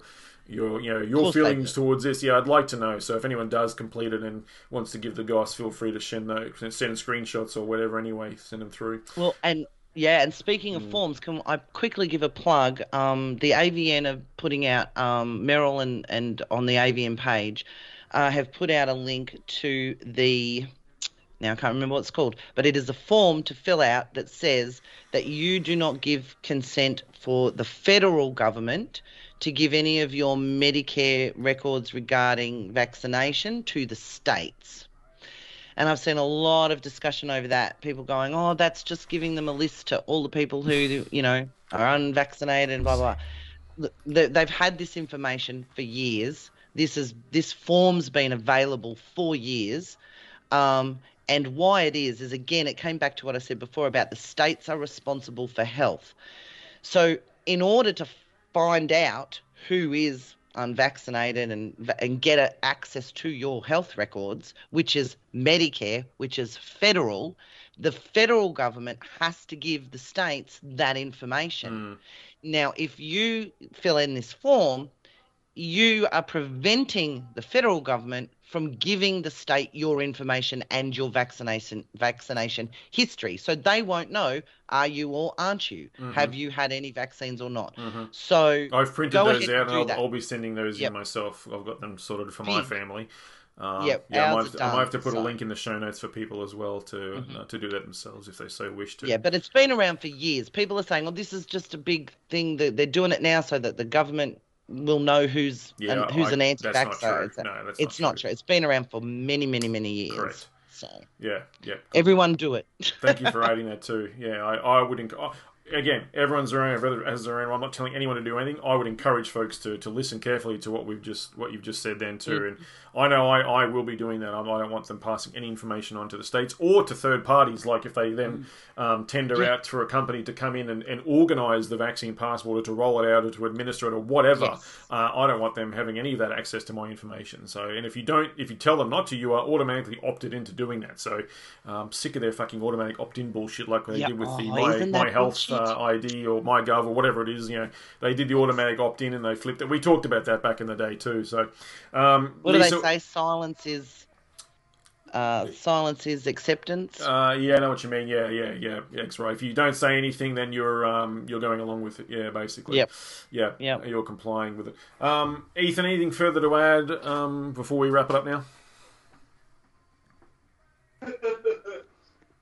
[SPEAKER 5] your you know your feelings towards this. Yeah, I'd like to know. So if anyone does complete it and wants to give the guys, feel free to send those, send screenshots or whatever. Anyway, send them through.
[SPEAKER 8] Well, and yeah, and speaking of forms, can I quickly give a plug? Um, the AVN are putting out um, Meryl and and on the AVN page uh, have put out a link to the. Now I can't remember what it's called, but it is a form to fill out that says that you do not give consent for the federal government to give any of your Medicare records regarding vaccination to the states. And I've seen a lot of discussion over that. People going, oh, that's just giving them a list to all the people who, you know, are unvaccinated and blah blah. blah. They- They've had this information for years. This is this form's been available for years. Um, and why it is is again, it came back to what I said before about the states are responsible for health. So, in order to find out who is Um, unvaccinated and and get a, access to your health records, which is Medicare, which is federal, the federal government has to give the states that information. Mm. Now, if you fill in this form, you are preventing the federal government from giving the state your information and your vaccination vaccination history. So they won't know are you or aren't you? Have you had any vaccines or not? So
[SPEAKER 5] I've printed those out
[SPEAKER 8] and
[SPEAKER 5] and I'll. I'll be sending those
[SPEAKER 8] Yep.
[SPEAKER 5] in myself. I've got them sorted for my family. Um,
[SPEAKER 8] Yep,
[SPEAKER 5] yeah, I might, have to, I might have to put a
[SPEAKER 8] so- Mm-hmm.
[SPEAKER 5] link in the show notes for people as well to uh, to do that themselves if they so wish to.
[SPEAKER 8] Yeah, but it's been around for years. People are saying, "Well, this is just a big thing that they're doing it now so that the government will know who's
[SPEAKER 5] Yeah,
[SPEAKER 8] an, who's
[SPEAKER 5] I-
[SPEAKER 8] an anti-vaxxer."
[SPEAKER 5] true.
[SPEAKER 8] It's,
[SPEAKER 5] No,
[SPEAKER 8] it's
[SPEAKER 5] not
[SPEAKER 8] not true. It's been around for many, many, many years.
[SPEAKER 5] Correct.
[SPEAKER 8] So
[SPEAKER 5] yeah, yeah.
[SPEAKER 8] everyone do it.
[SPEAKER 5] Thank you for adding that too. Yeah, I, I would. Oh, again, everyone's their own, has their own. I'm not telling anyone to do anything. I would encourage folks to, to listen carefully to what we've just what you've just said then too. And I know I, I will be doing that. I, I don't want them passing any information on to the states or to third parties. Like if they then um, tender out for a company to come in and, and organise the vaccine passport or to roll it out or to administer it or whatever.
[SPEAKER 8] Yes.
[SPEAKER 5] Uh, I don't want them having any of that access to my information. So, and if you don't, if you tell them not to, you are automatically opted into doing that. So, um, sick of their fucking automatic opt-in bullshit like they
[SPEAKER 8] Yeah.
[SPEAKER 5] did with the
[SPEAKER 8] Oh,
[SPEAKER 5] my, my health
[SPEAKER 8] bullshit?
[SPEAKER 5] Uh, ID or MyGov or whatever it is. You know, they did the automatic opt-in and they flipped it. We talked about that back in the day too. So, um,
[SPEAKER 8] What do they say? Silence is uh, silence is acceptance.
[SPEAKER 5] Uh, yeah, I know what you mean. Yeah, yeah, yeah. yeah right. If you don't say anything, then you're um, you're going along with it. Yeah, basically.
[SPEAKER 8] Yep.
[SPEAKER 5] Yeah.
[SPEAKER 8] Yep.
[SPEAKER 5] You're complying with it. Um, Ethan, anything further to add um, before we wrap it up now?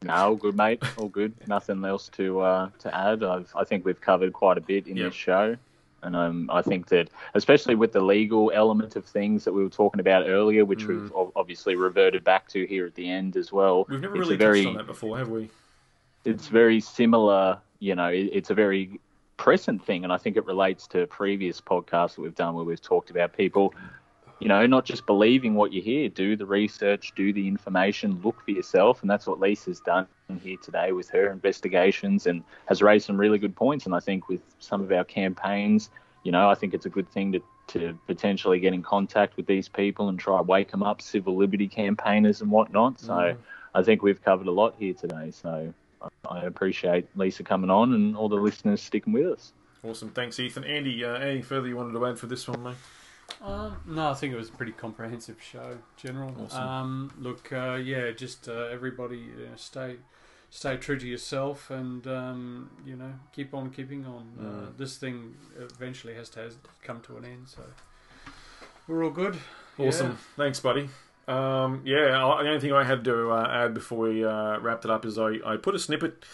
[SPEAKER 6] No, all good, mate. All good. Nothing else to uh, to add. I've, I think we've covered quite a bit in
[SPEAKER 5] Yep.
[SPEAKER 6] this show, and um, I think that especially with the legal element of things that we were talking about earlier, which we've obviously reverted back to here at the end as well.
[SPEAKER 5] Mm. We've never really
[SPEAKER 6] very,
[SPEAKER 5] touched on that before, have we?
[SPEAKER 6] it's very similar. You know, it, it's a very present thing, and I think it relates to previous podcasts that we've done where we've talked about people, you know, not just believing what you hear, do the research, do the information, look for yourself, and that's what Lisa's done here today with her investigations and has raised some really good points. And I think with some of our campaigns, you know, I think it's a good thing to. To potentially get in contact with these people and try wake them up, civil liberty campaigners and whatnot. So, I think we've covered a lot here today. So, I- I appreciate Lisa coming on and all the listeners sticking with us.
[SPEAKER 5] Awesome. Thanks, Ethan. Andy, uh, anything further you wanted to add for this one, mate?
[SPEAKER 7] Um, no, I think it was a pretty comprehensive show, General.
[SPEAKER 5] Awesome.
[SPEAKER 7] Um, look, uh, yeah, just uh, everybody uh, stay stay true to yourself, and um, you know, keep on keeping on. Uh, this thing eventually has to has come to an end, so we're all good.
[SPEAKER 5] Awesome.
[SPEAKER 7] Yeah.
[SPEAKER 5] Thanks, buddy. Um, yeah, I- the only thing I had to uh, add before we uh, wrapped it up is I, I put a snippet.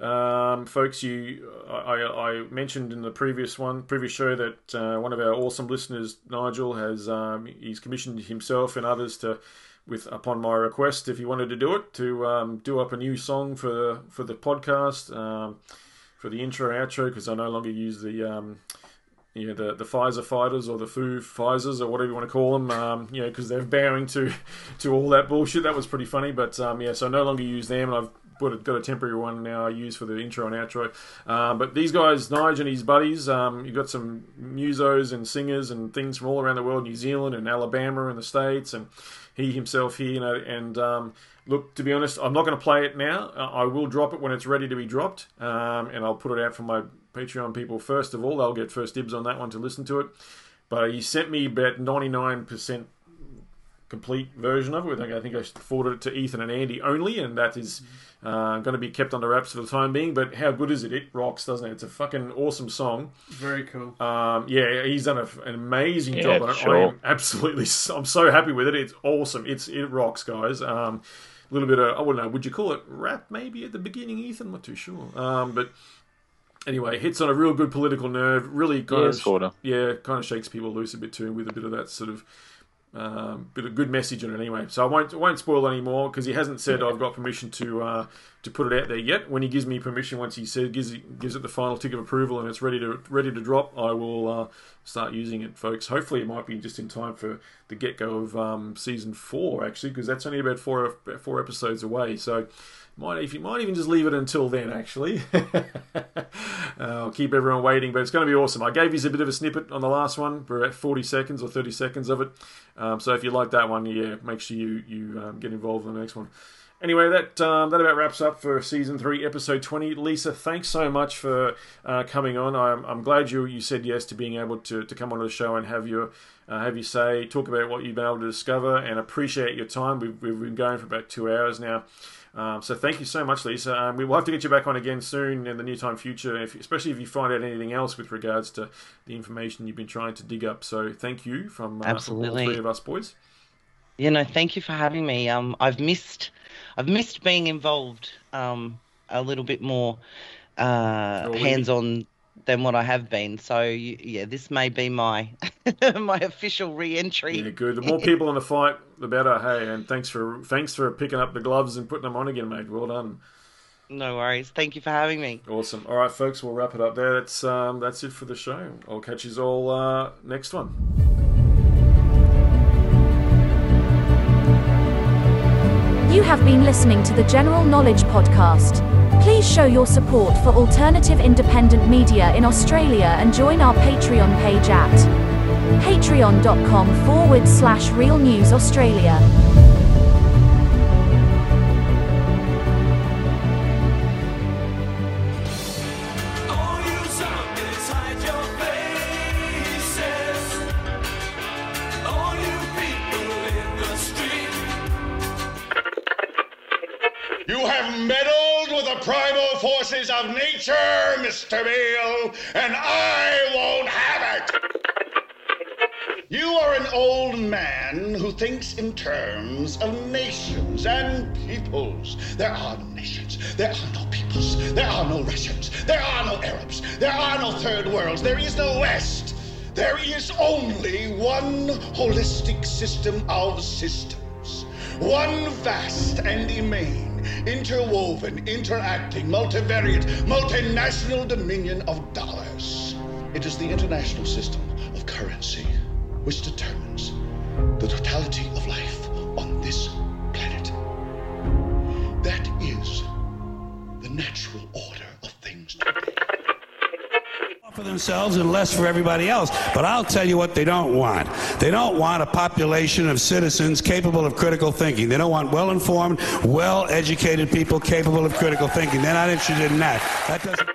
[SPEAKER 5] Um, folks, you, I, I mentioned in the previous one, previous show that uh, one of our awesome listeners, Nigel, has um, he's commissioned himself and others to, with upon my request, if he wanted to do it, to um, do up a new song for for the podcast, um, for the intro outro, because I no longer use the um, you know, the, the Pfizer fighters or the Foo Pfizers or whatever you want to call them, um, you know, because they're bowing to to all that bullshit. That was pretty funny, but um, yeah, so I no longer use them, and I've a, got a temporary one now I use for the intro and outro. Um, but these guys, Nige and his buddies, um, you've got some musos and singers and things from all around the world, New Zealand and Alabama and the States, and he himself here, you know, and um, look, to be honest, I'm not going to play it now. Uh, I will drop it when it's ready to be dropped, um, and I'll put it out for my Patreon people first of all. They'll get first dibs on that one to listen to it. But he sent me about 99% complete version of it. I think I, forwarded it to Ethan and Andy only, and that is uh, going to be kept under wraps for the time being. But how good is it? It rocks, doesn't it? It's a fucking awesome song.
[SPEAKER 7] Very cool.
[SPEAKER 5] Um, yeah, he's done a, an amazing
[SPEAKER 6] Yeah,
[SPEAKER 5] job on it.
[SPEAKER 6] sure.
[SPEAKER 5] I am absolutely, I'm so happy with it. It's awesome. It's it rocks, guys. Um, a little bit of I wouldn't know. Would you call it rap maybe at the beginning, Ethan? I'm not too sure. Um, but anyway, hits on a real good political nerve. Really kind
[SPEAKER 6] Yeah,
[SPEAKER 5] of
[SPEAKER 6] sorta.
[SPEAKER 5] yeah, kind of shakes people loose a bit too with a bit of that sort of um, bit of good message in it anyway. So I won't I won't spoil any more because he hasn't said I've got permission to uh, to put it out there yet. When he gives me permission, once he said gives it, gives it the final tick of approval and it's ready to ready to drop, I will uh, start using it, folks. Hopefully, it might be just in time for the get go of um, season four actually, because that's only about four four episodes away. So. Might if you might even just leave it until then. Actually, I'll keep everyone waiting, but it's going to be awesome. I gave you a bit of a snippet on the last one for about forty seconds or thirty seconds of it. Um, so if you like that one, yeah, make sure you you um, get involved in the next one. Anyway, that um, that about wraps up for season three, episode twenty. Lisa, thanks so much for uh, coming on. I'm, I'm glad you you said yes to being able to, to come onto the show and have your uh, have you say talk about what you've been able to discover and appreciate your time. We've, we've been going for about two hours now. Um, so thank you so much, Lisa. Um, we will have to get you back on again soon in the near time future, if, especially if you find out anything else with regards to the information you've been trying to dig up. So thank you from, uh, from all three of us boys.
[SPEAKER 8] You know, thank you for having me. Um, I've missed, I've missed being involved um, a little bit more uh, hands-on than what I have been. So yeah, this may be my my official re-entry.
[SPEAKER 5] Yeah, good. The more people in the fight, the better. Hey, and thanks for thanks for picking up the gloves and putting them on again, mate. Well done.
[SPEAKER 8] No worries. Thank you for having me.
[SPEAKER 5] Awesome. All right, folks, we'll wrap it up there. That's um, that's it for the show. I'll catch you all uh, next one.
[SPEAKER 1] You have been listening to the General Knowledge Podcast. Please show your support for alternative independent media in Australia and join our Patreon page at patreon.com forward slash real news Australia.
[SPEAKER 9] Forces of nature, Mr. Beale, and I won't have it! You are an old man who thinks in terms of nations and peoples. There are no nations. There are no peoples. There are no Russians. There are no Arabs. There are no third worlds. There is no West. There is only one holistic system of systems. One vast and immane, interwoven, interacting, multivariate, multinational dominion of dollars. It is the international system of currency which determines the totality of life on this planet. That is the natural order of things today.
[SPEAKER 10] For themselves and less for everybody else. But I'll tell you what they don't want. They don't want a population of citizens capable of critical thinking. They don't want well informed, well educated people capable of critical thinking. They're not interested in that. That doesn't.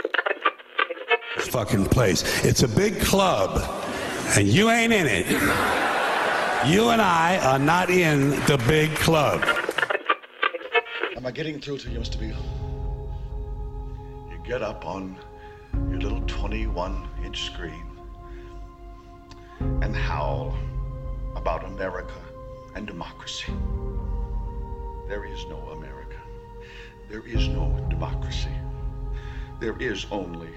[SPEAKER 10] Fucking place. It's a big club, and you ain't in it. You and I are not in the big club.
[SPEAKER 9] Am I getting through to you, Mr. Beale? You get up on your little 21 inch screen and howl about America and democracy. There is no America. There is no democracy. There is only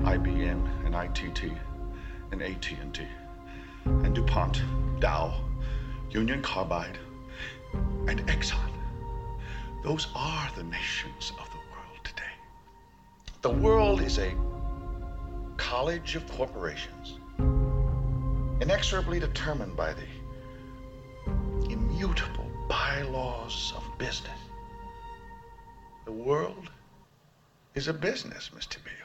[SPEAKER 9] IBM and ITT and AT&T and DuPont, Dow, Union Carbide, and Exxon. Those are the nations of the. The world is a college of corporations, inexorably determined by the immutable bylaws of business. The world is a business, Mr. Beale.